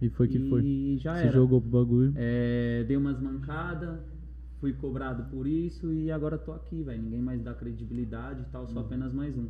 E foi que e foi. já Se era. jogou pro bagulho. É, dei umas mancadas, fui cobrado por isso e agora tô aqui, velho. Ninguém mais dá credibilidade e tal, sou apenas mais um.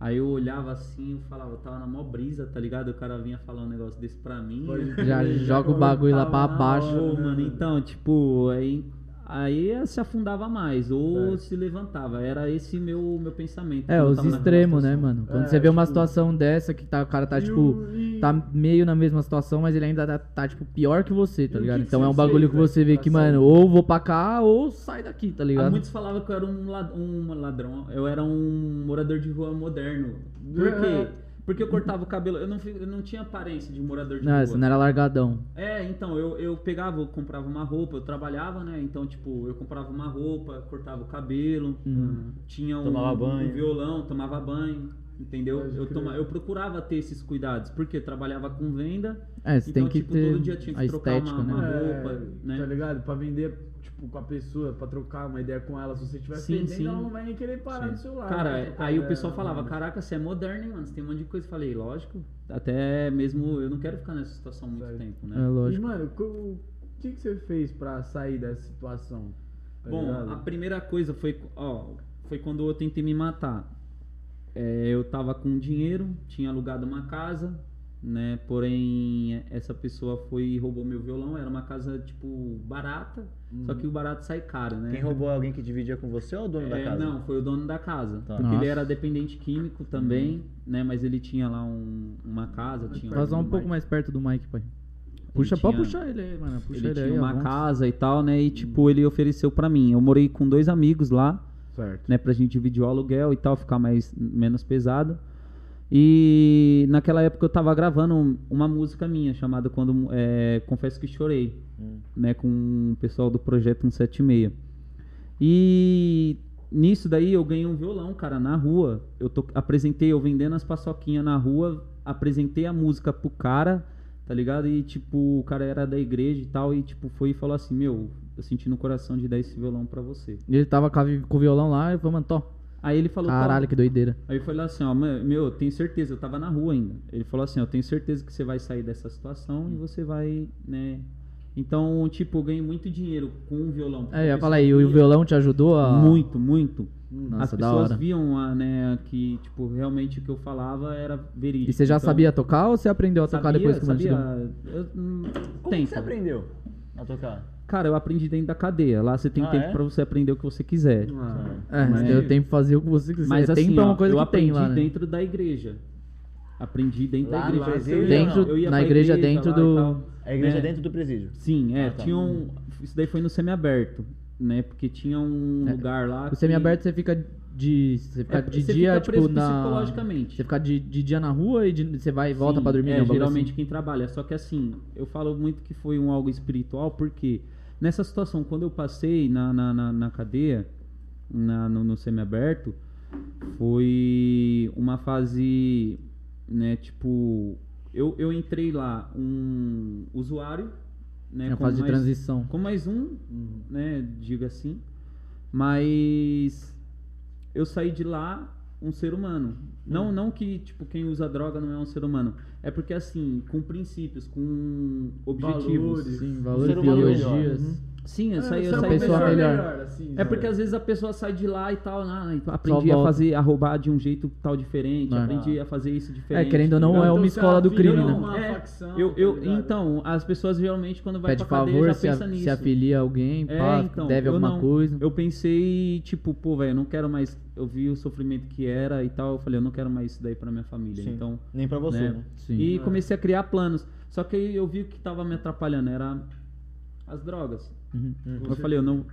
Aí eu olhava assim, eu falava, eu tava na mó brisa, tá ligado? O cara vinha falar um negócio desse pra mim. Pode crer, Já joga o bagulho lá pra baixo. hora, mano, então, tipo, aí, aí se afundava mais, ou Certo. se levantava. Era esse meu, meu pensamento. É, os extremos, né, mano? Quando É, você vê uma tipo- situação dessa que tá, o cara tá, E tipo, e- tá meio na mesma situação, mas ele ainda tá, tá, tipo, pior que você, tá E ligado? que que Então você é um bagulho fez, que você vê que, mano, ou vou pra cá ou sai daqui, tá Ah, ligado? muitos falavam que eu era um, lad- um ladrão, eu era um morador de rua moderno. Por quê? Porque eu cortava o cabelo, eu não, eu não tinha aparência de morador de Não, rua. você não era largadão. É, então, eu, eu pegava, eu comprava uma roupa, eu trabalhava, né? Então, tipo, eu comprava uma roupa, cortava o cabelo, Uhum. tinha um, Tomava banho. um violão, tomava banho, entendeu? Pode Eu, crer. toma, eu procurava ter esses cuidados, porque eu trabalhava com venda, É, você então, tem que tipo, ter todo dia tinha que a trocar estética, uma, né? uma É, roupa, né? Tá ligado? Pra vender, tipo, com a pessoa, pra trocar uma ideia com ela. Se você tiver Sim, fedendo, sim. ela não vai nem querer parar Sim. do seu lado. Cara, trocar aí o pessoal falava, mano. caraca, você é moderno, hein, mano? Você tem um monte de coisa. Eu falei, lógico, até mesmo eu não quero ficar nessa situação muito Certo. tempo, É né? E, lógico. mano, co- o que, que você fez pra sair dessa situação? Tá Bom, ligado? a primeira coisa foi, ó, foi quando eu tentei me matar. É, eu tava com dinheiro, tinha alugado uma casa, né? Porém, essa pessoa foi e roubou meu violão. Era uma casa, tipo, barata, só que o barato sai caro, né? Quem roubou é alguém que dividia com você ou o dono da É, casa? Não, foi o dono da casa. Tá. Porque Nossa. ele era dependente químico também, né? Mas ele tinha lá um- uma casa, tinha Faz só um pouco mais perto do Mike, pai. Puxa, pode tinha- puxar ele aí, mano. Puxa ele ele, tinha aí. uma casa e tal, né? E tipo, ele ofereceu pra mim. Eu morei com dois amigos lá, Certo. né? Pra gente dividir o aluguel e tal, ficar mais menos pesado. E naquela época eu tava gravando uma música minha chamada Quando é, Confesso que Chorei, Hum. né? Com o pessoal do projeto 176. E nisso daí eu ganhei um violão, cara, na rua. Eu to- apresentei, eu vendendo as paçoquinhas na rua, apresentei a música pro cara, tá ligado? E tipo, o cara era da igreja e tal, e tipo, foi e falou assim, meu, eu senti no coração de dar esse violão pra você. E ele tava com, o violão lá e falou, mano, tó. Aí ele falou, Caralho, "Toma." que doideira. Aí eu falei assim, ó, "Mano, meu, eu tenho certeza, eu tava na rua ainda. Ele falou assim, eu tenho certeza que você vai sair dessa situação e você vai, né? Então, tipo, eu ganhei muito dinheiro com um violão. É, eu ia Porque falar aí, e o violão te ajudou a. Muito, muito. Nossa, As da pessoas hora. viam, a, né, que, tipo, realmente o que eu falava era verídico. E você já Então, sabia tocar ou você aprendeu a tocar sabia, depois que sabia, eu, hum, Como tempo. você aprendeu a tocar? Cara, eu aprendi dentro da cadeia. Lá você tem Ah, tempo é? pra você aprender o que você quiser. Ah, É, Mas- você deu tempo de fazer o que você quiser. Mas assim, tempo é ó, uma coisa eu que aprendi tem lá, né? dentro da igreja. Aprendi dentro Lá da igreja. presídio, Eu ia- Dentro- eu ia na pra igreja, dentro do-. A igreja É. dentro do presídio. Sim, é. Ah, tá. Tinha um. Isso daí foi no semiaberto, né? Porque tinha um É, lugar lá. O que- semiaberto você fica de. Você fica É, de você dia, fica tipo, na. psicologicamente. Você fica de, de dia na rua e de- você vai e volta pra dormir, é, né? Geralmente assim. quem trabalha. Só que assim, eu falo muito que foi um algo espiritual, porque nessa situação, quando eu passei na, na, na, na cadeia, na, no, no semiaberto, foi uma fase, né, tipo, eu, eu entrei lá, um usuário, né, É como fase de transição. com mais um, né, diga assim. Mas eu saí de lá um ser humano. Não, não que tipo quem usa droga não é um ser humano. É porque assim, com princípios, com objetivos. Valores. Sim, Um valores, biologias. Melhor. Sim, eu saí, eu é uma saí pessoa melhor. assim, É sabe? porque às vezes a pessoa sai de lá e tal, ah, aprendi a fazer, a roubar de um jeito tal diferente, É. aprendi a fazer isso diferente. É, querendo ou não, tá ligado? é uma Então, escola do crime, né? uma É, facção, Eu, tá eu, ligado? então, as pessoas geralmente quando vai Pede pra cadeia favor, já se, pensa a- nisso. se afilia a alguém, É, pá, então, deve eu alguma não. coisa. Eu pensei, tipo, pô, velho, eu não quero mais. Eu vi o sofrimento que era e tal. Eu falei, eu não quero mais isso daí pra minha família. Sim. Então. Nem pra você, né? né? Sim. E É. comecei a criar planos. Só que aí eu vi o que tava me atrapalhando era as drogas. Uhum. Eu falei, eu não,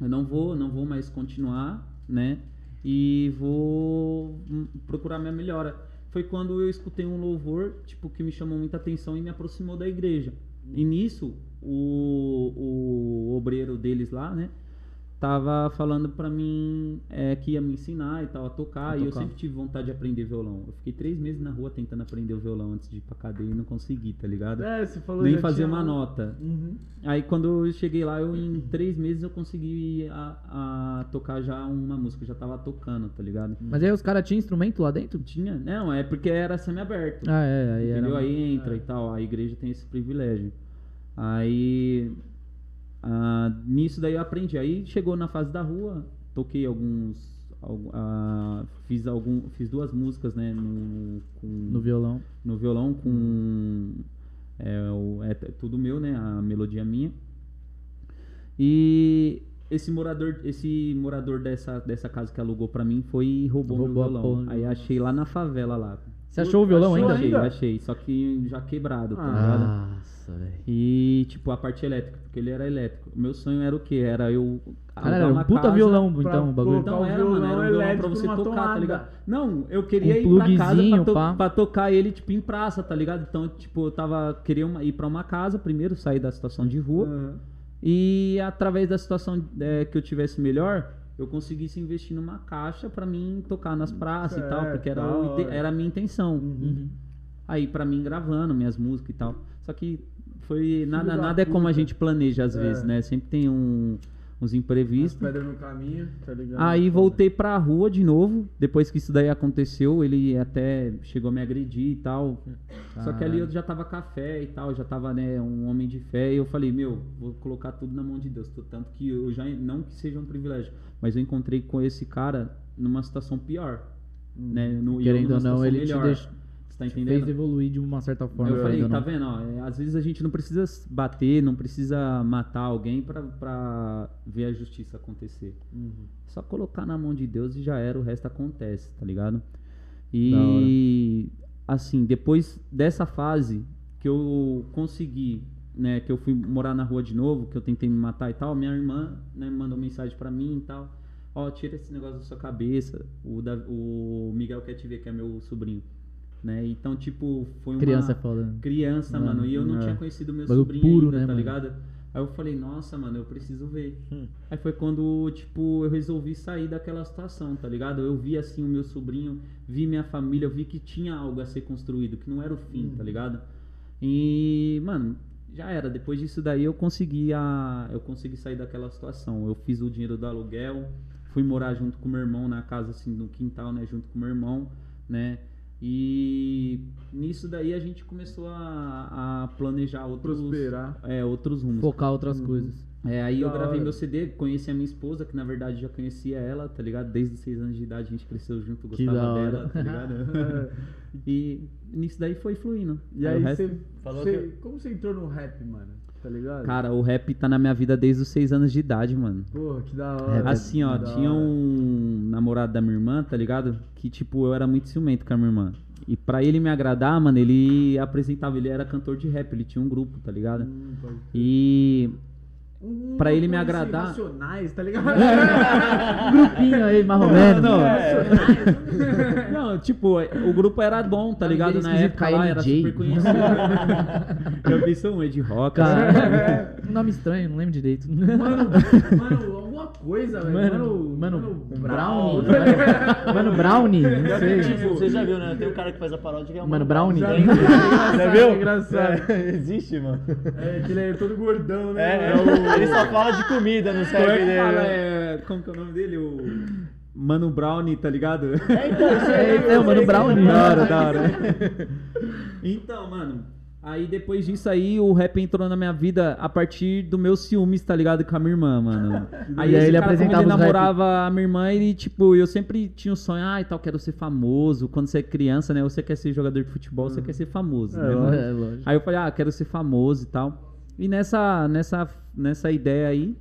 eu não vou, não vou mais continuar, né? E vou hum, procurar minha melhora. Foi quando eu escutei um louvor, tipo, que me chamou muita atenção e me aproximou da igreja. E nisso, o, o obreiro deles lá, né? Tava falando pra mim é, que ia me ensinar e tal, a tocar. A E eu tocar. sempre tive vontade de aprender violão. Eu fiquei três meses na rua tentando aprender o violão antes de ir pra cadeia e não consegui, tá ligado? É, você falou Nem fazer tinha uma um- nota. Uhum. Aí quando eu cheguei lá, eu em três meses eu consegui a, a tocar já uma música, eu já tava tocando, tá ligado? Mas aí os caras tinham instrumento lá dentro? Tinha, não, é porque era semi-aberto. Ah, é, aí era. entendeu? Aí entra e tal, a igreja tem esse privilégio. Aí ah, nisso daí eu aprendi. Aí chegou na fase da rua, toquei alguns. algu- ah, fiz algum, fiz duas músicas, né? No, com, No violão. no violão com é, o, é tudo meu, né? A melodia minha. E esse morador, esse morador dessa, dessa casa que alugou pra mim foi e roubou, Roubou meu violão. Aí achei lá na favela lá. Você achou o violão achou ainda? Achei, ainda? achei, só que já quebrado, tá Ah. ligado? Nossa, velho. E tipo a parte elétrica, porque ele era elétrico. O meu sonho era o quê? Era eu Cara, era um puta violão, pra então, o bagulho. então era, mano, era um violão pra você tocar, tá tomada. ligado? Não, eu Um queria ir pra casa plugzinho, pra, to- pá. pra tocar ele, tipo, em praça, tá ligado? Então, tipo, eu tava, queria uma- ir pra uma casa primeiro, sair da situação de rua. Aham. E através da situação é, que eu tivesse melhor, eu conseguisse investir numa caixa pra mim tocar nas praças e tal, porque era, o era a minha intenção. Uhum. Aí pra mim gravando minhas músicas e tal. Só que foi nada, da nada é como a gente planeja às É. vezes, né? Sempre tem um- uns As imprevistos. pedras no caminho, tá ligado? Aí voltei pra rua de novo, depois que isso daí aconteceu, ele até chegou a me agredir e tal. Só que ali eu já tava café e tal, já tava, né, um homem de fé, e eu falei, meu, vou colocar tudo na mão de Deus. Tanto que eu já, não que seja um privilégio, mas eu encontrei com esse cara numa situação pior, né? No, e Querendo numa ou não, situação ele te melhor. deixou- Tá Fez entendendo? evoluir de uma certa forma. Eu falei, tá vendo? Ó, é, às vezes a gente não precisa bater, não precisa matar alguém pra, pra ver a justiça acontecer. Uhum. Só colocar na mão de Deus e já era, o resto acontece, tá ligado? E assim, depois dessa fase que eu consegui, né, que eu fui morar na rua de novo, que eu tentei me matar e tal, minha irmã, né, mandou mensagem pra mim e tal. Ó, tira esse negócio da sua cabeça. O, da, o Miguel quer te ver, que é meu sobrinho. Né? Então, tipo, foi uma Criança é foda. né? criança, Mano, mano, e eu não é. tinha conhecido meu Bagulho sobrinho puro, ainda, né, tá mano? ligado? Aí eu falei, nossa, mano, eu preciso ver. Hum. Aí foi quando, tipo, eu resolvi sair daquela situação, tá ligado? Eu vi, assim, o meu sobrinho, vi minha família, eu vi que tinha algo a ser construído, que não era o fim, tá ligado? E, mano, já era. Depois disso daí eu consegui, a, eu consegui sair daquela situação. Eu fiz o dinheiro do aluguel, fui morar junto com meu irmão na casa, assim, no quintal, né? Junto com meu irmão, né? E nisso daí a gente começou a, a planejar outros, Prosperar. é, outros rumos. Focar outras coisas. É, aí eu Da gravei hora. meu CD, conheci a minha esposa, que na verdade já conhecia ela, tá ligado? Desde os seis anos de idade a gente cresceu junto, gostava dela, tá ligado? e nisso daí foi fluindo. E Aí aí resto- você. Falou você- que- Como você entrou no rap, mano? Tá ligado? Cara, o rap tá na minha vida desde os seis anos de idade, mano. Porra, que da hora. Assim, ó, tinha um namorado da minha irmã, tá ligado? Que, tipo, eu era muito ciumento com a minha irmã. E pra ele me agradar, mano, ele apresentava, ele era cantor de rap, ele tinha um grupo, tá ligado? Hum, E Um- Pra ele me agradar- Racionais, tá ligado? Um grupinho aí, mais ou menos. não, É. Não, tipo, o grupo era bom, tá ligado? Na época lá era super conhecido. eu pensei um Ed Rock. Cara, um nome estranho, não lembro direito. Mano, mano, coisa, velho. Mano, mano, Brown. Brownie. Mano, mano, Brownie, não sei. Tipo, você já viu, né? Tem um cara que faz a paródia que é o Mano, Brownie. Já viu? Já viu? Engraçado. É, existe, mano. É, que ele é todo gordão, né? É, mano? ele só fala de comida no Como rap é que dele. fala? É, como que é o nome dele? O Mano Brownie, tá ligado? É, então, isso aí. É, é, o Mano Brownie. Da hora, da hora. Então, mano, Aí depois disso aí, o rap entrou na minha vida a partir do meu ciúmes, tá ligado? Com a minha irmã, mano. Aí E aí ele cara, apresentava ele os rap. namorava a minha irmã, ele, tipo, eu sempre tinha o sonho, ah, e tal, quero ser famoso. Quando você é criança, né? Você quer ser jogador de futebol, você quer ser famoso, né, mano? É, lógico. Aí eu falei, ah, quero ser famoso e tal. E nessa, nessa, nessa ideia aí,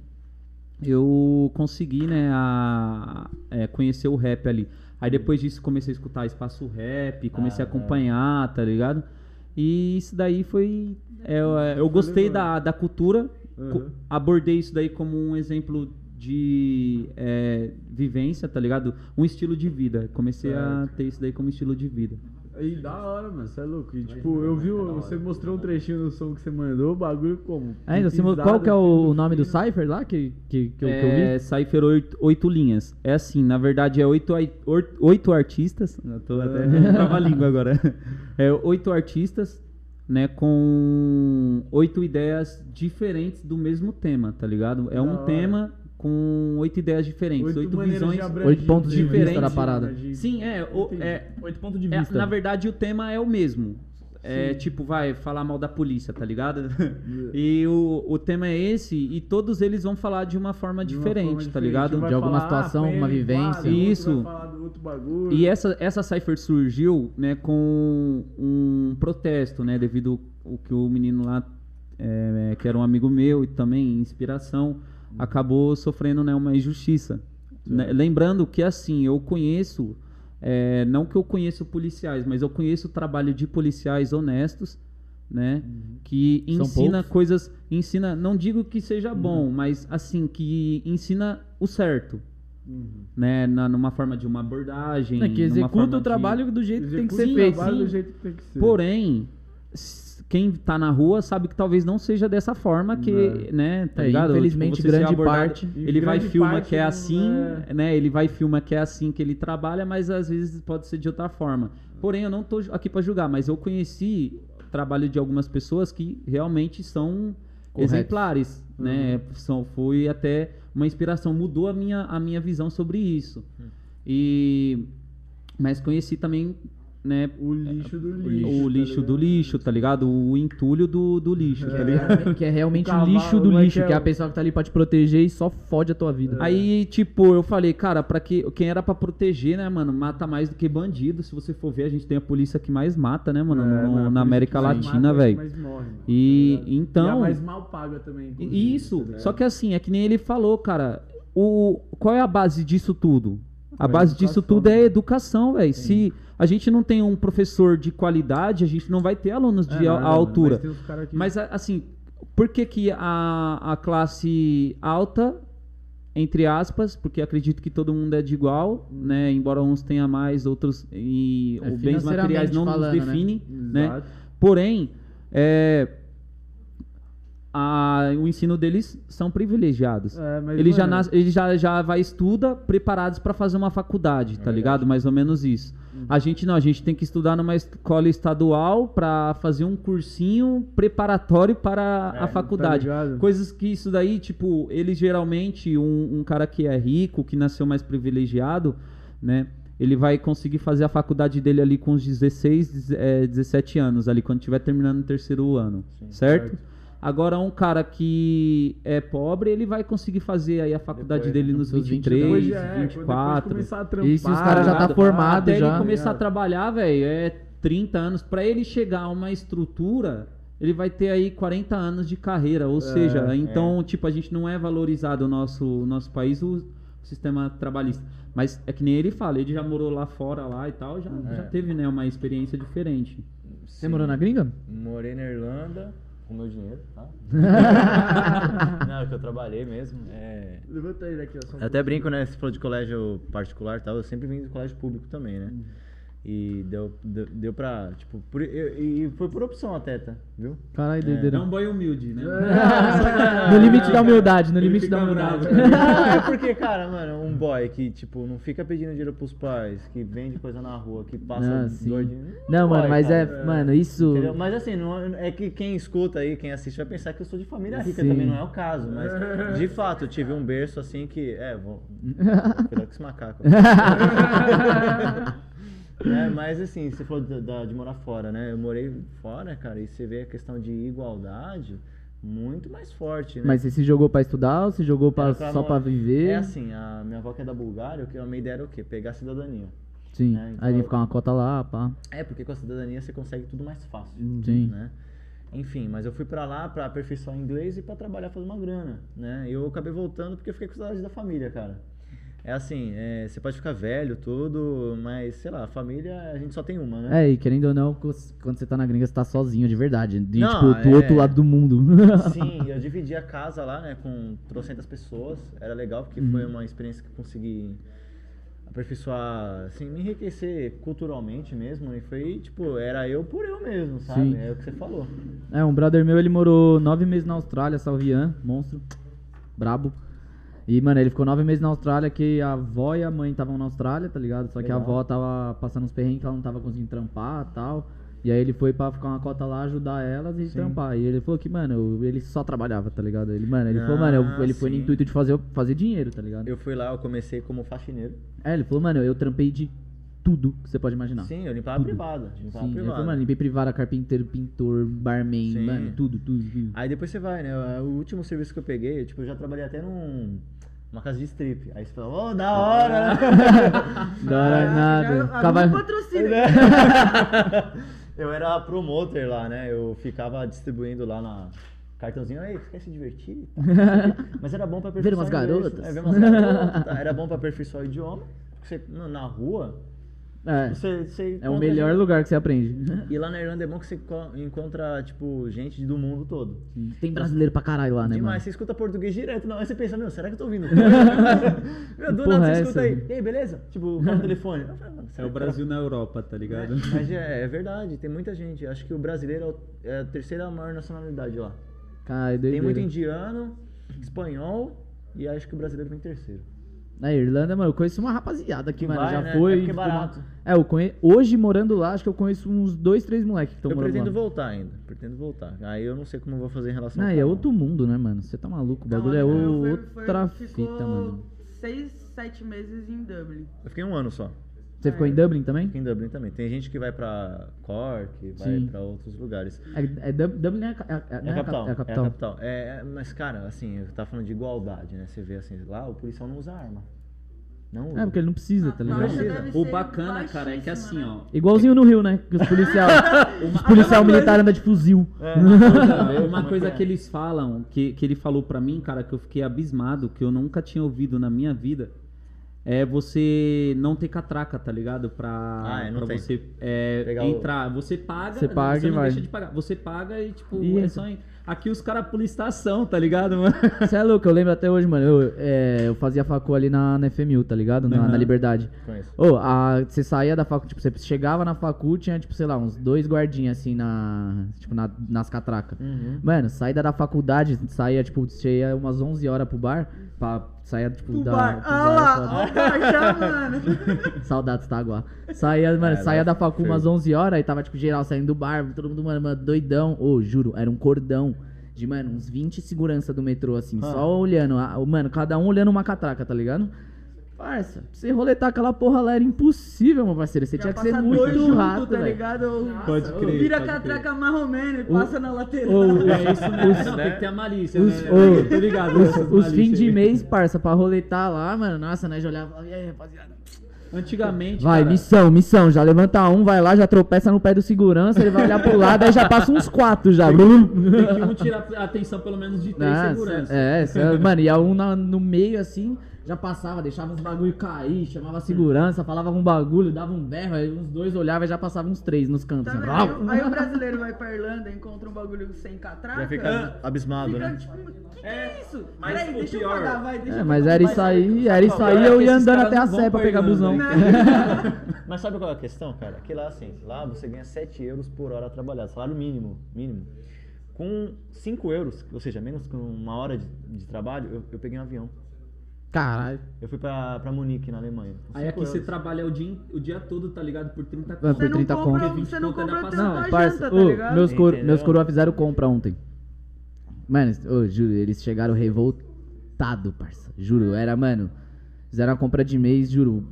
eu consegui, né, a, é, conhecer o rap ali. Aí depois disso comecei a escutar Espaço Rap, comecei a Ah, acompanhar, tá ligado? E isso daí foi. é, eu, eu gostei da, da cultura, Uhum. abordei isso daí como um exemplo de é, vivência, tá ligado? Um estilo de vida. Comecei a ter isso daí como estilo de vida. E da hora, mano, você é louco. E, tipo, eu vi, o- você mostrou um trechinho do som que você mandou, o bagulho como? Ainda, você mo- Pisada, qual que é assim, o do nome do. Cypher lá que, que, que, eu, que eu É, vi? Cypher oito, oito linhas. É assim, na verdade é oito, ai- or- oito artistas. Eu tô até trava a língua agora. É oito artistas, né, com oito ideias diferentes do mesmo tema, tá ligado? É Da um hora. tema com oito ideias diferentes, Oito oito, visões. Oito pontos de diferentes, vista da parada. de- Sim, é, o- é, Oito pontos de é, vista. na verdade, o tema é o mesmo. É tipo, vai falar mal da polícia, tá ligado? e o, o tema é esse, e todos eles vão falar de uma forma de uma diferente, forma tá diferente. ligado? Um vai De alguma falar, ah, situação, uma vivência. Isso. vai falar do outro bagulho. E essa, essa cipher surgiu, né, com um protesto, né, devido ao que o menino lá, é, que era um amigo meu e também inspiração, acabou sofrendo, né, uma injustiça. Né, Lembrando que, assim, eu conheço, é, não que eu conheço policiais, mas eu conheço o trabalho de policiais honestos, né, que São ensina poucos? coisas, ensina, não digo que seja bom, mas, assim, que ensina o certo. Né, na, numa forma de uma abordagem. É que executa o de- trabalho do jeito que tem que ser Executa o feito. trabalho sim. do jeito que tem que ser. Porém, quem tá na rua sabe que talvez não seja dessa forma que, Não. né, tá É, ligado? infelizmente, Tipo, grande parte- Ele vai grande filma parte que é assim, é- né? Ele vai filma que é assim que ele trabalha, mas às vezes pode ser de outra forma. Porém, eu não tô aqui pra julgar, mas eu conheci o trabalho de algumas pessoas que realmente são Corretos. exemplares, Uhum. né? São, foi até uma inspiração, mudou a minha, a minha visão sobre isso. E mas conheci também, né, O lixo do o lixo. lixo, tá do ligado? lixo, tá ligado? O entulho do, do lixo, tá ligado? Que é realmente O o lixo do é lixo, que é é a o- pessoa que tá ali pra te proteger e só fode a tua vida. Aí, tipo, eu falei, cara, para que quem era pra proteger, né, mano, mata mais do que bandido. Se você for ver, a gente tem a polícia que mais mata, né, mano, É, no- a na América Latina, velho. mano, E tá então- E a mais mal paga também. Isso. tá? Só que assim, é que nem ele falou, cara. O, qual é a base disso tudo? A É base disso tudo é educação, velho. Se a gente não tem um professor de qualidade, a gente não vai ter alunos de É a- nada, a mano, altura. Mas. Mas a- assim, por que, que a, a classe alta, entre aspas, porque acredito que todo mundo é de igual, né? Embora uns tenham mais, outros e É, os bens materiais não nos falando, né? definem, né? Exato. Porém, é, a- o ensino deles são privilegiados. É, ele já, mano, nas- ele já, já vai estuda preparados para fazer uma faculdade, tá verdade. ligado? Mais ou menos isso. A gente não, a gente tem que estudar numa escola estadual para fazer um cursinho preparatório para É, a tá faculdade. ligado? Coisas que isso daí, tipo, ele geralmente, um, um cara que é rico, que nasceu mais privilegiado, né? Ele vai conseguir fazer a faculdade dele ali com os 16, dez- é, 17 anos, ali, quando estiver terminando o terceiro ano, certo? certo. Agora, um cara que é pobre, ele vai conseguir fazer aí a faculdade Depois, dele né? nos Nos 23, Depois já é, quando 24. Depois começar a trampar, E se os caras já tá formado Até já. ele começar a ligado? trabalhar, velho, é 30 anos. Pra ele chegar a uma estrutura, ele vai ter aí 40 anos de carreira. Ou seja, então, tipo, a gente não é valorizado o nosso, nosso país, o sistema trabalhista. Mas é que nem ele fala, ele já morou lá fora lá e tal, já, já teve, né, uma experiência diferente. Você morou na gringa? Morei na Irlanda com meu dinheiro, tá? Não, é que eu trabalhei mesmo. É... Levanta aí daqui, ó. um Eu até brinco, né? Você falou de colégio particular e tal, eu sempre vim do colégio público também, né? E deu, deu, deu pra, tipo, por- eu- e foi por opção até, tá? Viu? Caralho, É doideira. um boy humilde, né? No limite da humildade, no limite da humildade. bravo? Não, é porque, cara, mano, um boy que, tipo, não fica pedindo dinheiro pros pais, que vende coisa na rua, que passa Ah, sim. gordinho. Não, mano, boy, mas é, cara. mano, isso. Entendeu? Mas assim, não é é que quem escuta aí, quem assiste, vai pensar que eu sou de família rica Sim. também, não é o caso. Mas, de fato, eu tive um berço assim que. É, vou. Cuidado com esse macaco. É, mas assim, você falou da- de morar fora, né? Eu morei fora, cara, e você vê a questão de igualdade muito mais forte, né? Mas você se jogou pra estudar ou se jogou pra, pra só pra viver? É assim, a minha avó que é da Bulgária, o que a minha ideia era o quê? Pegar a cidadania. Sim. né, então Aí eu- ficar uma cota lá, pá. É, porque com a cidadania você consegue tudo mais fácil. Sim. Né? Enfim, mas eu fui pra lá pra aperfeiçoar inglês e pra trabalhar fazer uma grana, né? E eu acabei voltando porque eu fiquei com saudade da família, cara. É assim, é, você pode ficar velho, tudo, mas sei lá, a família a gente só tem uma, né? É, e querendo ou não, quando você tá na gringa, você tá sozinho de verdade. De, Não, tipo, do é- outro lado do mundo. Sim, eu dividi a casa lá, né, com trocentas pessoas. Era legal porque foi uma experiência que eu consegui aperfeiçoar, assim, me enriquecer culturalmente mesmo. E foi, tipo, era eu por eu mesmo, sabe? Sim. É o que você falou. É, um brother meu, ele morou nove meses na Austrália, Salvian, monstro, brabo. E, mano, ele ficou nove meses na Austrália, que a avó e a mãe estavam na Austrália, tá ligado? Só que a Legal. avó tava passando uns perrengues que ela não tava conseguindo trampar e tal. E aí ele foi pra ficar uma cota lá, ajudar elas e Sim. trampar. E ele falou que, mano, eu- ele só trabalhava, tá ligado? Ele, mano, ele falou, Ah, mano, eu- ele foi no sim. intuito de fazer, fazer dinheiro, tá ligado? Eu fui lá, eu comecei como faxineiro. É, ele falou, mano, eu trampei de tudo que você pode imaginar. Sim, eu limpava a Tudo. privada. Limpava Sim, a ele privada. falou, mano, limpei privada, carpinteiro, pintor, barman, Sim. mano, tudo, tudo, tudo. Aí depois você vai, né? O último serviço que eu peguei, eu, tipo, eu já trabalhei até num. Uma casa de strip. Aí você fala, ô, da hora, né? Da hora Já- nada. Ficava- patrocínio. eu era promoter lá, né? Eu ficava distribuindo lá na cartãozinho, aí, quer se divertir? Mas era bom pra Ver aperfeiçoar umas o inglês. garotas. É, ver umas garotas. Era bom pra aperfeiçoar o idioma. Porque você, na rua, É, você, você é o melhor gente- lugar que você aprende. E lá na Irlanda é bom que você co- encontra, tipo, gente do mundo todo. Tem brasileiro pra caralho lá, né, Demais, mano? você escuta português direto, não. Aí você pensa, meu, será que eu tô ouvindo? meu, do porra nada é você escuta essa? aí. E aí, beleza? Tipo, fala no telefone. Mano, É o Brasil na Europa, tá É, ligado? mas é, é verdade, tem muita gente. Acho que o brasileiro é o- é a terceira maior nacionalidade lá. Cara, é Tem muito indiano, espanhol e acho que o brasileiro vem terceiro. Na Irlanda, mano, eu conheço uma rapaziada Que mano, vai, já né? foi. É porque é uma- barato. É, eu conhe... hoje morando lá, acho que eu conheço uns dois, três moleques que estão eu morando pretendo lá. voltar ainda, pretendo voltar. Aí eu não sei como eu vou fazer em relação Não, ao é carro. outro mundo, né, mano? Você tá maluco, o bagulho é Não, o- eu fui- outra foi- fita, mano. Seis, sete meses em Dublin. Eu fiquei um ano só. Você ficou em Dublin também? Fiquei em Dublin também. Tem gente que vai pra Cork, vai Sim. pra outros lugares. É, é Dub- Dublin é é, a- É né, a capital. É a capital. É a capital. É, é, mas, cara, assim, eu tava falando de igualdade, né? Você vê assim, lá o policial não usa arma. Não usa. É, porque ele não precisa, tá ligado? taxa precisa. O bacana, cara, é que assim, né? ó. Igualzinho no Rio, né? Que os policial, os policial militar andam de fuzil. É, Uma coisa, Como uma é coisa que é? eles falam, que, que ele falou pra mim, cara, que eu fiquei abismado, que eu nunca tinha ouvido na minha vida, é você não ter catraca, tá ligado? Pra, Ah, é, não pra tem. você é, entrar. Você paga, Você paga você e não vai. deixa de pagar. Você paga e, tipo, E é entra. só em- Aqui os caras pulam estação, tá ligado, mano? Você é louco, eu lembro até hoje, mano. Eu, é, eu fazia facu ali na, na FMU, tá ligado? Na, Aham. na Liberdade. Conheço. Ô, a- você saía da facu, tipo, você chegava na facu, tinha, tipo, sei lá, uns dois guardinhas assim na. Tipo, na- nas catracas. Uhum. Mano, saída da faculdade, saía, tipo, você ia umas 11 horas pro bar, pra, saía, tipo, O da. bar. pro Ah bar, lá, bar já, mano. Saudades, Taguá. Saía, mano, É, saía da facu umas 11 horas e tava, tipo, geral saindo do bar, todo mundo, mano, mano, doidão. Ô, juro, era um cordão de, mano, uns 20 segurança do metrô, assim, Ah. só olhando. a- Mano, cada um olhando uma catraca, tá ligado? Parça, pra você roletar aquela porra lá era impossível, meu parceiro. Você Já tinha que ser muito junto, rato, tá ligado? Pode crer, Vira a pode catraca marromeno e passa na lateral. Ô, É isso mesmo. Não, tem que ter a malícia, os- né? ô, Tô ligado. Os, os fins de mês, parça, pra roletar lá, mano, nossa, né, já olhava e falava, e aí, rapaziada. Antigamente, Vai, cara, missão, missão. Já levanta um, vai lá, já tropeça no pé do segurança, ele vai olhar pro lado, aí já passa uns quatro já. tem que um tirar a atenção pelo menos de três Ah, seguranças. É, cê- mano, ia um na- no meio assim, já passava, deixava uns bagulho cair, chamava a segurança, falava um bagulho, dava um berro, aí uns dois olhavam e já passavam uns três nos cantos. Tá assim? Aí, o- aí o brasileiro vai pra Irlanda, encontra um bagulho sem catraca. Já fica abismado, fica né? tipo, que que é isso? mas Peraí, deixa eu pagar, vai, deixa É, mas pagar. era isso aí, era isso aí, é eu ia andando até a Sé pra pegar busão. Mas sabe qual é a questão, cara? Que lá, assim, lá você ganha 7 euros por hora trabalhada, salário mínimo, mínimo. Com 5 euros, ou seja, menos que uma hora de, de trabalho, eu, eu peguei um avião. Caralho. Eu fui pra, pra Munique, na Alemanha. Aí aqui você trabalha o dia, o dia todo, tá ligado? Por 30 Ah, conto. por Você não 30 compra, conto. você não compra tanto Não, a parça, janta, tá ô, ligado? meus, coro, meus coroa fizeram compra ontem. Mano, ô, juro, eles chegaram revoltado, parça. Juro, era, mano. Fizeram a compra de mês, juro.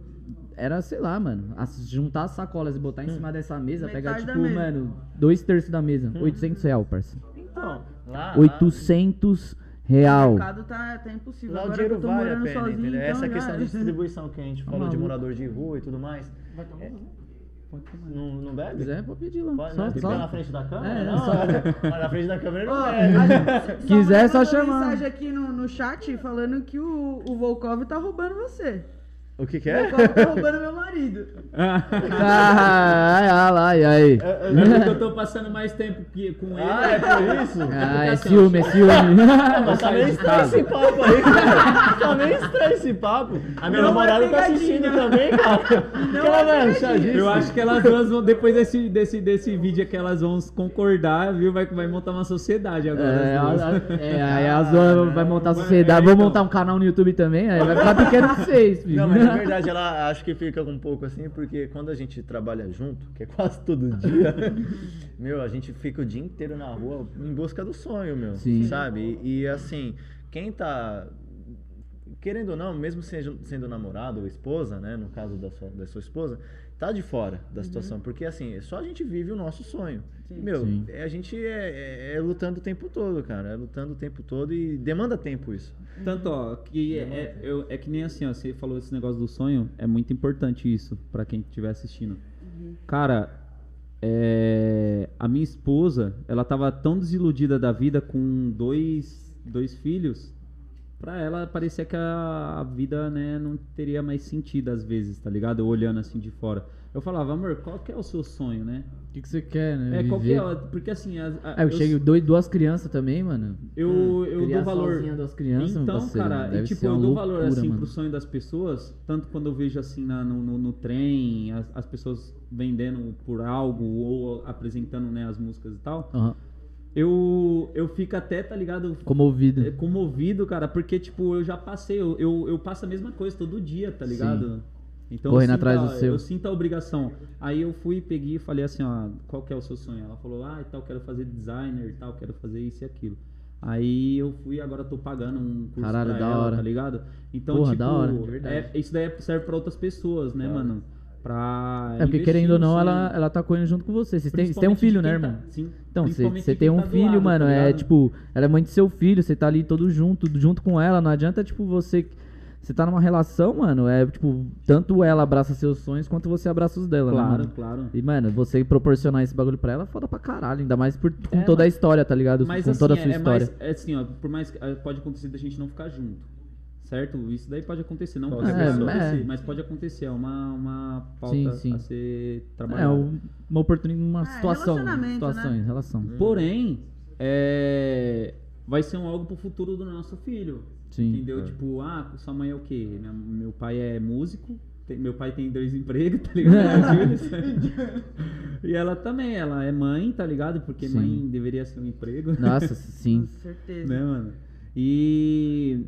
era, sei lá, mano, juntar as sacolas e botar em cima dessa mesa, Metade pegar, tipo, mano, dois terços da mesa. 800 real, parça. Então, lá, lá, 800 O real. mercado tá, tá impossível. lá o Agora que eu dinheiro tô vale a morando pena, sozinho, entendeu? então Essa já- questão de distribuição que a gente falou de morador de rua e tudo mais. Vai tomar? Não, não Se bebe? quiser, pode pedir lá. Pode, Só, né? só. Fica na frente da câmera? É, não, só- mas na frente da câmera não bebe. gente- Quiser, só chamar. mensagem aqui no, no chat falando que o, o Volkov tá roubando você. O que que é? Volkov tá roubando meu marido. Ah, ai, ai, ai, ai. É porque eu tô passando mais tempo que, com ele. Ah, é por isso? Ah, é assim, ó, ciúme, é ciúme. Mas tá meio estranho esse papo aí, cara. Tá meio estranho esse papo. A minha Não namorada é tá assistindo também, cara. Ela vai achar disso. Eu acho que elas duas vão, depois desse, desse, desse vídeo aqui, elas vão concordar, viu? Vai, vai montar uma sociedade agora. É, as duas. é, aí a Zoa vai montar a sociedade. É, Vou então. montar um canal no YouTube também, aí vai ficar pequeno pra vocês, filho. Não, mas na verdade ela acho que fica um pouco assim, porque quando a gente trabalha junto, que é quase todo dia, meu, a gente fica o dia inteiro na rua em busca do sonho, meu. Sim. Sabe? E, e, assim, quem tá. Querendo ou não, mesmo sendo, sendo namorado ou esposa, né? No caso da sua, da sua esposa, tá de fora da situação. Porque assim, só a gente vive o nosso sonho. E, meu, Sim. é- a gente é, é- é lutando o tempo todo, cara. É lutando o tempo todo e demanda tempo isso. Tanto, ó, que é, é, eu- é que nem assim, ó, você falou esse negócio do sonho, é muito importante isso pra quem estiver assistindo. Cara, é, a minha esposa, ela tava tão desiludida da vida com dois, dois filhos, pra ela parecia que a, a vida, né, não teria mais sentido às vezes, tá ligado? Eu olhando assim de fora. Eu falava, amor, qual que é o seu sonho, né? O que, que você quer, né? É, qual que é? Porque assim, as- a- Ah, eu eu- chego dois, duas crianças também, mano. eu, eu Criar dou valor. duas crianças, então, parceiro, cara, e, tipo, eu dou valor loucura, assim mano. pro sonho das pessoas, tanto quando eu vejo assim na- no, no, no trem, as, as pessoas vendendo por algo ou apresentando né, as músicas e tal. Aham. Eu, eu fico até, tá ligado? Comovido. é, Comovido, cara, porque, tipo, eu já passei, eu, eu, eu passo a mesma coisa todo dia, tá ligado? Então, Correndo eu sinto atrás a- do seu. Eu sinto a obrigação. Aí eu fui, peguei e falei assim, ó, qual que é o seu sonho? Ela falou, ah, e tal, quero fazer designer e tal, quero fazer isso e aquilo. Aí eu fui, agora tô pagando um curso Caralho, pra da ela, hora. tá ligado? Então, Porra, tipo, da hora, é, isso daí serve pra outras pessoas, né, mano? Pra É porque investir querendo ou não, ela, ela tá correndo junto com você. Vocês têm, você tem um filho, né, quem tá- irmão? sim. Então, você tem um tá filho, lado, mano, tá é tipo, ela é mãe de seu filho, você tá ali todo junto, junto com ela, não adianta, tipo, você. Você tá numa relação, mano, é tipo, tanto ela abraça seus sonhos quanto você abraça os dela, né, Claro, claro. E, mano, você proporcionar esse bagulho pra ela é foda pra caralho, ainda mais por, com É, toda a mas- história, tá ligado? Mas com assim, toda a sua é, é história. mais, é assim, ó, por mais que eh, pode acontecer da gente não ficar junto. Certo? Isso daí pode acontecer, não pode É, acontecer, é. mas pode acontecer, é uma, uma pauta Sim, sim. a ser É, trabalhada. um- uma oportunidade, uma É, situação. relacionamento, Situações, né? relação. Porém, é, vai ser um algo pro futuro do nosso filho. Sim. Entendeu? Tipo, ah, sua mãe é o quê? Minha- meu pai é músico, tem- meu pai tem dois empregos, tá ligado? E ela também, ela é mãe, tá ligado? Porque Sim. mãe deveria ser um emprego. Nossa, Com sim. certeza. né, mano? E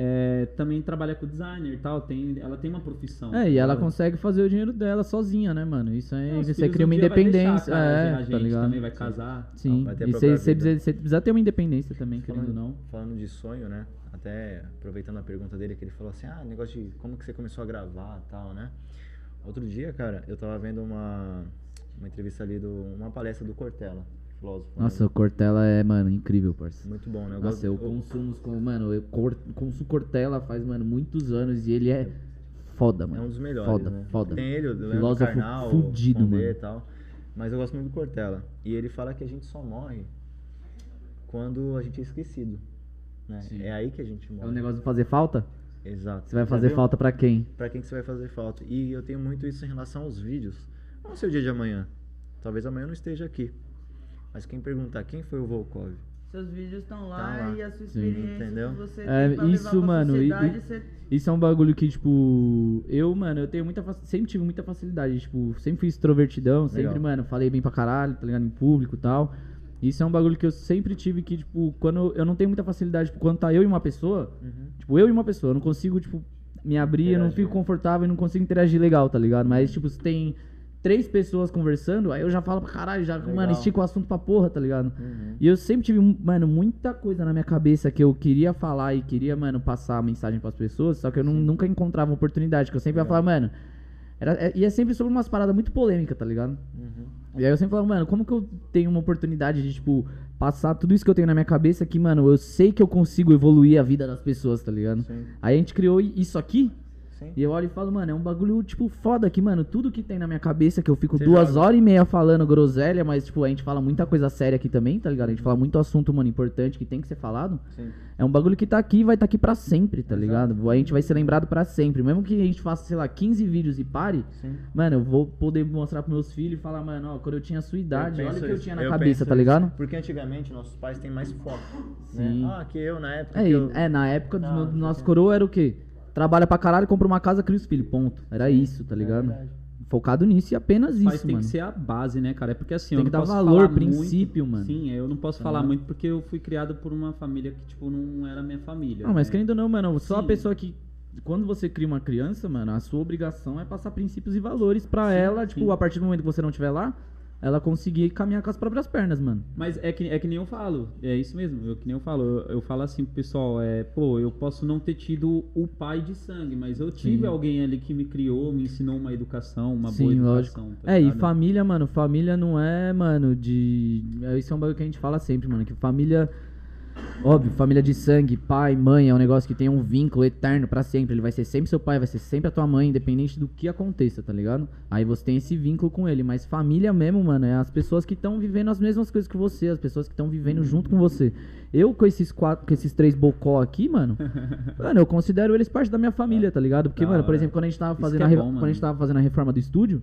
é, também trabalha com designer e tal, tem, ela tem uma profissão. É, e ela Ela- consegue fazer o dinheiro dela sozinha, né, mano? Isso aí, Não, você cria um uma dia vai deixar, independência. cara, é, a gente tá ligado? também vai casar. Sim, Vai ter a e você precisa, você precisa ter uma independência também, querendo ou não. Falando de sonho, né? Até aproveitando a pergunta dele, que ele falou assim, ah, negócio de como que você começou a gravar e tal, né? Outro dia, cara, eu tava vendo uma, uma entrevista ali, do, uma palestra do Cortella, filósofo. né? Nossa, o Cortella é, mano, incrível, parceiro. Muito bom, né? Eu Nossa, eu gosto- consumo, os mano, eu cor, consumo Cortella faz, mano, muitos anos e ele é foda, mano. É um dos melhores, Foda, né? foda. Tem ele, o Leandro Filósofo Carnal, fudido, mano. e tal. Mas eu gosto muito do Cortella. E ele fala que a gente só morre quando a gente é esquecido. Né? Sim. É aí que a gente É morre. um negócio de fazer falta? Exato. Você vai fazer falta pra quem? Pra quem que você vai fazer falta. E eu tenho muito isso em relação aos vídeos. Não sei o dia de amanhã. Talvez amanhã eu não esteja aqui. Mas quem perguntar quem foi o Volkov? Seus vídeos estão lá, Tá lá. e a sua Sim. experiência Entendeu? que você É, tem pra isso, levar pra mano, e- e- você- Isso é um bagulho que, tipo, eu, mano, eu tenho muita sempre tive muita facilidade, tipo, sempre fui extrovertidão, sempre, Legal. mano, falei bem pra caralho, tá ligado, em público e tal. Isso é um bagulho que eu sempre tive que, tipo, quando eu não tenho muita facilidade, tipo, quando tá eu e uma pessoa, tipo, eu e uma pessoa, eu não consigo, tipo, me abrir, eu não Interagir. fico confortável e não consigo interagir legal, tá ligado? Mas, tipo, se tem três pessoas conversando, aí eu já falo pra caralho, já, mano, Legal. estica o assunto pra porra, tá ligado? Uhum. E eu sempre tive, mano, muita coisa na minha cabeça que eu queria falar e queria, mano, passar a mensagem pras pessoas, só que eu não- nunca encontrava oportunidade, que eu sempre ia Legal. falar, mano, Era, é- e é sempre sobre umas paradas muito polêmicas, tá ligado? E aí eu sempre falo, mano, como que eu tenho uma oportunidade de, tipo, passar tudo isso que eu tenho na minha cabeça que, mano, eu sei que eu consigo evoluir a vida das pessoas, tá ligado? Sim. Aí a gente criou isso aqui. Sim. E eu olho e falo, mano, é um bagulho, tipo, foda que, mano, tudo que tem na minha cabeça, que eu fico Você duas joga. horas e meia falando groselha, mas, tipo, a gente fala muita coisa séria aqui também, tá ligado? A gente fala muito assunto, mano, importante que tem que ser falado. Sim. É um bagulho que tá aqui e vai estar aqui pra sempre, tá ligado? A gente vai ser lembrado pra sempre. Mesmo que a gente faça, sei lá, 15 vídeos e pare, Sim. mano, eu vou poder mostrar pros meus filhos e falar, mano, ó, quando eu tinha a sua idade, olha o que eu isso. tinha na Eu cabeça, tá isso. ligado? Porque antigamente nossos pais têm mais foco. Né? Sim. Ah, que eu na época. É, eu... é, na época Ah, do sei nosso o quê. coroa era o quê? Trabalha pra caralho, compra uma casa, cria os filhos, ponto. Era isso, tá ligado? verdade. Focado nisso e apenas Mas isso, tem mano. que ser a base, né, cara? É porque assim, Tem eu que não dar posso valor, falar princípio, muito, mano. Sim, eu não posso falar Aham. muito porque eu fui criado por uma família que, tipo, não era minha família. Não, mas né? querendo ou não, mano, só a Sim. pessoa que. Quando você cria uma criança, mano, a sua obrigação é passar princípios e valores pra Sim, ela, tipo, sim. a partir do momento que você não estiver lá, ela conseguir caminhar com as próprias pernas, mano. Mas é que, é que nem eu falo, é isso mesmo, eu, que nem eu falo. Eu, eu falo assim pro pessoal, é, pô, eu posso não ter tido o pai de sangue, mas eu tive Sim. alguém ali que me criou, me ensinou uma educação, uma boa Sim, educação. lógico. tá é, e família, mano, família não é, mano, de. é, Isso é um bagulho que a gente fala sempre, mano, que família. Óbvio, família de sangue, pai, mãe, é um negócio que tem um vínculo eterno pra sempre. Ele vai ser sempre seu pai, vai ser sempre a tua mãe, independente do que aconteça, tá ligado? Aí você tem esse vínculo com ele. Mas família mesmo, mano, é as pessoas que estão vivendo as mesmas coisas que você, as pessoas que estão vivendo junto com você. Eu, com esses quatro, com esses três bocó aqui, mano, mano, eu considero eles parte da minha família, tá ligado? Porque, Da mano, por exemplo, quando a gente tava fazendo é re- bom, quando a gente tava fazendo a reforma do estúdio,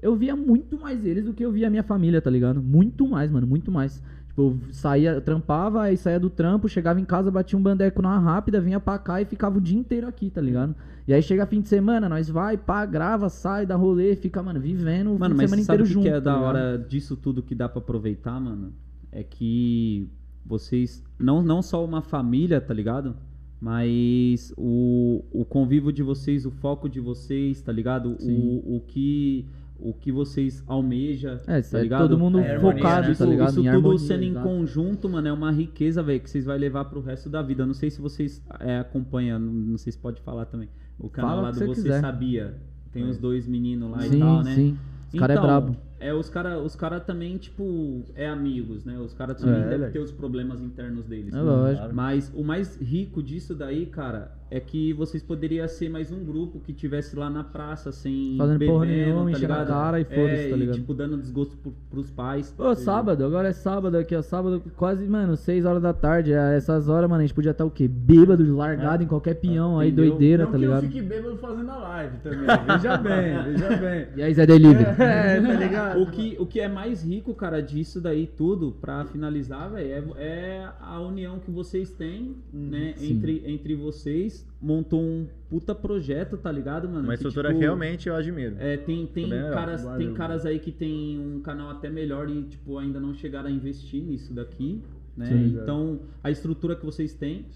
eu via muito mais eles do que eu via a minha família, tá ligado? Muito mais, mano, muito mais. Tipo, eu saía, eu trampava, aí saía do trampo, chegava em casa, batia um bandeco na rápida, vinha pra cá e ficava o dia inteiro aqui, tá ligado? E aí chega fim de semana, nós vai, pá, grava, sai, dá rolê, fica, mano, vivendo o Mano, fim de mas semana você sabe inteiro o que, junto. que é tá da ligado? hora disso tudo que dá pra aproveitar, mano? É que vocês, não, não só uma família, tá ligado? Mas o, o convívio de vocês, o foco de vocês, tá ligado? Sim. O, o que o que vocês almeja, É, tá é ligado? todo mundo É focado, né? tá ligado? Isso em tudo harmonia, sendo em exato. conjunto, mano, é uma riqueza, velho, que vocês vão levar pro resto da vida. Não sei se vocês é, acompanham, não, sei se pode falar também. O canal Fala lá do você Você. Sabia. Tem os dois meninos lá e Sim, tal, né? sim. Os cara é Então, brabo. É, os caras os cara também, tipo, é amigos, né? Os caras também É, devem velho. ter os problemas internos deles. É lógico. Mas o mais rico disso daí, cara, é que vocês poderiam ser mais um grupo que tivesse lá na praça, sem Fazendo bebendo, porra nenhuma, tá ligado? cara e foda-se, é, tá ligado? E, tipo, dando desgosto pro, pros pais. Ô, sábado, agora é sábado aqui, ó. Sábado, quase, mano, 6 horas da tarde. É, Essas horas, mano, a gente podia estar o quê? Bêbado, largado em qualquer peão aí, Entendeu? doideira, não tá que ligado? eu fique bêbado fazendo a live também. Veja bem, veja bem. E aí, Zé Delivery? É, tá ligado? O que, o que é mais rico, cara, disso daí tudo, pra finalizar, velho, é, é a união que vocês têm, né, Sim. entre, entre vocês. Montou um puta projeto, tá ligado, mano? Uma estrutura tipo, que realmente eu admiro. É, tem, tem, Também caras, tem caras aí que tem um canal até melhor e, tipo, ainda não chegaram a investir nisso daqui, né? Sim. então, a estrutura que vocês têm.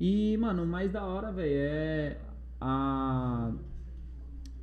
E, mano, o mais da hora, velho, é a...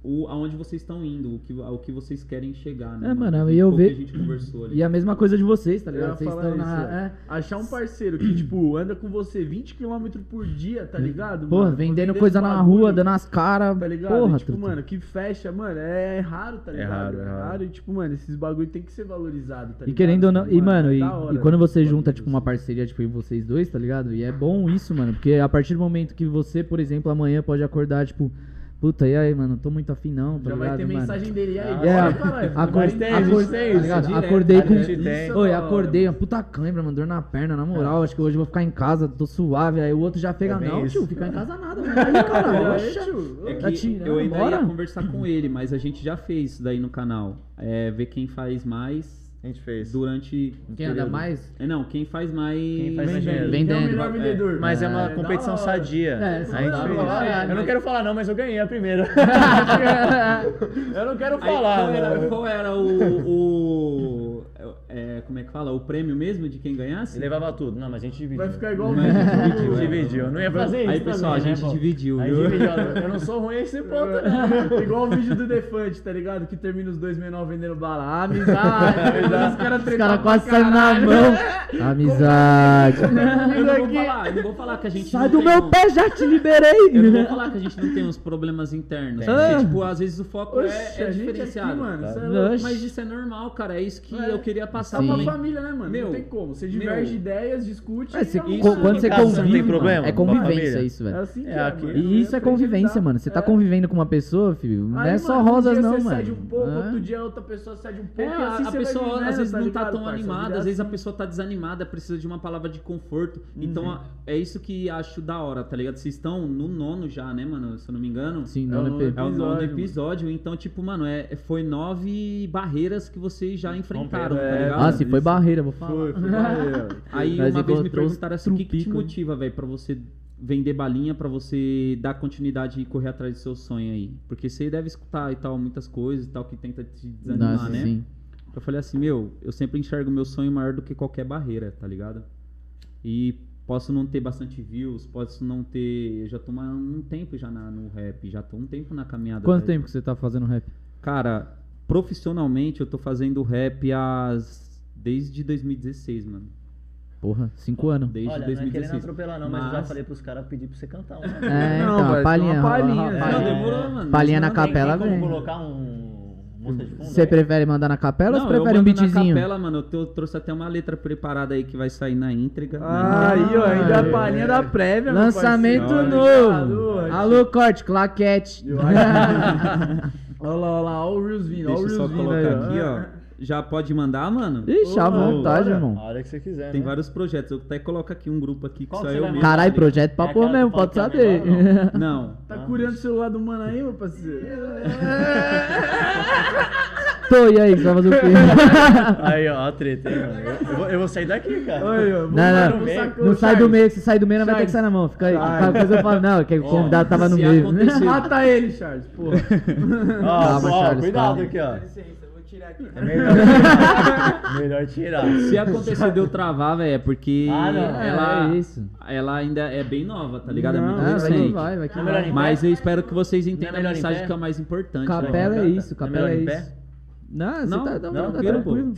O, aonde vocês estão indo, o que, ao que vocês querem chegar, né? É, mano, e eu pouco ve- que a gente conversou ali. E a mesma coisa de vocês, tá ligado? Vocês estão na. é. É. Achar um parceiro que, tipo, anda com você 20 km por dia, tá ligado? Porra, mano? vendendo Vendendo coisa na rua, dando as caras. Tá ligado? Porra, tipo, truta. mano, que fecha, mano, é raro, tá É ligado? raro, é raro. E, tipo, mano, esses bagulho tem que ser valorizado, tá E ligado? querendo ou não. Tipo, E, mano, é e, hora, e quando né, você junta, tipo, uma parceria, tipo, em vocês dois, tá ligado? E é bom isso, mano. Porque a partir do momento que você, por exemplo, amanhã pode acordar, tipo, puta, e aí, mano, tô muito afim não, tá Já ligado? vai ter mano? mensagem dele e aí. Ah, É, bora, caralho. acor- tem, a gente acor- tem tá isso. direto, acordei com. gente tem. Oi, acordei, uma puta cãibra, mano, dor na perna, na moral. Acho que hoje eu vou ficar em casa, tô suave. Aí o outro já pega, É não, isso. tio, ficar em casa nada, mano. Aí, caralho, Aí, oxa. tio, É Tá que tirando, eu ainda bora? ia conversar com ele, mas a gente já fez isso daí no canal. É ver quem faz mais A gente fez. durante. Quem anda mais? É, não, quem faz mais. Quem faz mais dinheiro. Quem é o Vendendo. melhor vendedor? Mas é uma É, competição sadia. É, a gente fez. é, Eu não quero falar não, mas eu ganhei a primeira. eu não quero Aí, falar. qual, era, qual era o. o- é, como é que fala? O prêmio mesmo de quem ganhasse? Levava tudo. Não, mas a gente dividiu. Vai ficar igual o Mas vídeo. a gente dividiu, é. Não ia fazer isso Aí, pessoal, a também, né, gente pô? dividiu, Aí viu? dividiu. Eu não sou ruim a esse ponto, não. Igual o vídeo do Defante, tá ligado? Que termina os dois menores vendendo bala. Amizade. os caras Os caras quase saem na mão. Amizade. Eu não vou aqui. falar, eu não vou falar que a gente Sai do meu um- pé, já te liberei. Eu não vou falar que a gente não tem uns problemas internos. Porque, tipo, às vezes o foco Oxe, é, é a gente aqui, diferenciado. mano. Tá. é. Mas isso é normal, cara. É isso que É. eu queria passar Tá Sim. pra família, né, mano? Meu, não tem como. Você meu. diverge ideias, discute. É, co- Isso, quando você você não convive, tem problema mano, é com a convivência isso, É velho. assim que É, é, aqui- mano. E isso é convivência, mano. Você tá convivendo com uma pessoa, filho, não Aí, é só mano, um rosas dia não, você mano. cede um pouco, É. outro dia outra pessoa cede um pouco. É, e a, assim a você pessoa vivendo, às vezes tá não tá tão animada, às vezes a assim. pessoa tá desanimada, precisa de uma palavra de conforto. Uhum. Então a- é isso que acho da hora, tá ligado? Vocês estão no nono já, né, mano? Se eu não me engano. Sim, É é nono. É o nono episódio, então, tipo, mano, é, foi nove barreiras que vocês já enfrentaram, tá É, ligado? Ah, se foi barreira, vou falar. Foi, foi barreira. Aí Nós uma vez me perguntaram assim, o que, que te motiva, velho, pra você vender balinha, pra você dar continuidade e correr atrás do seu sonho aí? Porque você deve escutar e tal, muitas coisas e tal, que tenta te desanimar, Nossa, né? sim. Eu falei assim, meu, eu sempre enxergo meu sonho maior do que qualquer barreira, tá ligado? E posso não ter bastante views, posso não ter... Eu já tô há um tempo já na- no rap, já tô um tempo na caminhada. Quanto tá? tempo que você tá fazendo rap? Cara, profissionalmente eu tô fazendo rap as... desde 2016, mano. Porra, cinco anos. Desde Olha, não é querendo 2016. atropelar não, mas, eu já Mas- falei pros caras pedir pra você cantar uma. É, Não, então, a ser palhinha. palhinha, é. Não, palhinha. demorou, mano. Palhinha na Mas, capela, vem. colocar um música de fundo? Você prefere mandar na capela ou Não, você eu prefere um mando na beatzinho? capela, mano. Eu tô- trouxe até uma letra preparada aí que vai sair na íntegra. né? Aí, ó, ainda a palhinha da prévia, Lançamento novo. Olha, Alô, corte, claquete. Olha lá, olha lá, olha o Reels vindo, olha Deixa eu só Reels vindo colocar aí, aqui, ó. Já pode mandar, mano? Ixi, à vontade, irmão. A hora que você quiser, Tem né? vários projetos. Eu até coloco aqui um grupo aqui que Qual só eu mesmo. Caralho, projeto pra É pôr aquela mesmo, pode é saber. menor, Não. Tá curiando o celular do mano aí, meu parceiro? Tô, e aí, você vai fazer o quê? Aí, ó, a treta, hein, mano. Eu, vou, eu vou sair daqui, cara. Olha, vamos Não, não. Não sai do meio, se sai do meio, não vai ter que sair na mão. Fica aí. Coisa eu falo, não, que o convidado tava no meio. Mata ele, Charles, porra. Ó, Calma, ó, Charles, cuidado calma. aqui, ó. Tirar aqui. É melhor tirar. melhor tirar. Se acontecer de eu travar, velho, é porque Ah, não. ela, É isso. ela ainda é bem nova, tá ligado? Não, é muito Ah, vai recente. vai, vai é vai. Mas eu espero que vocês entendam melhor a em mensagem que é o mais importante. né? Capela é Canta. isso, É capela é em isso. pé? Não, você Não, tá, não, não, tá tranquilo, pô. tranquilo.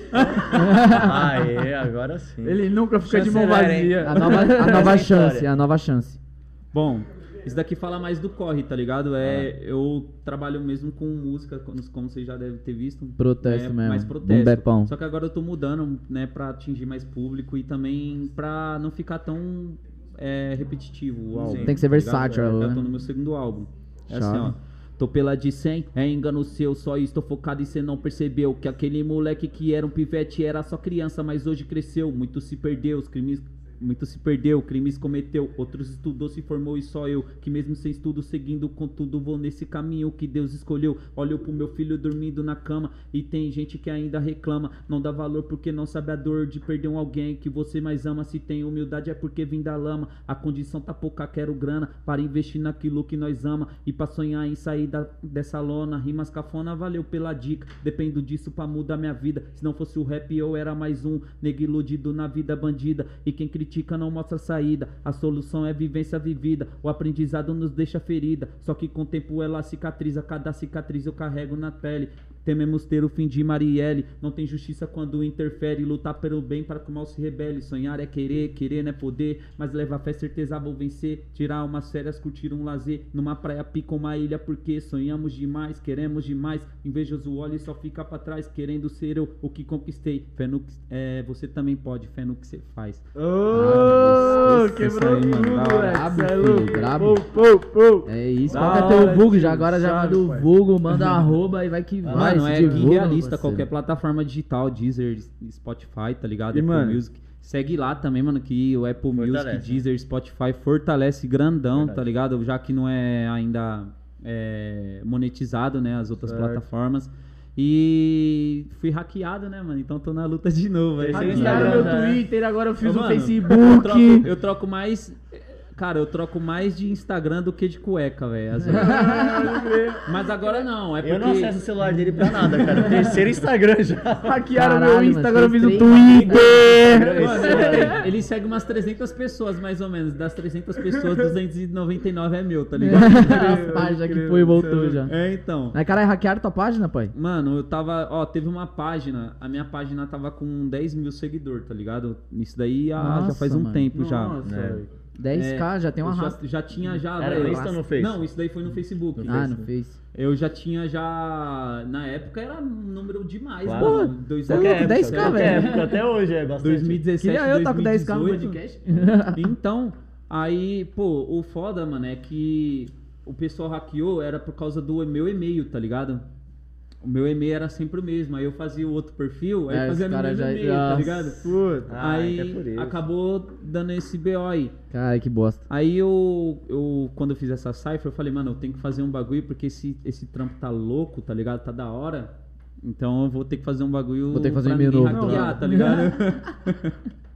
Aê, agora sim. Ele nunca fica de mão hein? vazia. A nova, a nova chance, a nova chance. Bom, isso daqui fala mais do corre, tá ligado? É, eu trabalho mesmo com música, como vocês já devem ter visto. Protesto é, mesmo. Mais protesto. Só que agora eu tô mudando, né, pra atingir mais público e também pra não ficar tão é, repetitivo o álbum. Tem que ser tá versátil, eu né? tô no meu segundo álbum. É Chave. assim, ó. Tô pela de 100, é engano seu, só estou focado e cê não percebeu Que aquele moleque que era um pivete era só criança, mas hoje cresceu Muito se perdeu, os crimes... Muito se perdeu, crimes cometeu, outros estudou, se formou e só eu Que mesmo sem estudo, seguindo com tudo, vou nesse caminho que Deus escolheu. Olho pro meu filho dormindo na cama e tem gente que ainda reclama Não dá valor porque não sabe a dor de perder um alguém que você mais ama. Se tem humildade é porque vim da lama A condição tá pouca, quero grana para investir naquilo que nós ama. E pra sonhar em sair da- dessa lona Rimas cafona, valeu pela dica. Dependo disso pra mudar minha vida. Se não fosse o rap eu era mais um Nego iludido na vida bandida. E quem critica não mostra saída. A solução é vivência vivida. O aprendizado nos deixa ferida. Só que com o tempo ela cicatriza. Cada cicatriz eu carrego na pele. Tememos ter o fim de Marielle. Não tem justiça quando interfere. Lutar pelo bem para que o mal se rebele. Sonhar é querer, querer não é poder. Mas levar fé, certeza vou vencer. Tirar umas férias, curtir um lazer. Numa praia pica uma ilha Porque sonhamos demais, queremos demais. Invejoso olha e só fica pra trás Querendo ser eu o que conquistei. Fé no que, é, você também pode Fé no que você faz. Ô, Isso quebrou aí, tudo, mano. Brabo, é filho, louco. brabo. Pô, pô, pô. É isso. Da Qual que é hora, teu vulgo? tio. Já agora já manda o pai. vulgo, manda arroba e vai que vai. Mano, se é divulga, realista, parceiro. qualquer plataforma digital, Deezer, Spotify, tá ligado? E, Apple mano? Music. Segue lá também, mano, que o Apple Music, Fortalece, Deezer, Spotify fortalece grandão, Verdade. tá ligado? Já que não é ainda é, monetizado, né, as outras Certo. plataformas. E fui hackeado, né, mano? Então tô na luta de novo. Terceiro Hackearam meu né? Twitter, agora eu fiz o mano, Facebook. Eu troco, eu troco mais. Cara, eu troco mais de Instagram do que de cueca, velho. vezes. Mas agora não, é porque. Eu não acesso o celular dele pra nada, cara. Terceiro Instagram já. Hackearam meu Insta, mano, agora eu fiz o Twitter. Mano, ele, segue umas 300 pessoas, mais ou menos. Das 300 pessoas, 299 é meu, tá ligado? As páginas que foi e voltou já. É, então. Mas caralho, hackearam tua página, pai? Mano, eu tava. Ó, teve uma página. A minha página tava com 10 mil seguidores, tá ligado? Isso daí ah, já faz um mano. tempo já. Nossa, É. velho. 10k, já tem uma eu já, raça. já tinha já. Era velho. no Insta ou no Face? Não, isso daí foi no Facebook. Ah, não fez. Eu já tinha já. Na época era um número demais, Claro. mano. Pô, Dois- é Qualquer 10K, época, qualquer velho. época, Até hoje é bastante. 2017, Queria eu tá com 10k no 2018. podcast. Então, aí, pô, o foda, mano, é que o pessoal hackeou era por causa do meu e-mail, tá ligado? O meu e-mail era sempre o mesmo. Aí eu fazia o outro perfil, aí É, fazia no cara mesmo já- e-mail, tá ligado? Puta. Ah, aí então é isso. acabou dando esse BO aí. Caralho, que bosta. Aí eu, eu, quando eu fiz essa cipher, eu falei, mano, eu tenho que fazer um bagulho porque esse, esse trampo tá louco, tá ligado? Tá da hora. Então eu vou ter que fazer um bagulho Vou ter que fazer um pra e-mail novo, hackear, tá tá ligado?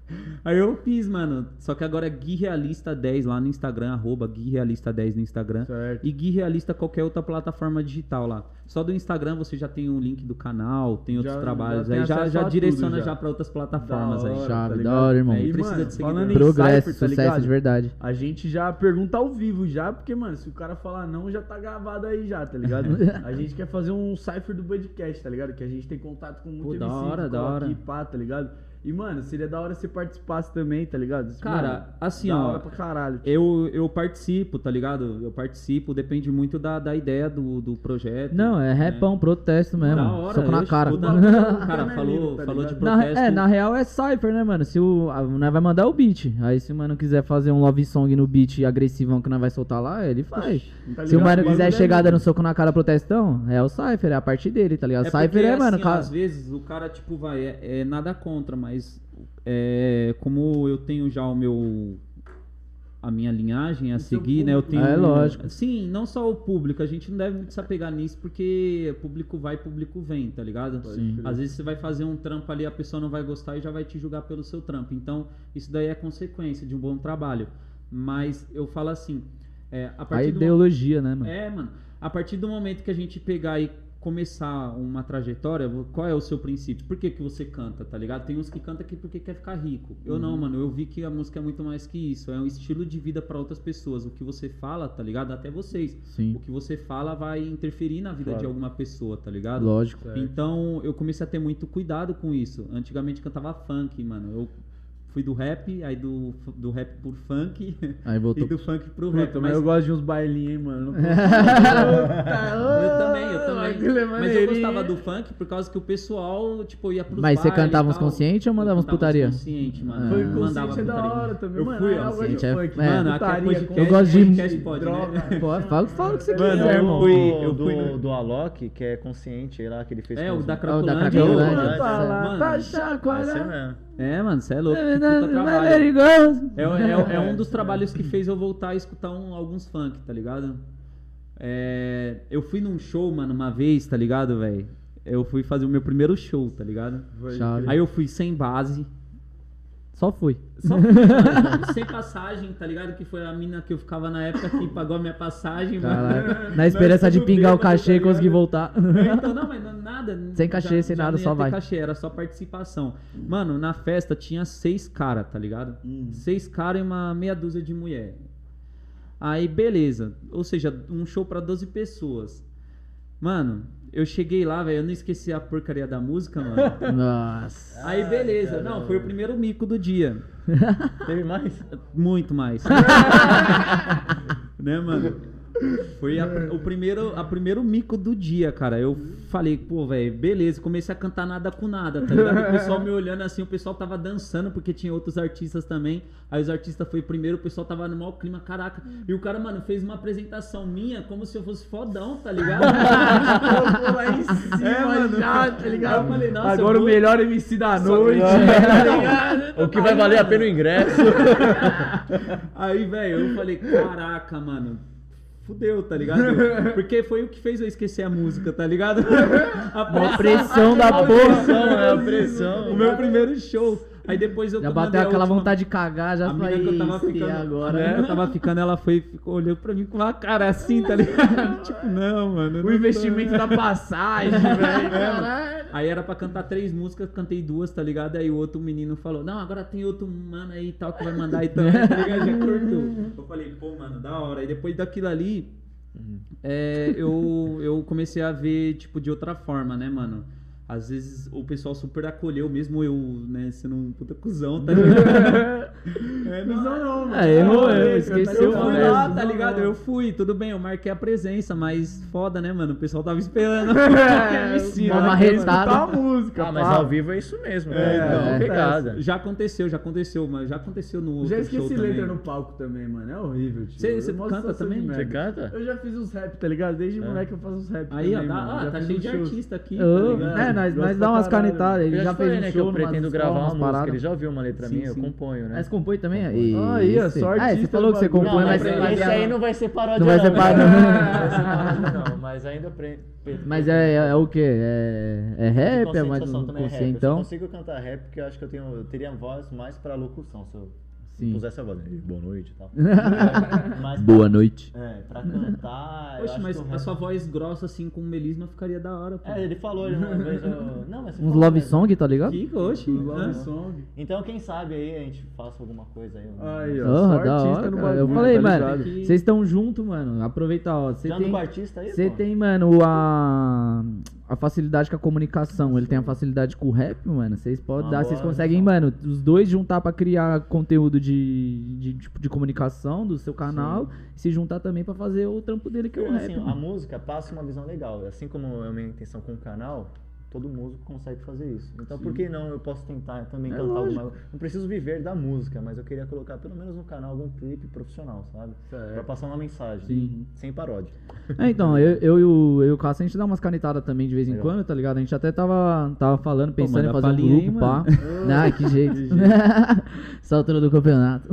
Aí eu fiz, mano. Só que agora é Gui Realista 10 lá no Instagram, arroba Gui Realista 10 no Instagram. Certo. E Gui Realista qualquer outra plataforma digital lá. Só do Instagram você já tem o link do canal, tem outros Já- trabalhos já tem aí, já, já direciona já. já pra outras plataformas Da aí. hora. Chave, tá da hora, irmão. Aí precisa mano, de seguidor. falando em Progresso, Cypher, tá sucesso ligado? de verdade. A gente já pergunta ao vivo já, porque, mano, se o cara falar não, já tá gravado aí já, tá ligado? a gente quer fazer um cipher do podcast, tá ligado? Que a gente tem contato com muito Pô, da MC hora, que da hora. aqui, pá, tá ligado? E, mano, seria da hora você participasse também, tá ligado? Cara, Mano, assim, da ó, hora pra caralho. tipo, Eu, eu participo, tá ligado? Eu participo, depende muito da, da ideia do, do projeto. Não, é repão, protesto mesmo. Da hora, Soco na cara. escuto- Cara, Também falou, tá falou de ligado? Na, protesto. é, na real é Cypher, né, mano? Se o. a- Nós vai mandar o beat. Aí se o mano quiser fazer um love song no beat agressivão que nós vai soltar lá, ele faz. Tá se o ligado? mano quiser é chegar dando soco na cara protestão, é o Cypher, é a parte dele, tá ligado? É Cypher porque, é, mano. assim, ó, ca- às vezes o cara, tipo, vai, é, é nada contra, mas é, como eu tenho já o meu. A minha linhagem a seu seguir, né? Eu tenho. É, lógico. Sim, não só o público, a gente não deve muito se apegar nisso, porque público vai, público vem, tá ligado? Sim. Às vezes você vai fazer um trampo ali, a pessoa não vai gostar e já vai te julgar pelo seu trampo. Então, isso daí é consequência de um bom trabalho. Mas eu falo assim, é, a A do ideologia, né, mano? é, mano. A partir do momento que a gente pegar e começar uma trajetória, qual é o seu princípio? Por que, que você canta, tá ligado? Tem uns que cantam aqui porque quer ficar rico. Eu não, mano. Eu vi que a música é muito mais que isso. É um estilo de vida pra outras pessoas. O que você fala, tá ligado? Até vocês. Sim. O que você fala vai interferir na vida Claro. de alguma pessoa, tá ligado? Lógico. Então eu comecei a ter muito cuidado com isso. Antigamente cantava funk, mano. Eu fui do rap, aí do, do rap por funk Aí voltou. e do funk pro rap. Puta, mas eu gosto de uns bailinhos, hein, mano. Eu também, eu também. é Mas eu gostava do funk por causa que o pessoal, tipo, ia pros Mas você cantava uns tal. consciente ou mandava Eu uns putaria? consciente, mano. Ah. Foi Eu mandava consciente é da putaria. hora também, Eu mano. fui, é, eu consciente é- funk, é. Mano, aqui é putaria, podcast, Eu gosto de- podcast pode, droga. né? Pô, fala, fala o que você Mano, quiser, eu irmão. fui- do, eu fui do, do Alok, que é consciente, aí lá que ele fez É, com o da É o da Cracolândia. Cracolândia. Mano, Tá lá, Mano, tá é chacoalhando. É, mano, você é louco. É, que puta trabalho. Perigoso. É, é, é um dos trabalhos que fez eu voltar a escutar um- alguns funk, tá ligado? É, eu fui num show, mano, uma vez, tá ligado, velho? Eu fui fazer o meu primeiro show, tá ligado? Aí eu fui sem base, Só fui. Só fui, mano, sem passagem, tá ligado? Que foi a mina que eu ficava na época que pagou a minha passagem, mano. Caralho. Na esperança de tudo pingar o cachê e tá conseguir voltar. É, Então, não, mas nada. Sem cachê, sem nada, não ia só vai. cachê, era só participação. Mano, na festa tinha seis caras, tá ligado? Seis caras e uma meia dúzia de mulher. Aí, beleza. Ou seja, um show pra 12 pessoas. Mano, eu cheguei lá, velho, eu não esqueci a porcaria da música, mano. Nossa. Aí, beleza. Não, foi o primeiro mico do dia. Teve mais? Muito mais. né, mano? Foi a, o primeiro, a primeiro mico do dia, cara. Eu falei, pô, velho, beleza. Comecei a cantar nada com nada, tá ligado? O pessoal me olhando assim, o pessoal tava dançando, porque tinha outros artistas também. Aí os artistas foi primeiro, o pessoal tava no maior clima, caraca. E o cara, mano, fez uma apresentação minha como se eu fosse fodão, tá ligado? Colocou lá em cima É, mano. já, tá ligado? Eu falei, nossa, Agora eu o vou- melhor MC da noite. O que vai valer a pena o ingresso? Aí, velho, eu falei, caraca, mano. Fudeu, tá ligado? Porque foi o que fez eu esquecer a música, tá ligado? A Uma pressão da porra. Pressão, é a pressão. O meu primeiro show. Aí depois eu Já bateu aquela última- vontade de cagar, já falei, que eu tava "Ih, ficando agora. Menina que eu tava ficando, ela foi e ficou olhando pra mim com uma cara assim, tá ligado? tipo, não, mano. O não investimento da passagem, velho. Caralho. Aí era pra cantar três músicas, cantei duas, tá ligado? Aí o outro menino falou, não, agora tem outro mano aí e tal que vai mandar aí também, tá ligado? Já cortou. Eu falei, pô, mano, da hora. Aí depois daquilo ali, é, eu, eu comecei a ver, tipo, de outra forma, né, mano? Às vezes o pessoal super acolheu, mesmo eu, né, sendo um puta cuzão, tá ligado? é, não, não, mano. É, errou, Ah, é, eu esqueceu fui mesmo. lá, tá ligado? Eu fui, tudo bem, eu marquei a presença, mas foda, né, mano? O pessoal tava esperando. É, MC, uma né? marretada. A música, Ah, mas pá. ao vivo é isso mesmo, É, né? Então, é. pegada. Já aconteceu, já aconteceu, mas já aconteceu no Já outro show esqueci letra no palco também, mano. É horrível, tio. Cê- cê Eu canta também? Você canta? Eu já fiz uns rap, tá ligado? Desde É. moleque eu faço uns rap Aí, ó, também, tá, tá cheio de artista aqui. Tá ligado? né, nós, nós dá umas caralho. canetadas. Eu Ele já, já fez um né, que show, eu pretendo gravar uma música. paradas. Ele já ouviu uma letra Sim, minha, eu sim. componho, né? Mas compõe também? Aí, ó, Esse. só Ah, artista você falou que você compõe, Não, mas... mas esse aí não vai ser paródia. Não vai ser paródia. Não. Mas ainda pre... pre- Mas é, é, é o quê? É, é rap? É mais um também é rap. Eu só conscientão? consigo cantar rap porque eu acho que eu, tenho, eu teria voz mais pra locução se eu Sim. pusesse a voz. "Ei, Boa noite e tal. Mas Boa noite. É, pra cantar. Poxa, mas a sua voz grossa assim com melisma ficaria da hora, pô. É, ele falou ele uma vez. Eu... Não, mas você Uns love mesmo. song, tá ligado? Que oxe. Love né? song. Então, quem sabe aí a gente faça alguma coisa aí. Aí, ó. Porra, só da artista hora, no cara. Eu bagulho, falei, tá mano, ligado? que- vocês estão juntos, mano. Aproveita, ó. Você tem, com artista aí, você tem, mano, a, a facilidade com a comunicação. Ele tem a facilidade com o rap, mano. Vocês podem dar, vocês conseguem, mano, os dois juntar pra criar conteúdo de, de, tipo, de comunicação do seu canal. E se juntar também pra fazer o trampo dele, que é o rap. assim, a música passa uma visão legal. Assim como é a minha intenção com o canal, todo músico consegue fazer isso. Então, por que não eu posso tentar também É cantar lógico. alguma Não preciso viver da música, mas eu queria colocar pelo menos no canal algum clipe profissional, sabe? Certo. Pra passar uma mensagem. Sim. Sem paródia. É, então, eu, eu, e o, eu e o Cássio, a gente dá umas canetadas também de vez em Legal. quando, tá ligado? A gente até tava, tava falando, pensando manda em fazer um palhinha aí, grupo, pá. Ah, que jeito. Essa altura do campeonato.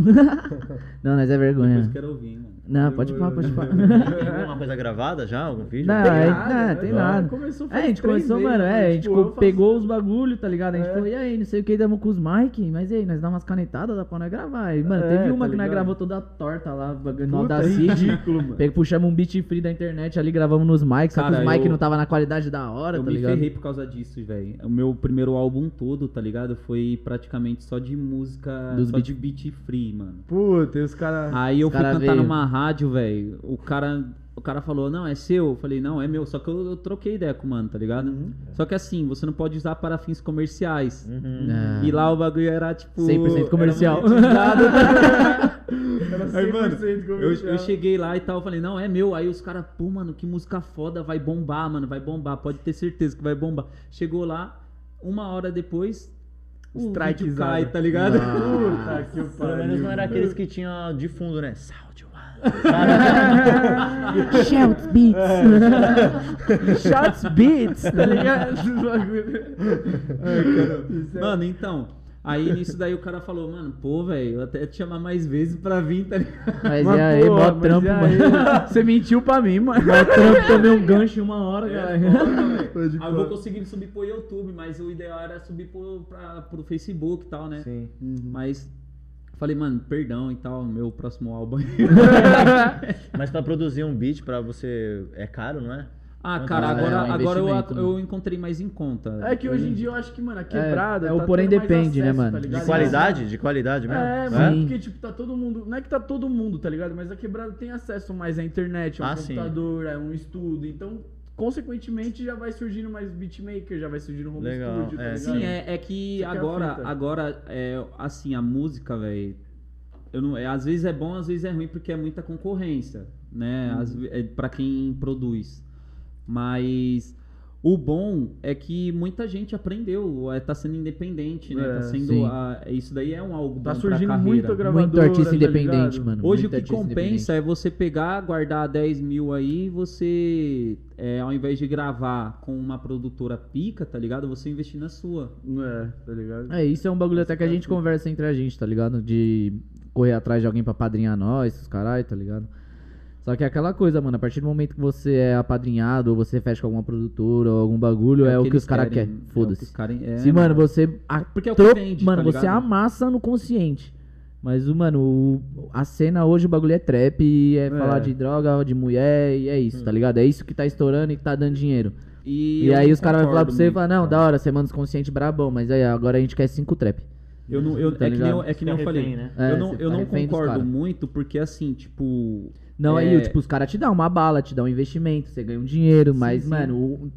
Não, nós é Depois vergonha. eu quero ouvir, mano. Não, pode pá, pode pá. Tem alguma coisa gravada já? Algum vídeo? Não, Tem é, nada, não, né? tem Não, nada. começou É, a gente começou, vezes, mano, é, a gente Tipo, eu faço- pegou os bagulho, tá ligado? A gente É. falou, e aí, não sei o que, damos com os mic, mas e aí, nós dá umas canetadas, dá pra nós gravar. E, mano, É, teve uma tá que nós gravou toda torta lá, no Audacity. ridículo, mano. Pega, puxamos um beat free da internet ali, gravamos nos mics, só que os mic eu- não tava na qualidade da hora, eu tá me ligado? ferrei por causa disso, velho. O meu primeiro álbum todo, tá ligado? Foi praticamente só de música, Dos só beat- de beat free, mano. Puta, e os caras. Aí eu Os fui cantar numa rádio, velho. O cara, o cara falou, não, é seu. Eu falei, não, é meu. Só que eu, eu troquei ideia com o mano, tá ligado? Só que assim, você não pode usar para fins comerciais. Uhum. É. E lá o bagulho era tipo. 100% comercial. Era Aí, mano, 100% eu, comercial. eu cheguei lá e tal, eu falei, não, é meu. Aí os caras, pô, mano, que música foda, vai bombar, mano, vai bombar, pode ter certeza que vai bombar. Chegou lá, uma hora depois, o Strikezado. cai, tá ligado? Puta que pariu. Pelo menos não era aqueles que tinha de fundo, né? One. Shouts Beats. Shouts Beats, tá ligado? Mano, então, aí nisso daí o cara falou, mano, pô, velho, eu até te chamar mais vezes pra vir, tá ligado? Mas, Mas, e aí, pô, mó trampo, aí? mano. Você mentiu pra mim, mano. Mó trampo, tomei um gancho em uma hora, cara. Pode Aí eu vou conseguir subir pro YouTube, mas o ideal era subir pro, pra, pro Facebook e tal, né? Sim. Mas falei, mano, perdão e tal, meu próximo álbum. Mas pra produzir um beat pra você é caro, não é? ah, Quanto cara, é? agora, É um agora eu, né? eu encontrei mais em conta. É que hoje em dia eu acho que, mano, a quebrada. é o tá porém depende, né, acesso, mano? tá De qualidade? De qualidade mesmo? É, Sim. mano, porque, tipo, tá todo mundo. Não é que tá todo mundo, tá ligado? Mas a quebrada tem acesso mais à internet, a um Ah, sim. computador, a um estudo. Então, consequentemente, já vai surgindo mais beatmaker, já vai surgindo home Legal, studio, tá é. Sim, é, é que é agora, agora é, assim, a música, velho. Eu não, é, às vezes é bom, às vezes é ruim, porque é muita concorrência, né? Ve- é, pra quem produz. Mas o bom é que muita gente aprendeu, é, tá sendo independente, né? É, tá sendo. a- isso daí é um algo Tá bom surgindo muita gravadora. Muito artista tá independente, ligado? mano. Hoje muito o que artista compensa independente. é você pegar, guardar 10 mil aí, você, é, ao invés de gravar com uma produtora pica, tá ligado? Você investir na sua. É, tá ligado? É, isso é um bagulho até que a gente conversa entre a gente, tá ligado? De correr atrás de alguém pra padrinhar nós, os caralho, tá ligado? Só que é aquela coisa, mano, a partir do momento que você é apadrinhado, ou você fecha com alguma produtora, ou algum bagulho, é, o que, eles os caras querem, é o que Foda-se. os caras- é, Se, mano, você. a- Porque é o que vende, Mano, tá você amassa no consciente. Mas, o mano, o- a cena hoje, o bagulho é trap, e é, falar de droga, de mulher, e é isso, tá ligado? É isso que tá estourando e que tá dando dinheiro. E, E, aí os caras vão falar pra você e falar, não, cara. da hora, você manda os conscientes brabão, mas aí agora a gente quer cinco trap. Eu não, eu, Tá é, que nem é que nem eu falei. refém, né? É, eu não, eu fica não concordo muito, porque assim, tipo. Não, é, aí, tipo, os caras te dão uma bala, te dão um investimento, você ganha um dinheiro, mas, sim. mano, o-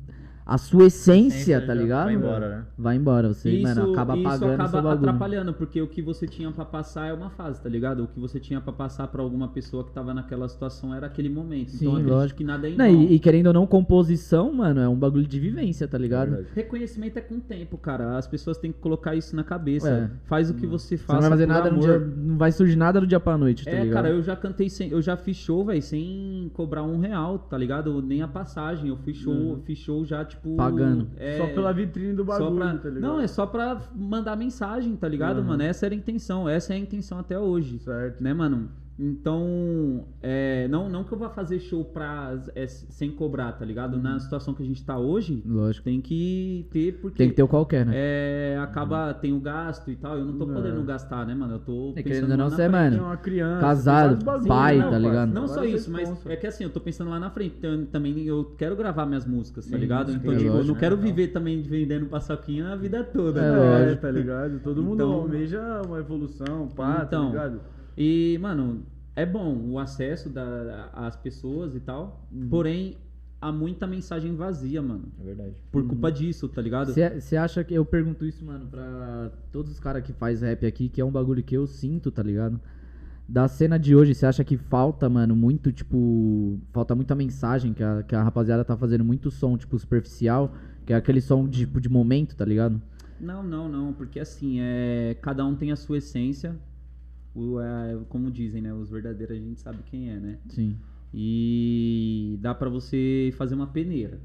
a sua essência, Essência tá ligado? vai embora, né? Vai embora, você, isso, mano, acaba isso acaba seu bagulho. atrapalhando, porque o que você tinha pra passar é uma fase, tá ligado? O que você tinha pra passar pra alguma pessoa que tava naquela situação era aquele momento. Sim, então acredito lógico. que nada é Não, e, e querendo ou não, composição, mano, é um bagulho de vivência, tá ligado? verdade. Reconhecimento é com o tempo, cara. As pessoas têm que colocar isso na cabeça. É. Faz o que você Você faça. não vai fazer nada no amor. dia, não vai surgir nada do dia pra noite, tá É, ligado? cara, eu já cantei sem. Eu já fiz show, velho, sem cobrar um real, tá ligado? Nem a passagem. Eu fiz show, fiz show já, tipo. Pagando. é, Só pela vitrine do bagulho, pra- tá ligado? Não, é só pra mandar mensagem, tá ligado, Uhum. mano? Essa era a intenção. Essa é a intenção até hoje. Certo. Né, mano? Então, é, não, não que eu vá fazer show pra, é, sem cobrar, tá ligado? Na situação que a gente tá hoje, Lógico. tem que ter, porque Tem que ter o qualquer, né? é, acaba, tem o gasto e tal. Eu não tô É. podendo gastar, né, mano? Eu tô É, pensando querendo ou não, frente. mano, uma criança, casado, bagulho, pai, né, tá ligado? Não só isso, mas é que assim, eu tô pensando lá na frente. Então, também eu quero gravar minhas músicas, tá ligado? Então, é tipo, eu não quero viver também vendendo paçoquinha a vida toda, É, né? É, lógico. tá ligado? Todo mundo Então- almeja uma evolução, pá, Então, tá ligado? E, mano, é bom o acesso da, às pessoas e tal. Uhum. Porém, há muita mensagem vazia, mano. É verdade. Por culpa disso, tá ligado? Você acha que eu pergunto isso, mano, pra todos os caras que faz rap aqui, que é um bagulho que eu sinto, tá ligado? Da cena de hoje, você acha que falta, mano, muito, tipo. Falta muita mensagem, que a, que a rapaziada tá fazendo muito som, tipo, superficial, que é aquele som, tipo, de momento, tá ligado? Não, não, não, porque assim, é, cada um tem a sua essência. O, é, como dizem, né? Os verdadeiros a gente sabe quem é, né? Sim. E dá pra você fazer uma peneira.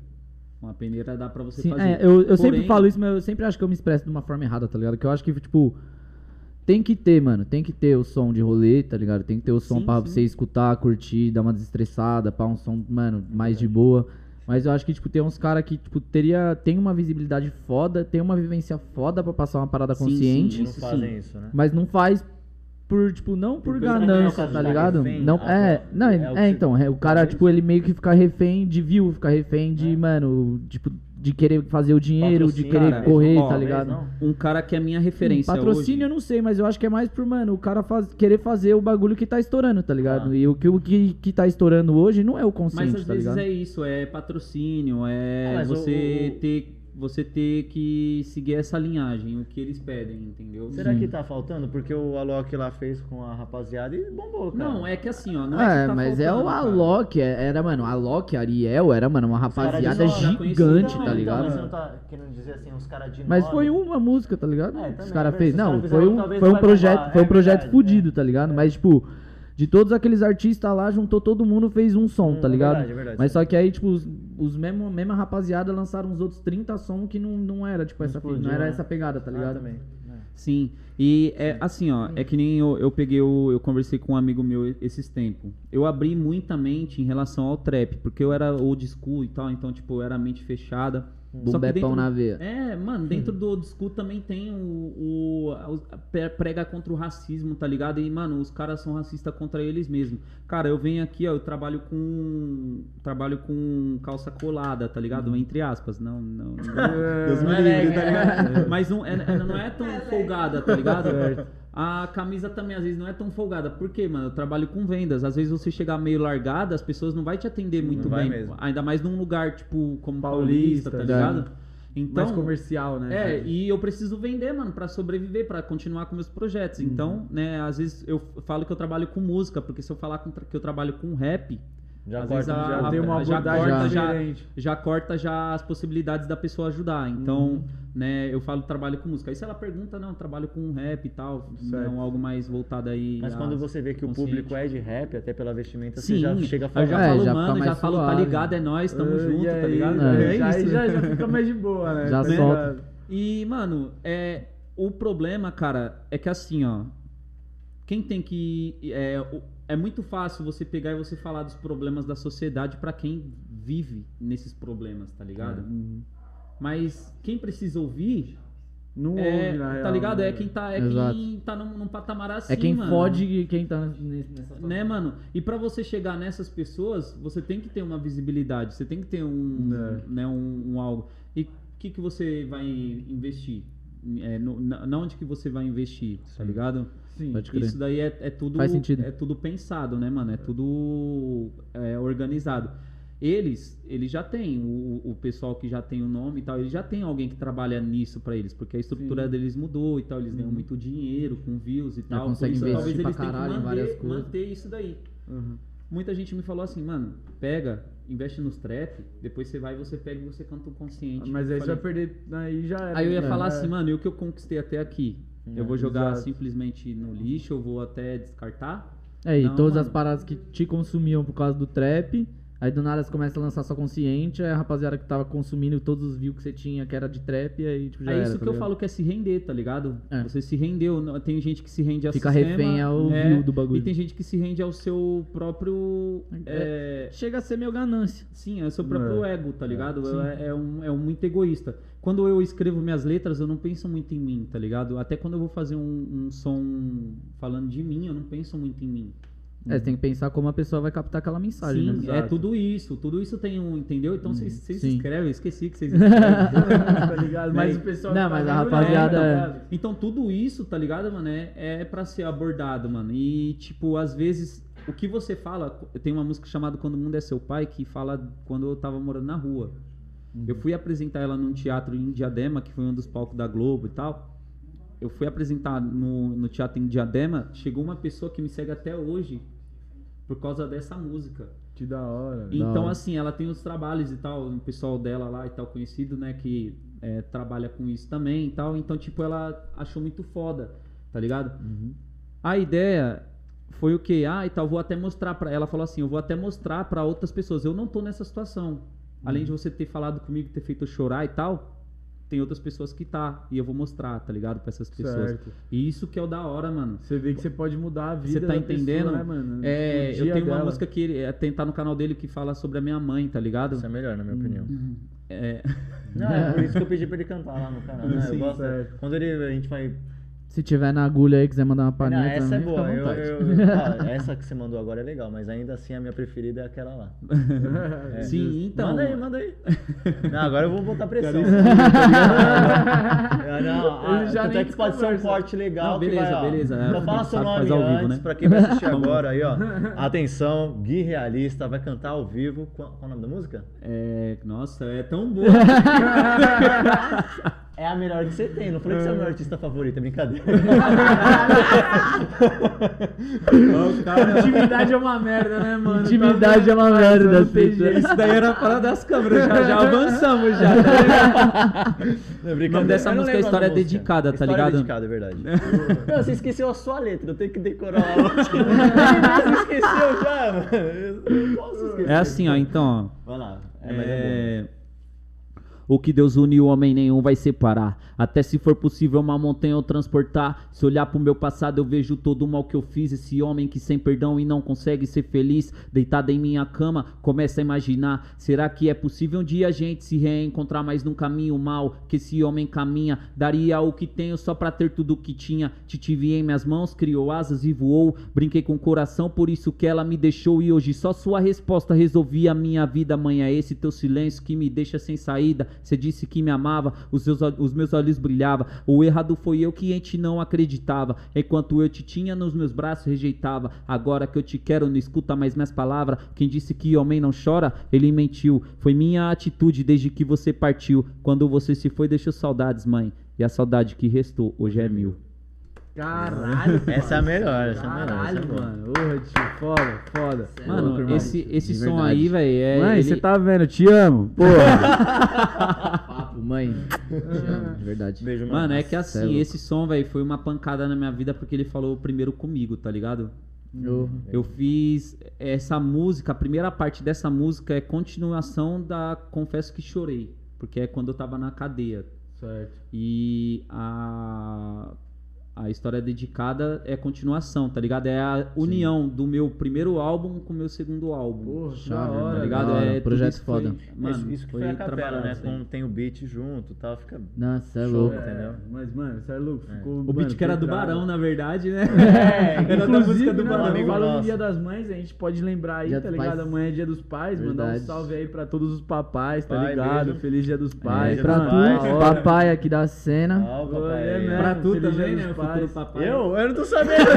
Uma peneira dá pra você Sim, fazer. é, eu, eu sempre Porém- falo isso, mas eu sempre acho que eu me expresso de uma forma errada, tá ligado? Que eu acho que, tipo, tem que ter, mano, tem que ter o som de rolê, tá ligado? Tem que ter o som Sim, pra sim. você escutar, curtir, dar uma desestressada, pra um som, mano, mais de boa. Mas eu acho que, tipo, tem uns caras que, tipo, teria, tem uma visibilidade foda, tem uma vivência foda pra passar uma parada Sim, consciente, E não fazem sim. isso, né? mas não faz por, tipo, não por também é ganância, tá ligado? refém, Não, ah, é, tá. não, É é, é, então, é, o cara, tipo, ele meio que fica refém de view, fica refém de, É. mano, tipo, de querer fazer o dinheiro, de querer cara, correr, ó, tá ligado? não. Um cara que é minha referência Patrocínio eu hoje. não sei, mas eu acho que é mais por, mano, o cara faz, querer fazer o bagulho que tá estourando, tá ligado? Ah. E o que, o que, que tá estourando hoje não é o Mas consciente, às tá vezes ligado? é isso, é patrocínio, é Ah, mas você o- o- ter você ter que seguir essa linhagem, o que eles pedem, entendeu? Será Sim. que tá faltando? Porque o Alok lá fez com a rapaziada e bombou, cara. Não, é que assim, ó, não é, É, que tá mas é faltando, o cara. Alok, é- era, mano, Alok, Ariel, era, mano, uma Os caras rapaziada gigante, tá Então, ligado? mas você não tá querendo dizer assim, os caras de Mas foi uma música, tá ligado? É, Os também, caras mas fez. se os Não, caras foi um, foi um projeto, foi um É projeto verdade, fudido, é. tá ligado? Mas tipo, de todos aqueles artistas lá, juntou todo mundo, fez um som, Hum, tá é ligado? verdade, é verdade, Mas só que aí, tipo, os, os mesmo, mesma rapaziada lançaram uns outros 30 sons que não, não era, tipo, essa, explodiu, não era né? essa pegada, tá Ah, ligado? também. É. Sim. E é assim, ó, é que nem eu, eu peguei o. Eu conversei com um amigo meu esses tempos. Eu abri muita mente em relação ao trap, porque eu era old school e tal, então, tipo, eu era mente fechada. Bumbepão na veia. É, mano, dentro do old school também tem o, o, a- prega contra o racismo, tá ligado? E, mano, os caras são racistas contra eles mesmos. Cara, eu venho aqui, ó, eu trabalho com. Trabalho com calça colada, tá ligado? Entre aspas. Não, não. não Deus me livre, tá ligado? Mas não é, é- não é tão folgada, tá ligado? A camisa também, às vezes, não é tão folgada. Por quê, mano? Eu trabalho com vendas. Às vezes você chegar meio largada, as pessoas não vai te atender muito bem. mesmo. Ainda mais num lugar, tipo, como Paulista, Paulista, tá né? ligado? Então, Mais comercial, né? é, e eu preciso vender, mano, pra sobreviver, pra continuar com meus projetos. Uhum. Então, né, às vezes eu falo que eu trabalho com música, porque se eu falar que eu trabalho com rap, Já às corta, vezes a- Já tem uma já abordagem corta, já- diferente. já corta já as possibilidades da pessoa ajudar. Então, Uhum. né, eu falo trabalho com música. Aí se ela pergunta, não, eu trabalho com rap e tal, Certo. não algo mais voltado aí. Mas a- quando você vê que o público é de rap, até pela vestimenta, Sim, você já chega a eu falar. já É, falo, já fica mano, já falo, tá suave. ligado, é nós, tamo Ah, junto, tá aí, ligado? É. É, já, isso. já, já fica mais de boa, né? Já Tá solta. E, mano, é, o problema, cara, é que assim, ó. quem tem que. É, o- é muito fácil você pegar e você falar dos problemas da sociedade pra quem vive nesses problemas, tá ligado? Uhum. Mas quem precisa ouvir Não é, ouve, na tá real, ligado? né? É quem tá, é Exato. quem tá num, num patamar assim, É quem mano. fode quem tá nessa. Né, mano? E pra você chegar nessas pessoas, você tem que ter uma visibilidade, você tem que ter um, É. né, um, um algo. E o que, que você vai investir? É, no, na, na onde que você vai investir, tá ligado? Sim. Isso daí é, é tudo Faz sentido. é tudo pensado, né, mano? É tudo é, organizado. Eles, eles já têm o, o pessoal que já tem o nome e tal, eles já tem alguém que trabalha nisso pra eles, porque a estrutura Sim. deles mudou e tal, eles ganham muito dinheiro com views e Já tal. Por isso, talvez eles tenham que manter, coisas. manter isso daí. Uhum. Muita gente me falou assim, mano, pega, investe nos trap, depois você vai e você pega e você canta o consciente. Mas aí você vai perder. Aí já era. Aí eu ia né? falar É. assim, mano, e o que eu conquistei até aqui? Eu vou jogar exato. simplesmente no lixo, eu vou até descartar? É, e Não, todas as mano. paradas que te consumiam por causa do trap, aí do nada você começa a lançar só consciente, aí a rapaziada que tava consumindo todos os views que você tinha, que era de trap, aí tipo já é era, isso tá que eu ligado? falo que é se render, tá ligado? É. Você se rendeu. Tem gente que se rende ao Fica sistema, refém ao é, view do bagulho. E tem gente que se rende ao seu próprio. É. é, Chega a ser meio ganância. Sim, é o seu próprio É. ego, tá ligado? É, é um, é um muito egoísta. Quando eu escrevo minhas letras, eu não penso muito em mim, tá ligado? Até quando eu vou fazer um, um som falando de mim, eu não penso muito em mim. É, você tem que pensar como a pessoa vai captar aquela mensagem, Sim, né? é tudo isso. Tudo isso tem um, entendeu? Então vocês vocês sim. escrevem, eu esqueci que vocês escrevem. tá ligado? Mas Né? o pessoal. Não, tá mas a vendo, rapaziada- né, é- tá? Então tudo isso, tá ligado, mano, é, é pra ser abordado, mano. E, tipo, às vezes, o que você fala, tem uma música chamada Quando o Mundo é Seu Pai, que fala quando eu tava morando na rua. Eu fui apresentar ela num teatro em Diadema, que foi um dos palcos da Globo e tal. Eu fui apresentar no, no teatro em Diadema, chegou uma pessoa que me segue até hoje por causa dessa música. Que da hora. Da Então, hora. assim, ela tem os trabalhos e tal, o pessoal dela lá e tal, conhecido, né, que é, trabalha com isso também e tal. Então, tipo, ela achou muito foda, tá ligado? A ideia foi o quê? Ah, e tal, vou até mostrar pra ela. falou assim: eu vou até mostrar pra outras pessoas. Eu não tô nessa situação. Além de você ter falado comigo, ter feito eu chorar e tal, tem outras pessoas que tá. E eu vou mostrar, tá ligado? Pra essas pessoas. Certo. E isso que é o da hora, mano. Você vê que você pode mudar a vida. Você tá da entendendo? Pessoa, né, mano? É, O eu tenho uma dela. música que é, tem, tá no canal dele que fala sobre a minha mãe, tá ligado? Isso é melhor, na minha opinião. É, Não, é por isso que eu pedi pra ele cantar lá no canal. Né? Sim, eu gosto. certo. Quando ele, a gente vai. Se tiver na agulha aí e quiser mandar uma Não, palhinha essa é também, boa. Eu, vontade. eu- ah, essa que você mandou agora é legal, mas ainda assim a minha preferida é aquela lá. É. Sim, então. Manda aí, manda aí. Não, agora eu vou botar pressão. Cara, Ah, não, ah, Ele já tanto nem é que pode ser um corte legal. Não, beleza, vai, beleza, é, Então a fala seu nome ao vivo, antes, né? pra quem vai assistir agora aí, ó. Atenção, Gui Realista vai cantar ao vivo. Qual, qual o nome da música? É, nossa, é tão boa. É a melhor que você tem. Não falei que você é o meu artista favorito, é brincadeira. Intimidade é uma merda, né, mano? Intimidade é uma Tá merda. Isso daí era fora das câmeras, já, já avançamos já, tá ligado? Não, é O nome dessa música é História. Dedicada, tá História ligado? dedicada, é verdade. não, você esqueceu a sua letra, eu tenho que decorar a outra. Ele mesmo esqueceu já, mano. Eu não posso esquecer. É assim, ó, então, ó. Vai lá. É, mas é bom. É... O que Deus une, o homem nenhum vai separar. Até se for possível uma montanha eu transportar. Se olhar pro meu passado, eu vejo todo o mal que eu fiz. Esse homem que sem perdão e não consegue ser feliz. Deitado em minha cama, começa a imaginar. Será que é possível um dia a gente se reencontrar mais num caminho mal que esse homem caminha? Daria o que tenho só pra ter tudo o que tinha. Te tive em minhas mãos, criou asas e voou. Brinquei com o coração, por isso que ela me deixou. E hoje só sua resposta resolvia a minha vida. Mãe, é esse teu silêncio que me deixa sem saída. Você disse que me amava, os, seus, os meus olhos brilhavam. O errado foi eu que em ti não acreditava. Enquanto eu te tinha nos meus braços, rejeitava. Agora que eu te quero, não escuta mais minhas palavras. Quem disse que homem não chora, ele mentiu. Foi minha atitude desde que você partiu. Quando você se foi, deixou saudades, mãe. E a saudade que restou hoje é mil. Caralho. Essa é a melhor, essa é a melhor. essa é Caralho, boa. mano. Porra, tio, foda, foda. Mano, louco, irmão. esse, esse De som verdade. aí, velho, é. Mãe, ele- você tá vendo, te amo. Porra. Papo, mãe. Te amo, de verdade. Beijo, mano. Mano, é que Cê é assim, louco. esse som, velho, foi uma pancada na minha vida porque ele falou primeiro comigo, tá ligado? Eu- Eu fiz essa música, a primeira parte dessa música é continuação da Confesso que Chorei, porque é quando eu tava na cadeia. Certo. E a, a história dedicada é continuação, tá ligado? É a união do meu primeiro álbum com o meu segundo álbum. Porra, Chave, hora. tá ligado? hora, É, projeto isso foi- foda. Mano, isso, isso que foi, a capela, trabalhado, né? assim. Tem o beat junto e tal, fica. Nossa, é Show, louco. entendeu? Mas, mano, você é louco. Ficou, O mano, beat que era do. Barão, na verdade, né? É, era da inclusive, música do né, Barão. amigo falando nosso. no Dia das Mães, a gente pode lembrar aí, Dia tá ligado? Pais. Amanhã é Dia dos Pais, mandar um Verdade. salve aí pra todos os papais, tá Pai, ligado? beijo. Feliz Dia dos Pais. É, pra tu, pais. Da hora. papai aqui da cena. É mesmo. pra tu também, né? Papai. Eu? Eu não tô sabendo.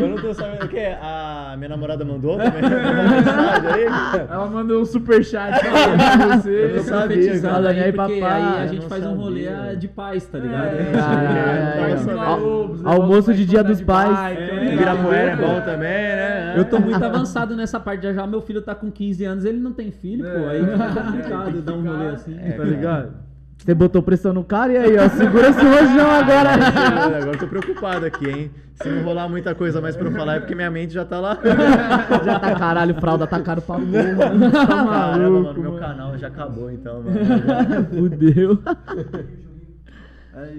eu não tô sabendo. O que? A minha namorada mandou também? Uma mensagem aí? Ela mandou um superchat pra você. Eu não sabia, cara. aí, papai, aí a gente faz um rolê sabia. ah, de paz, tá ligado? É, Ah, é, é, almoço de Dia dos Pais. É. tá? Ibirapuera é bom também, né? Eu tô muito avançado nessa parte já já. Meu filho tá com 15 anos, ele não tem filho, pô. Aí fica complicado dar um rolê assim. Tá ligado? Você botou pressão no cara e aí, ó, segura esse rojão agora. É, Agora eu tô preocupado aqui, hein? Se não rolar muita coisa mais pra eu falar é porque minha mente já tá lá. Já tá caralho, fralda tá caro pra porra. Caramba, mano, meu canal já acabou então, mano. Fudeu.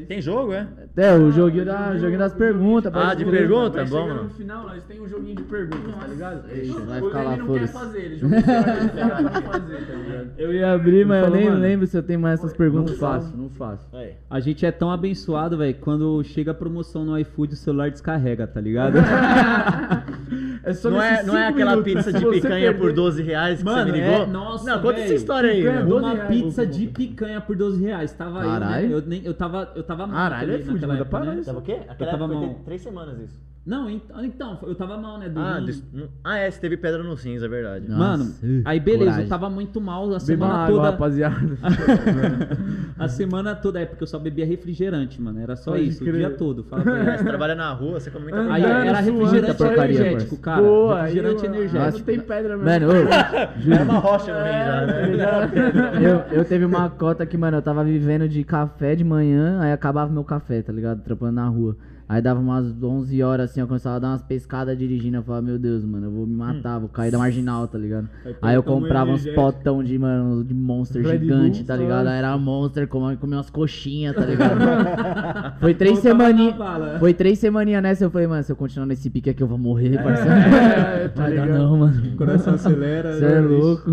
Tem jogo, é? É, o joguinho, da, joguinho das perguntas. Ah, pra de pergunta? Vai Bom, no final, nós tem um joguinho de perguntas, tá ligado? Ixi, vai o ficar lá, Lenny não quer foda-se. fazer, ele jogou pra fazer, tá ligado? Eu ia abrir, mas eu nem mano. lembro se eu tenho mais essas perguntas. Não faço, não faço. Aí. A gente é tão abençoado, velho, quando chega a promoção no iFood, o celular descarrega, tá ligado? É só Não é, não é aquela minutos, pizza de picanha por 12 reais que Mano, você me ligou? é, nossa, Não, conta essa velho. história aí, Picanha, meu. 12 Uma reais, pizza de picanha por 12 reais. Tava eu, né? Caralho. Eu, nem, eu tava, eu tava mal Caralho, época, pra né? Tava o quê? Aquela tava época mal. tem três semanas isso. Não, ent- então, eu tava mal, né? Do Ah, rim. des- ah, é, você teve pedra no rins, é verdade. Não. Mano, Nossa, aí beleza, coragem. eu tava muito mal a Beba semana água, toda. rapaziada. a semana toda, é porque eu só bebia refrigerante, mano. Era só Pode isso, crer. o dia todo. Fala pra É, ele. Você trabalha na rua, você come muita Aí era suando, refrigerante porcaria, energético, parça. cara. Aí, refrigerante mano, energético. Não tem pedra mesmo. Mano, ô, É uma rocha no rim já, né? eu, eu teve uma cota que, mano, eu tava vivendo de café de manhã, aí acabava meu café, tá ligado? Trampando na rua. Aí dava umas 11 horas assim, eu começava a dar umas pescadas dirigindo. Eu falava, meu Deus, mano, eu vou me matar, vou cair da marginal, tá ligado? Aí eu toma um comprava uns energético. potão de, mano, de monster Red gigante, Bull, tá ligado? Aí era monster, comia, comia umas coxinhas, tá ligado? Foi três semaninhas. Foi três semaninhas nessa, eu falei, mano, se eu continuar nesse pique aqui eu vou morrer, parceiro. É, tá Vai dar ligado? não, mano. O coração acelera. Você é louco.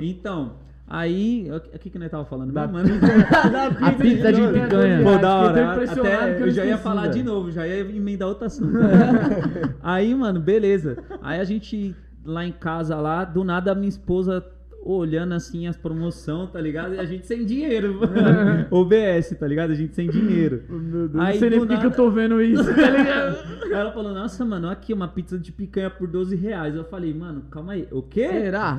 Então, aí. O que que nós tava falando? Da mano? A pizza de picanha. Pô, da hora. impressionado Até eu eu já ia falar de novo, já ia emendar outro assunto. aí, mano, beleza. Aí a gente lá em casa lá, do nada a minha esposa olhando assim as promoções, tá ligado? E a gente sem dinheiro. OBS, tá ligado? A gente sem dinheiro. Meu Deus, Aí, não sei nem por que que nada- eu tô vendo isso, tá ligado? Aí ela falou, nossa, mano, aqui uma pizza de picanha por 12 reais. Eu falei, mano, calma aí, o quê? Será?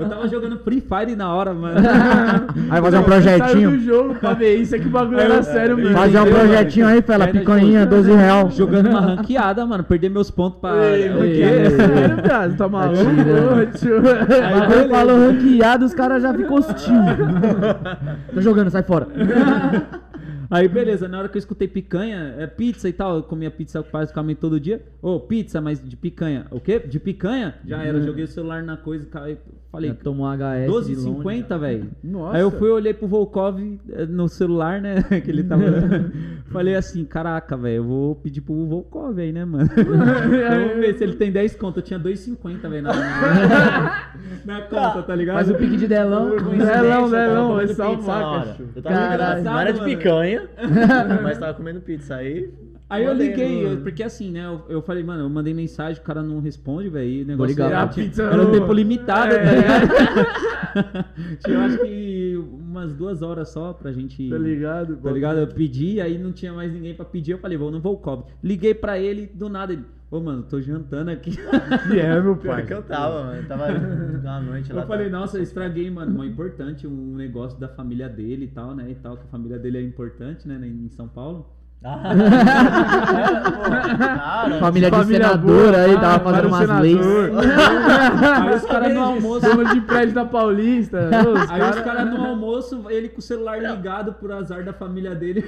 Eu tava jogando Free Fire na hora, mano. Aí fazer um Saiu do projetinho. jogo pra ver isso, é que o bagulho era sério mesmo. Fazer um projetinho aí, fela, picanha, jogo. 12 real. Jogando uma ranqueada, mano, perder meus pontos pra. Ei, o por quê? É sério, viado? Tá maluco? tio? Aí quando falou ranqueado, os caras já ficou hostil. Tô jogando, sai fora. Aí, beleza, na hora que eu escutei picanha, é pizza e tal, eu comia pizza basicamente todo dia. Ô, pizza, mas de picanha. O quê? De picanha? Já era, joguei o celular na coisa e falei, Já tomou HS. de longe. 12,50, velho. Nossa. Aí eu fui, olhei pro Volkov eh, no celular, né? que ele tava. Falei assim, caraca, velho, eu vou pedir pro Volkov aí, né, mano? Vamos ver se ele tem 10 conto. Eu tinha 2,50, velho, na, na conta, tá ligado? Faz o pique de delão. Delão, delão, é só cachorro. Eu tava Caralho. não era de picanha, mas tava comendo pizza. Aí. Aí eu liguei, eu- porque assim, né? Eu, eu falei, mano, eu mandei mensagem, o cara não responde, velho. E o negócio ligar era, pra tinha- pizza era um no- tempo limitado, É. tá ligado? tinha, eu acho que umas duas horas só pra gente. Tá ligado? Tá ligado? Eu pedi, aí não tinha mais ninguém pra pedir. Eu falei, vou no Volkov. Liguei pra ele, do nada ele. Ô, mano, tô jantando aqui. Que é, meu Pior pai. que eu tava, mano. Tava na noite lá. Eu falei, nossa, eu estraguei, mano. Mas importante, um negócio da família dele e tal, né? E tal, que a família dele é importante, né? Em São Paulo. Ah, Cara, Família de Família senador boa, aí, ah, tava fazendo umas senador. leis. Aí os caras no almoço. De prédio da Paulista. os Aí os cara- caras no almoço, ele com o celular ligado por azar da família dele.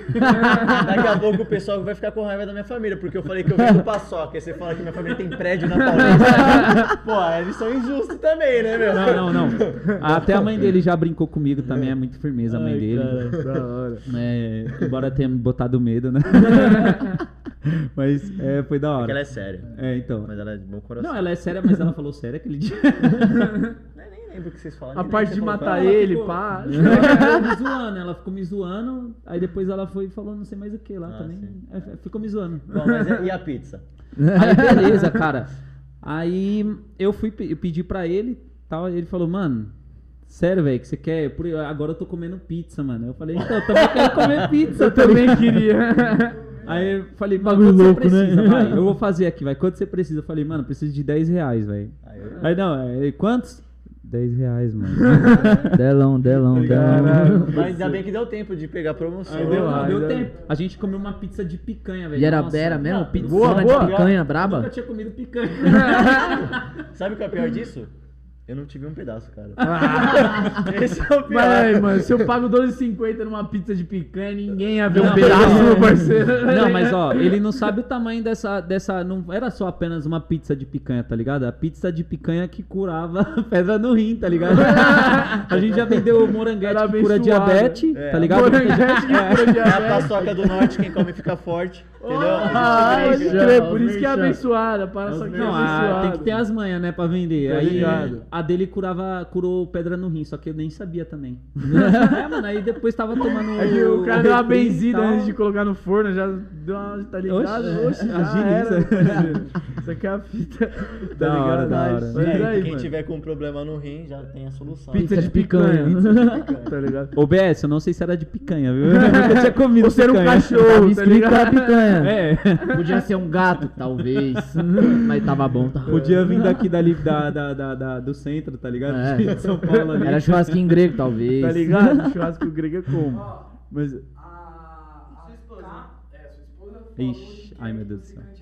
Daqui a pouco o pessoal vai ficar com raiva da minha família, porque eu falei que eu venho do Paçoca, e você fala que minha família tem prédio na Paulista. Pô, eles são injustos também, né, meu? Não, não, não. Até a mãe dele já brincou comigo também, é muito firmeza a mãe Ai, dele. cara, da hora. É, embora tenha me botado medo, né? Mas é, foi da Porque hora. ela é séria. É, então. Mas ela é de bom coração. Não, ela é séria, mas ela falou sério aquele dia. Eu nem lembro o que vocês falaram. A parte de matar falou. ele, ficou- pá. Ela ficou me zoando, ela ficou me zoando, aí depois ela foi e falou não sei mais o que lá Ah, também. sim. É, ficou me zoando. Bom, mas e a pizza? Aí beleza, cara. Aí eu fui eu pedi pra ele, tal, ele falou, mano, sério, velho, que você quer? Por- Agora eu tô comendo pizza, mano. Eu falei, então, eu também quero comer pizza. Eu tá também queria. Aí eu falei, mano, Bagulho quanto louco, você precisa, né? vai? Eu vou fazer aqui, vai. Quanto você precisa? Eu falei, mano, preciso de 10 reais, velho. Aí eu- Aí não, é, quantos? 10 reais, mano. Delão, delão, delão. Mas ainda bem que deu tempo de pegar a promoção. Aí deu, não, aí deu deu. tempo. A gente comeu uma pizza de picanha, velho. E era, era mesmo? Pizza boa, de picanha Eu braba? nunca tinha comido picanha. Sabe o que é o pior disso? Eu não tive um pedaço, cara. Ah. Esse é o pior. Mas mano, se eu pago 12,50 numa pizza de picanha, ninguém ia ver um Não, pedaço, não. meu parceiro. Não, mas ó, ele não sabe o tamanho dessa, dessa. Não era só apenas uma pizza de picanha, tá ligado? A pizza de picanha que curava pedra no rim, tá ligado? A gente já vendeu o moranguete Era que cura diabetes, É. tá ligado? Moranguete que É. cura É a diabetes. paçoca do norte, quem come fica forte. Entendeu? Ah, A pode gente crer, brinca. por isso que é merchan. abençoada, para só que é Não, a- abençoada. tem que ter as manhas, né, pra vender. Tá aí. A dele curava, curou pedra no rim, só que eu nem sabia também. é, mano, aí depois tava tomando. É que o cara deu uma benzida antes de colocar no forno, já deu uma, tá ligado? Agiliza. meu parceiro. Isso aqui é a fita, tá Da hora, ligado? da hora. Mas É, aí, quem mano. tiver com problema no rim já tem a solução. Pizza, Pizza de de picanha. picanha. tá ligado? Ô, BS, eu não sei se era de picanha, viu? Eu nunca tinha comido Você era um picanha. cachorro, Tava tá escrito que era ligado? picanha. É. Podia ser um gato, talvez. Mas tava bom, tá? Podia vir daqui dali da, da, da, da- do centro, tá ligado? É. De São Paulo ali. Era churrasquinho grego, talvez. Tá ligado? Churrasco grego é como? Mas A, a sua esposa. É, sua esposa falou Ixi, que ai, meu Deus do céu. a.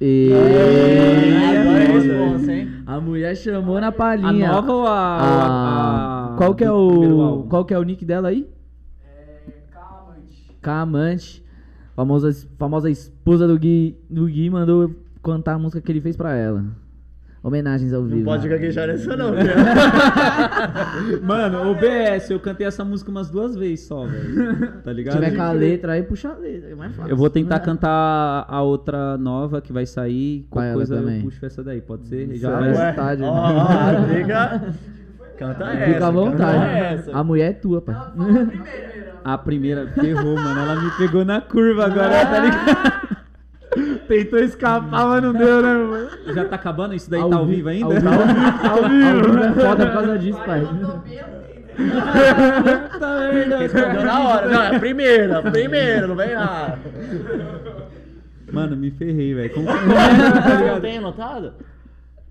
E... É? A mulher chamou na A palhinha. nova ou a. A- a- a- Qual que é o. Qual que é o nick dela aí? É. Calmante. Camante. Famosa, famosa esposa do Gui, do Gui mandou cantar a música que ele fez pra ela. Homenagens ao vivo. Não pode gaguejar nessa não, cara. Mano, o BS, eu cantei essa música umas duas vezes só, velho. Tá Se ligado? tiver com a letra aí, puxa a letra. É mais fácil. Eu vou tentar cantar a outra nova que vai sair. Qualquer ela coisa também. eu puxo essa daí, pode ser? Já Fica à vai- vontade. ó, liga. Canta essa. Fica à canta vontade. essa. A mulher é tua, pai. A primeira ferrou, mano. Ela me pegou na curva agora, tá ligado? tentou escapar, mas não deu, né, mano? Já tá acabando? Isso daí Ao tá ao vi- vivo ainda? ao vivo. Ao vivo é foda por causa disso, pai. Puta merda. Respondeu na hora. Não, é a primeira, a primeira, não vem errar. Mano, me ferrei, velho. Como que tá Você não ligado? tem anotado?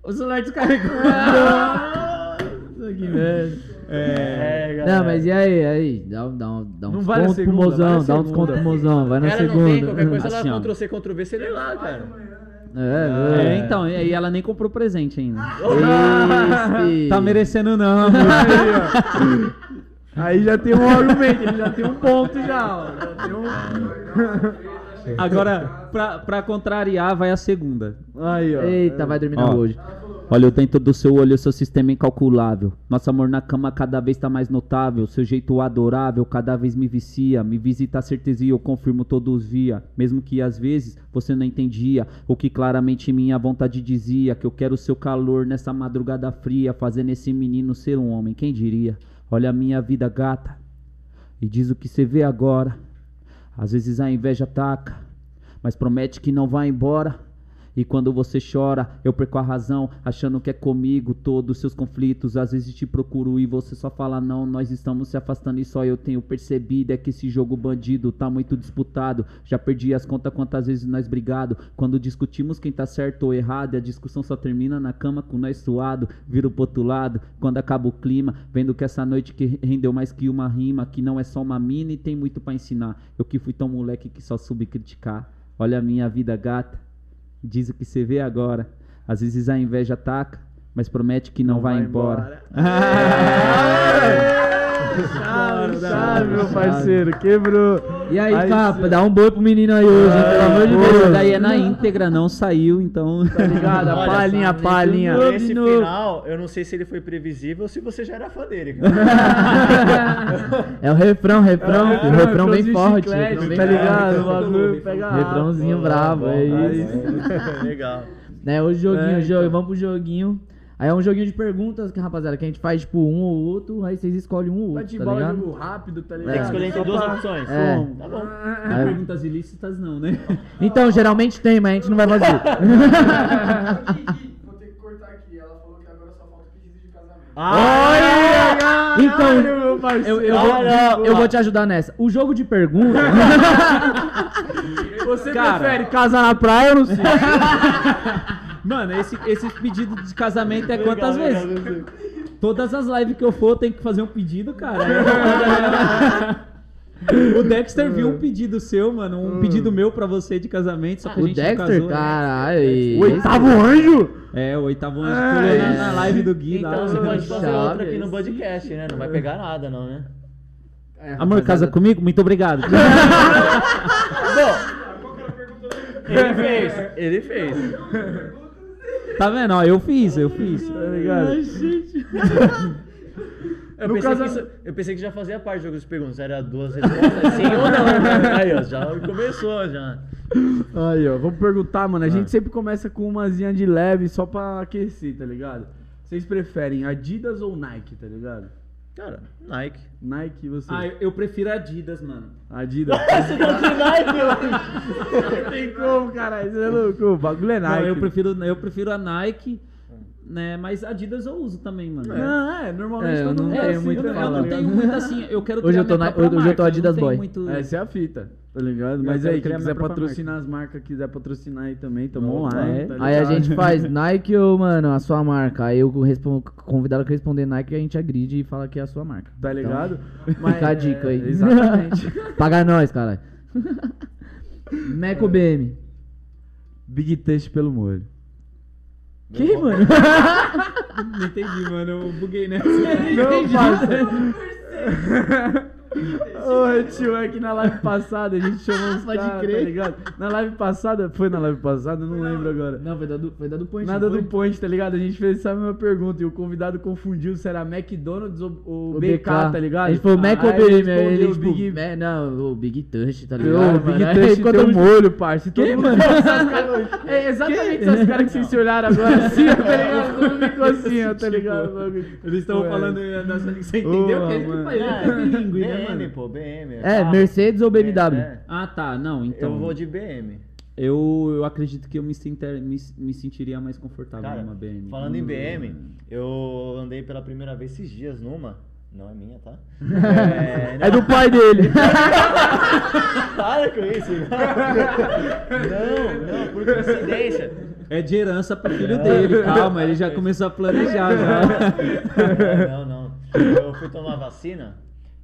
O celular descarregou. que merda. É. galera. Não, mas e aí, aí? Dá, um- dá, um- dá um Não vale a desconto pro segunda, mozão, vale dá um segunda. desconto pro mozão, vai na Ela não segunda. tem, qualquer coisa Assim, ela Ctrl C, Ctrl V, você lê lá, cara. É, É, é. então, e aí ela nem comprou presente ainda. Esse- Tá merecendo não. Aí, já tem um argumento, ele já tem um ponto já, ó. Já tem um... Agora, pra, pra contrariar, vai a segunda. Aí, ó. Eita, vai dormir Ó. hoje. Olha dentro do seu olho, seu sistema incalculável. Nosso amor na cama cada vez tá mais notável. Seu jeito adorável cada vez me vicia. Me visita a certeza e eu confirmo todos os via. Mesmo que às vezes você não entendia. O que claramente minha vontade dizia. Que eu quero seu calor nessa madrugada fria. Fazendo esse menino ser um homem, quem diria? Olha a minha vida gata. E diz o que você vê agora. Às vezes a inveja ataca, mas promete que não vai embora. E quando você chora, eu perco a razão, achando que é comigo todos os seus conflitos. Às vezes te procuro e você só fala não. Nós estamos se afastando e só eu tenho percebido é que esse jogo bandido tá muito disputado. Já perdi as contas quantas vezes nós brigado. Quando discutimos quem tá certo ou errado, e a discussão só termina na cama com nós suado. Viro pro outro lado, quando acaba o clima, vendo que essa noite que rendeu mais que uma rima, que não é só uma mina e tem muito pra ensinar. Eu que fui tão moleque que só soube criticar. Olha a minha vida gata, diz o que você vê agora. Às vezes a inveja ataca, mas promete que não, vai, embora. Chave, chave, meu parceiro, quebrou. E aí, Aí capa, sim. dá um boi pro menino aí hoje, hein, pelo amor de Deus. daí é na íntegra, não saiu, então. Tá ligado? A Olha, palhinha, palhinha. novo, Esse novo. final, eu não sei se ele foi previsível ou se você já era fã dele. cara. É o refrão, refrão, É, o refrão bem forte. chiclete, refrão bem tá ligado? O bagulho pega. Refrãozinho bravo, é isso. Legal. Né, o joguinho, É, jogo, então. vamos pro joguinho. Aí é um joguinho de perguntas, que, rapaziada, que a gente faz tipo um ou outro, aí vocês escolhem um ou outro, tá Bate-bola, ligado? jogo rápido, tá ligado? Tem que escolher entre duas opções. É. Tá bom. Aí- Perguntas ilícitas não, né? Então, geralmente tem, mas a gente não vai fazer. Vou ter que cortar aqui. Ela falou que agora só falta pedido de casamento. Olha! Então, meu parceiro. eu, eu, vou, Ah, eu vou te ajudar nessa. O jogo de perguntas. Você Cara. prefere casar na praia ou no sítio? Mano, esse, esse pedido de casamento é quantas legal, vezes? legal. Todas as lives que eu for, tem que fazer um pedido, cara. o Dexter viu um pedido seu, mano, um pedido meu pra você de casamento, só que a o gente não Dexter, casou, né? caralho. e- O oitavo anjo? É, o oitavo anjo Ah, pulou na, na live do Gui lá. Então você pode fazer Chave, outra aqui no podcast, né? Não vai pegar nada, não, né? Amor, casa comigo? Muito obrigado. Ele fez. Ele fez. Tá vendo? Ó, eu fiz, eu fiz. Tá ligado? Eu No pensei, caso- que isso- eu pensei que já fazia parte do jogo de perguntas. Era duas respostas, sim ou não. Aí, ó, já começou já. Aí, ó, vamos perguntar, mano. A Ah. gente sempre começa com umazinha de leve só pra aquecer, tá ligado? Vocês preferem Adidas ou Nike, tá ligado? Cara, Nike. Nike, você. Ah, eu, prefiro Adidas, mano. Adidas. Você gosta de Nike, Não tem como, caralho. Você é louco. O bagulho é Nike. Não, eu prefiro, eu prefiro a Nike, né? Mas Adidas eu uso também, mano. Não, é, normalmente É, eu não é assim, muito tá eu, pra eu não tenho muito assim, eu quero Hoje eu tô na- hoje eu tô marca, Adidas boy. muito- Essa é a fita, tá ligado? Eu Mas aí, quem quiser patrocinar as marcas, quiser patrocinar aí também, tamo Opa, online. é. tá Aí a gente faz Nike ou, mano, a sua marca. Aí o respo- convidado que responder Nike, a gente agride e fala que é a sua marca. Tá ligado? Então, fica a dica aí. é, Exatamente. Paga nós, caralho. Mac ou BM? Big Touch pelo molho. Que, mano? Não entendi, mano. Eu buguei nessa. Não, parça. Ô, tio, é que na live passada a gente chamou os Pode caras, crer. tá ligado? Na live passada, foi na live passada? Eu não lembro agora. Não, foi da do, foi da do Point. Nada não do foi? point, tá ligado? A gente fez essa mesma pergunta e o convidado confundiu se era McDonald's ou, ou O BK, tá ligado? Gente falou Mac ou Aí ele BM? Aí ele, respondeu tipo, Big... Mac- não, o Big Touch, tá Ô, ligado? o Big mano? Aí Touch quando tem eu- um molho, parça. Todo Que, mundo mano? caras- É exatamente essas caras que vocês se olharam agora assim, ó, tá ligado? Todo mundo ficou assim, ó, tá ligado? Eles estão Pô, é. falando. Nossa, você entendeu? Ô, que ele mano. que faz, ele é bilíngue, né, BM, mano? pô, BM. É, carro. Mercedes ou BMW? É, é. Ah, tá. Não, então. Eu vou de BM. Eu, eu acredito que eu me, sinter, me, me sentiria mais confortável Cara, numa BM. falando em BM, eu andei pela primeira vez esses dias numa. Não é minha, tá? É, É do pai dele. Para com isso. Não, não, por coincidência. É de herança pro filho dele, calma, ele já começou a planejar já. Não, não, não. Eu fui tomar vacina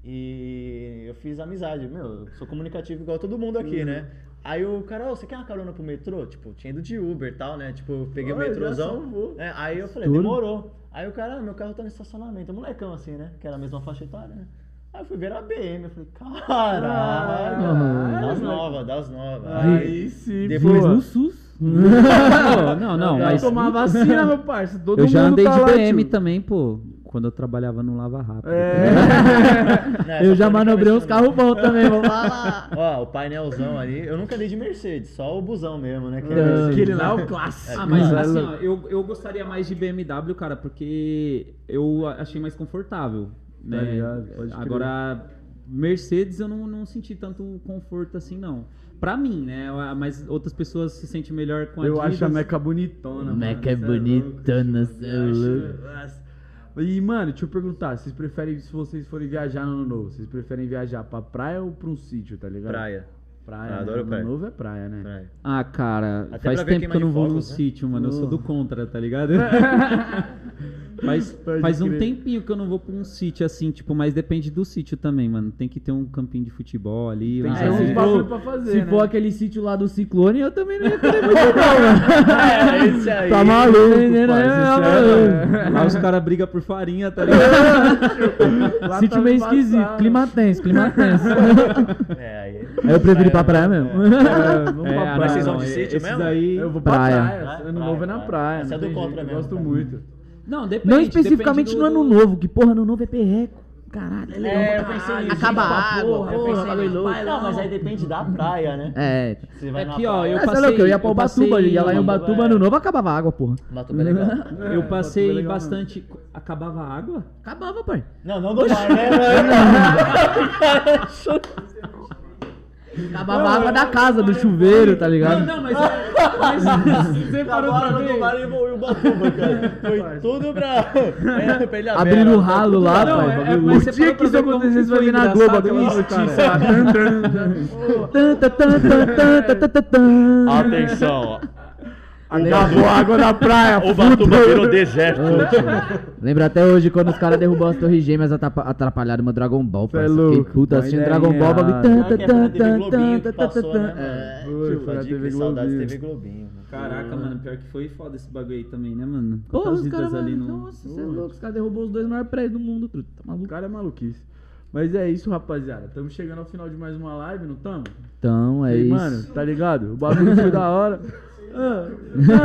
e eu fiz amizade. Meu, eu sou comunicativo igual todo mundo aqui, né? Aí o cara, ô, você quer uma carona pro metrô? Tipo, tinha ido de Uber e tal, né? Tipo, eu peguei o metrôzão. né? Aí eu falei, Tudo. demorou. Aí o cara, ah, meu carro tá no estacionamento. Molecão assim, né? Que era a mesma faixa etária, né? Aí eu fui ver a BM, eu falei, caralho, Ah, das novas, das novas. Aí sim, Depois no SUS. Não, não, não, Vai mas tomar vacina, meu parça. Todo eu mundo já andei tá de lá, BM tio. também, pô, quando eu trabalhava no Lava Rápido. É. Não, Eu já única manobrei uns carros bons também, vou falar. Ó, o painelzão ali, eu nunca dei de Mercedes, só o busão mesmo, né? Que é Aquele lá é o clássico. Ah, mas assim, é ó, eu, eu gostaria mais de BMW, cara, porque eu achei mais confortável. Né? Tá ligado? Agora, Mercedes eu não, não senti tanto conforto assim, não. Pra mim, né? Mas outras pessoas se sentem melhor com a Eu acho a Meca bonitona, mano. Meca é bonitona, louco, cê é eu acho- louco. E, mano, deixa eu perguntar, vocês preferem, se vocês forem viajar no ano novo, vocês preferem viajar pra praia ou pra um sítio, tá ligado? Praia. Praia, Ah, né? adoro Ano praia. novo é praia, né? Praia. Ah, cara, Até faz tempo que eu não vou num né? sítio, mano. Eu sou do contra, tá ligado? Faz, Pode faz um crer. tempinho que eu não vou pra um sítio assim, tipo, mas depende do sítio também, mano. Tem que ter um campinho de futebol ali. Tem um que Ah, ter uns for- bagulho pra fazer, Se né? for aquele sítio lá do Ciclone, eu também não ia querer muito, não, mano. É, esse aí. Tá maluco, né? parça, Lá os caras brigam por farinha, tá ligado? Sítio tá meio embaçado. esquisito, clima tenso, clima tenso. É, aí. Eu prefiro ir pra praia mesmo. É, vamos É, pra ah, praia. Mas vocês vão não, de sítio mesmo? aí... Eu vou pra Praia. praia. Praia, Ano novo é na praia. não é do contra eu mesmo, gosto cara. muito. Não, depende. Não especificamente depende no ano do- novo, que porra, ano novo é perreco. Caralho, é legal. É, eu pensei nisso. Acaba a Porra, água, eu porra, pensei bagulho nisso. louco. Não, mas aí depende da praia, né? É. Você vai Aqui, na ó, eu Mas passei- é louco, eu ia pra eu Ubatuba, passei- ia lá em Ubatuba Ubatuba, é- ano novo acabava a água, porra. Batuba é legal. Eu é passei legal bastante. Acabava a água? Acabava, pai. Não, não do mar, né? Acabava a água da casa, do chuveiro, tá ligado? Não, não, mas, mas você parou pra ver. mar e o Ubatuba, cara. Foi tudo pra... É, pra Abrindo Bela, o ralo lá, Não, pai. é- é- mas O você dia que isso você vai vir na Globo, aquela isso, notícia. Atenção, ó. Acabou a água da praia. Ubatuba virou deserto. Lembra até hoje quando os caras derrubou as torres gêmeas atrapa- atrapalharam meu Dragon Ball, Cê é parça. Fiquei louco. puta Uma assistindo ideia Dragon Ball, bagulho. tan, é tan, na tan, tan, tan, passou, tan, né, tan. mano? Foi, foi na Pode TV saudades Globinho. TV Globinho. mano. Caraca, mano, pior que foi foda esse bagulho aí também, né, mano? Porra, Quantas os vidas caras, ali mano, no. nossa, você é louco, os caras derrubou os dois maiores prédios do mundo, truta, tá O maluco? cara é maluquice. Mas é isso, rapaziada. Estamos chegando ao final de mais uma live, não estamos? Então, é E, isso. Mano, tá ligado? O bagulho foi da hora. Ah,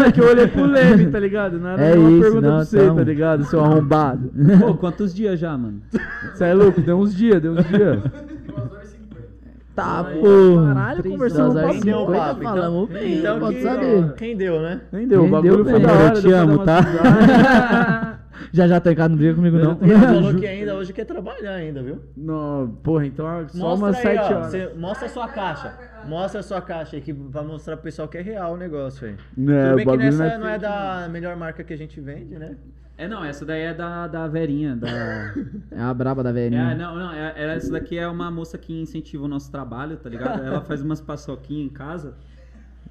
é que eu olhei pro Leme, tá ligado? Não era É nenhuma isso, pergunta não, pra você, tamo. tá ligado? Seu arrombado. Pô, quantos dias já, mano? Você é louco? Deu uns dias, deu uns dias. Tá, Aí, porra. caralho, conversamos o 50, papo, então. falamos bem, Então pode que- saber. Rendeu, né? Entendeu? O Rendeu bagulho foi bem. da Eu hora. te deu pra amo, tá? Já já tá em casa, não briga comigo não. Ele falou que ainda hoje quer trabalhar ainda, viu? Não, porra, então é só Mostra umas aí, 7 ó. horas. Mostra a sua caixa. Mostra a sua caixa aqui pra mostrar pro pessoal que é real o negócio aí. É, Tudo o bem que nessa não é não é da melhor marca que a gente vende, né? É, não, essa daí é da, da Verinha, da... É a braba da É, velhinha. não, não, é, é- essa daqui é uma moça que incentiva o nosso trabalho, tá ligado? Ela faz umas paçoquinhas em casa.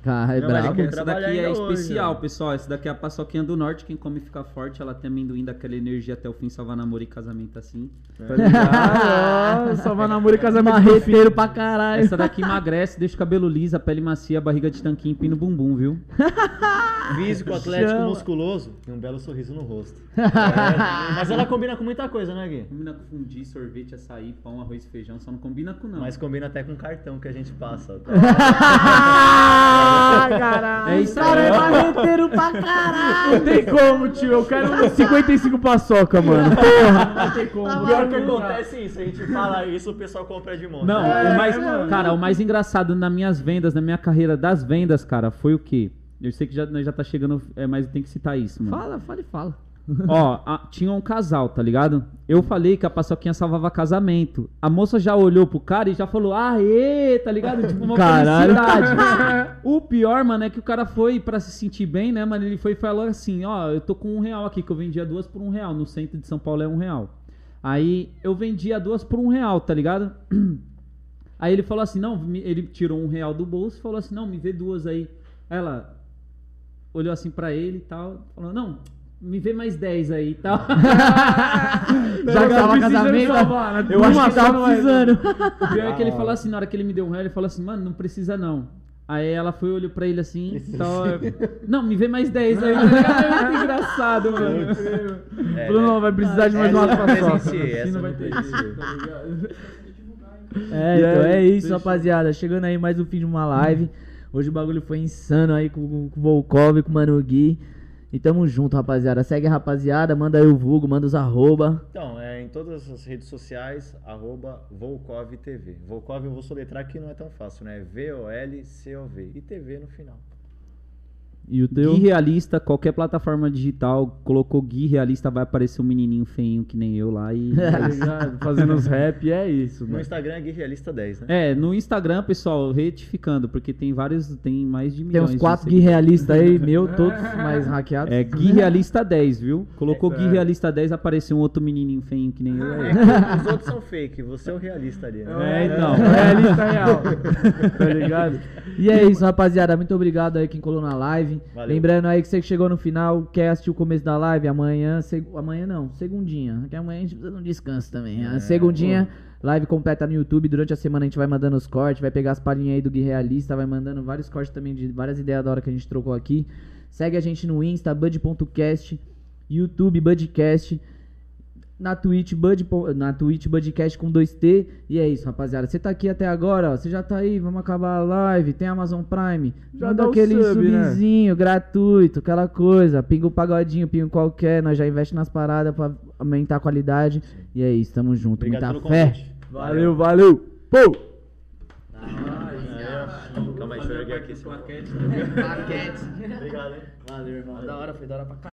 Cara, é Não, mas brabo. quer Essa daqui é ainda hoje, especial, né? pessoal. Essa daqui é a paçoquinha do norte. Quem come fica forte. Ela tem amendoim daquela energia até o fim, salvar namoro e casamento assim. Tá ligado? Ó, Salvar namoro e casamento. Marreteiro pra caralho. Essa daqui emagrece, deixa o cabelo liso, a pele macia, a barriga de tanquinho e pino bumbum, viu? Físico, atlético, Chama. musculoso e um belo sorriso no rosto. É, mas ela combina com muita coisa, né, Gui? Combina com fundi, sorvete, açaí, pão, arroz e feijão. Só não combina com não. Mas combina até com cartão que a gente passa. tá? Ah, caralho. É isso Cara, aí. é marreteiro pra caralho. Não tem como, tio. Eu quero uns 55 paçoca, mano. Porra, não tem como. Pior que acontece isso, a gente fala isso, o pessoal compra de monte. Não, É, o mais, mano. cara, o mais engraçado nas minhas vendas, na minha carreira das vendas, cara, foi o quê? Eu sei que já, já tá chegando, é, mas tem que citar isso, mano. Fala, fala e fala. Ó, a- tinha um casal, tá ligado? Eu falei que a paçoquinha salvava casamento. A moça já olhou pro cara e já falou, aê, tá ligado? Tipo, uma Caralho. felicidade. o pior, mano, é que o cara foi pra se sentir bem, né, mano? Ele foi e falou assim, ó, eu tô com um real aqui, que eu vendia duas por um real. No centro de São Paulo é um real. Aí eu vendia duas por um real, tá ligado? Aí ele falou assim, não, ele tirou um real do bolso e falou assim, não, me vê duas aí. Ela olhou assim pra ele e tal, falou, não, me vê mais dez aí e tal. Já que tava casamento, eu acho que tava precisando. O pior é que ele falou assim, na hora que ele me deu um real, ele falou assim, mano, não precisa não. Aí ela foi, olhou pra ele assim, tal, não, me vê mais 10 aí. ligado? É muito engraçado, mano. É, Bruno, né? vai precisar de mais uma não paçoca. Assim essa não vai não ter jeito, tá ligado? É, então é isso, rapaziada. Chegando aí mais um fim de uma live. Hoje o bagulho foi insano aí com, com, com o Volkov, com o Mano Gui. E tamo junto, rapaziada. Segue a rapaziada, manda aí o vulgo, manda os arroba. Então, é em todas as redes sociais, arroba Volkov TV. Volkov eu vou soletrar que não é tão fácil, né? V-O-L-C-O-V. E TV no final. E o teu? Gui Realista, qualquer plataforma digital, colocou Gui Realista, vai aparecer um menininho feinho que nem eu lá e... Tá ligado? Fazendo os rap, é isso, No mano. Instagram é Gui Realista 10, né? É, no Instagram, pessoal, retificando, porque tem vários, tem mais de Tem milhões uns de quatro Gui realistas aí, meu, todos mais hackeados. É Gui Realista 10, viu? Colocou É. Gui Realista 10, apareceu um outro menininho feinho que nem eu aí. Os outros são fake, você é o realista ali, né? É, então. É a lista real. Tá ligado? E é isso, rapaziada. Muito obrigado aí quem colou na live. Valeu. Lembrando aí que você que chegou no final, quer assistir o começo da live, amanhã, seg- amanhã não, segundinha, que amanhã a gente precisa de um descanso também. É, segundinha, live completa no YouTube, durante a semana a gente vai mandando os cortes, vai pegar as palhinhas aí do Gui Realista, vai mandando vários cortes também de várias ideias da hora que a gente trocou aqui. Segue a gente no Insta, bud.cast, YouTube, budcast, na Twitch, Bud, na Twitch, Budcast com 2T. E é isso, rapaziada. Você tá aqui até agora, ó. Você já tá aí, vamos acabar a live. Tem Amazon Prime. Já Manda dá aquele sub, né? subzinho gratuito, aquela coisa. Pinga o pagodinho, pinga qualquer. Nós já investe nas paradas pra aumentar a qualidade. E é isso, tamo junto. Obrigado Muita fé. convite. Valeu, valeu. Pô! Calma aí, deixa eu erguer aqui. esse- Paquete. Obrigado, hein? Valeu, irmão. Da hora, foi da hora pra caralho.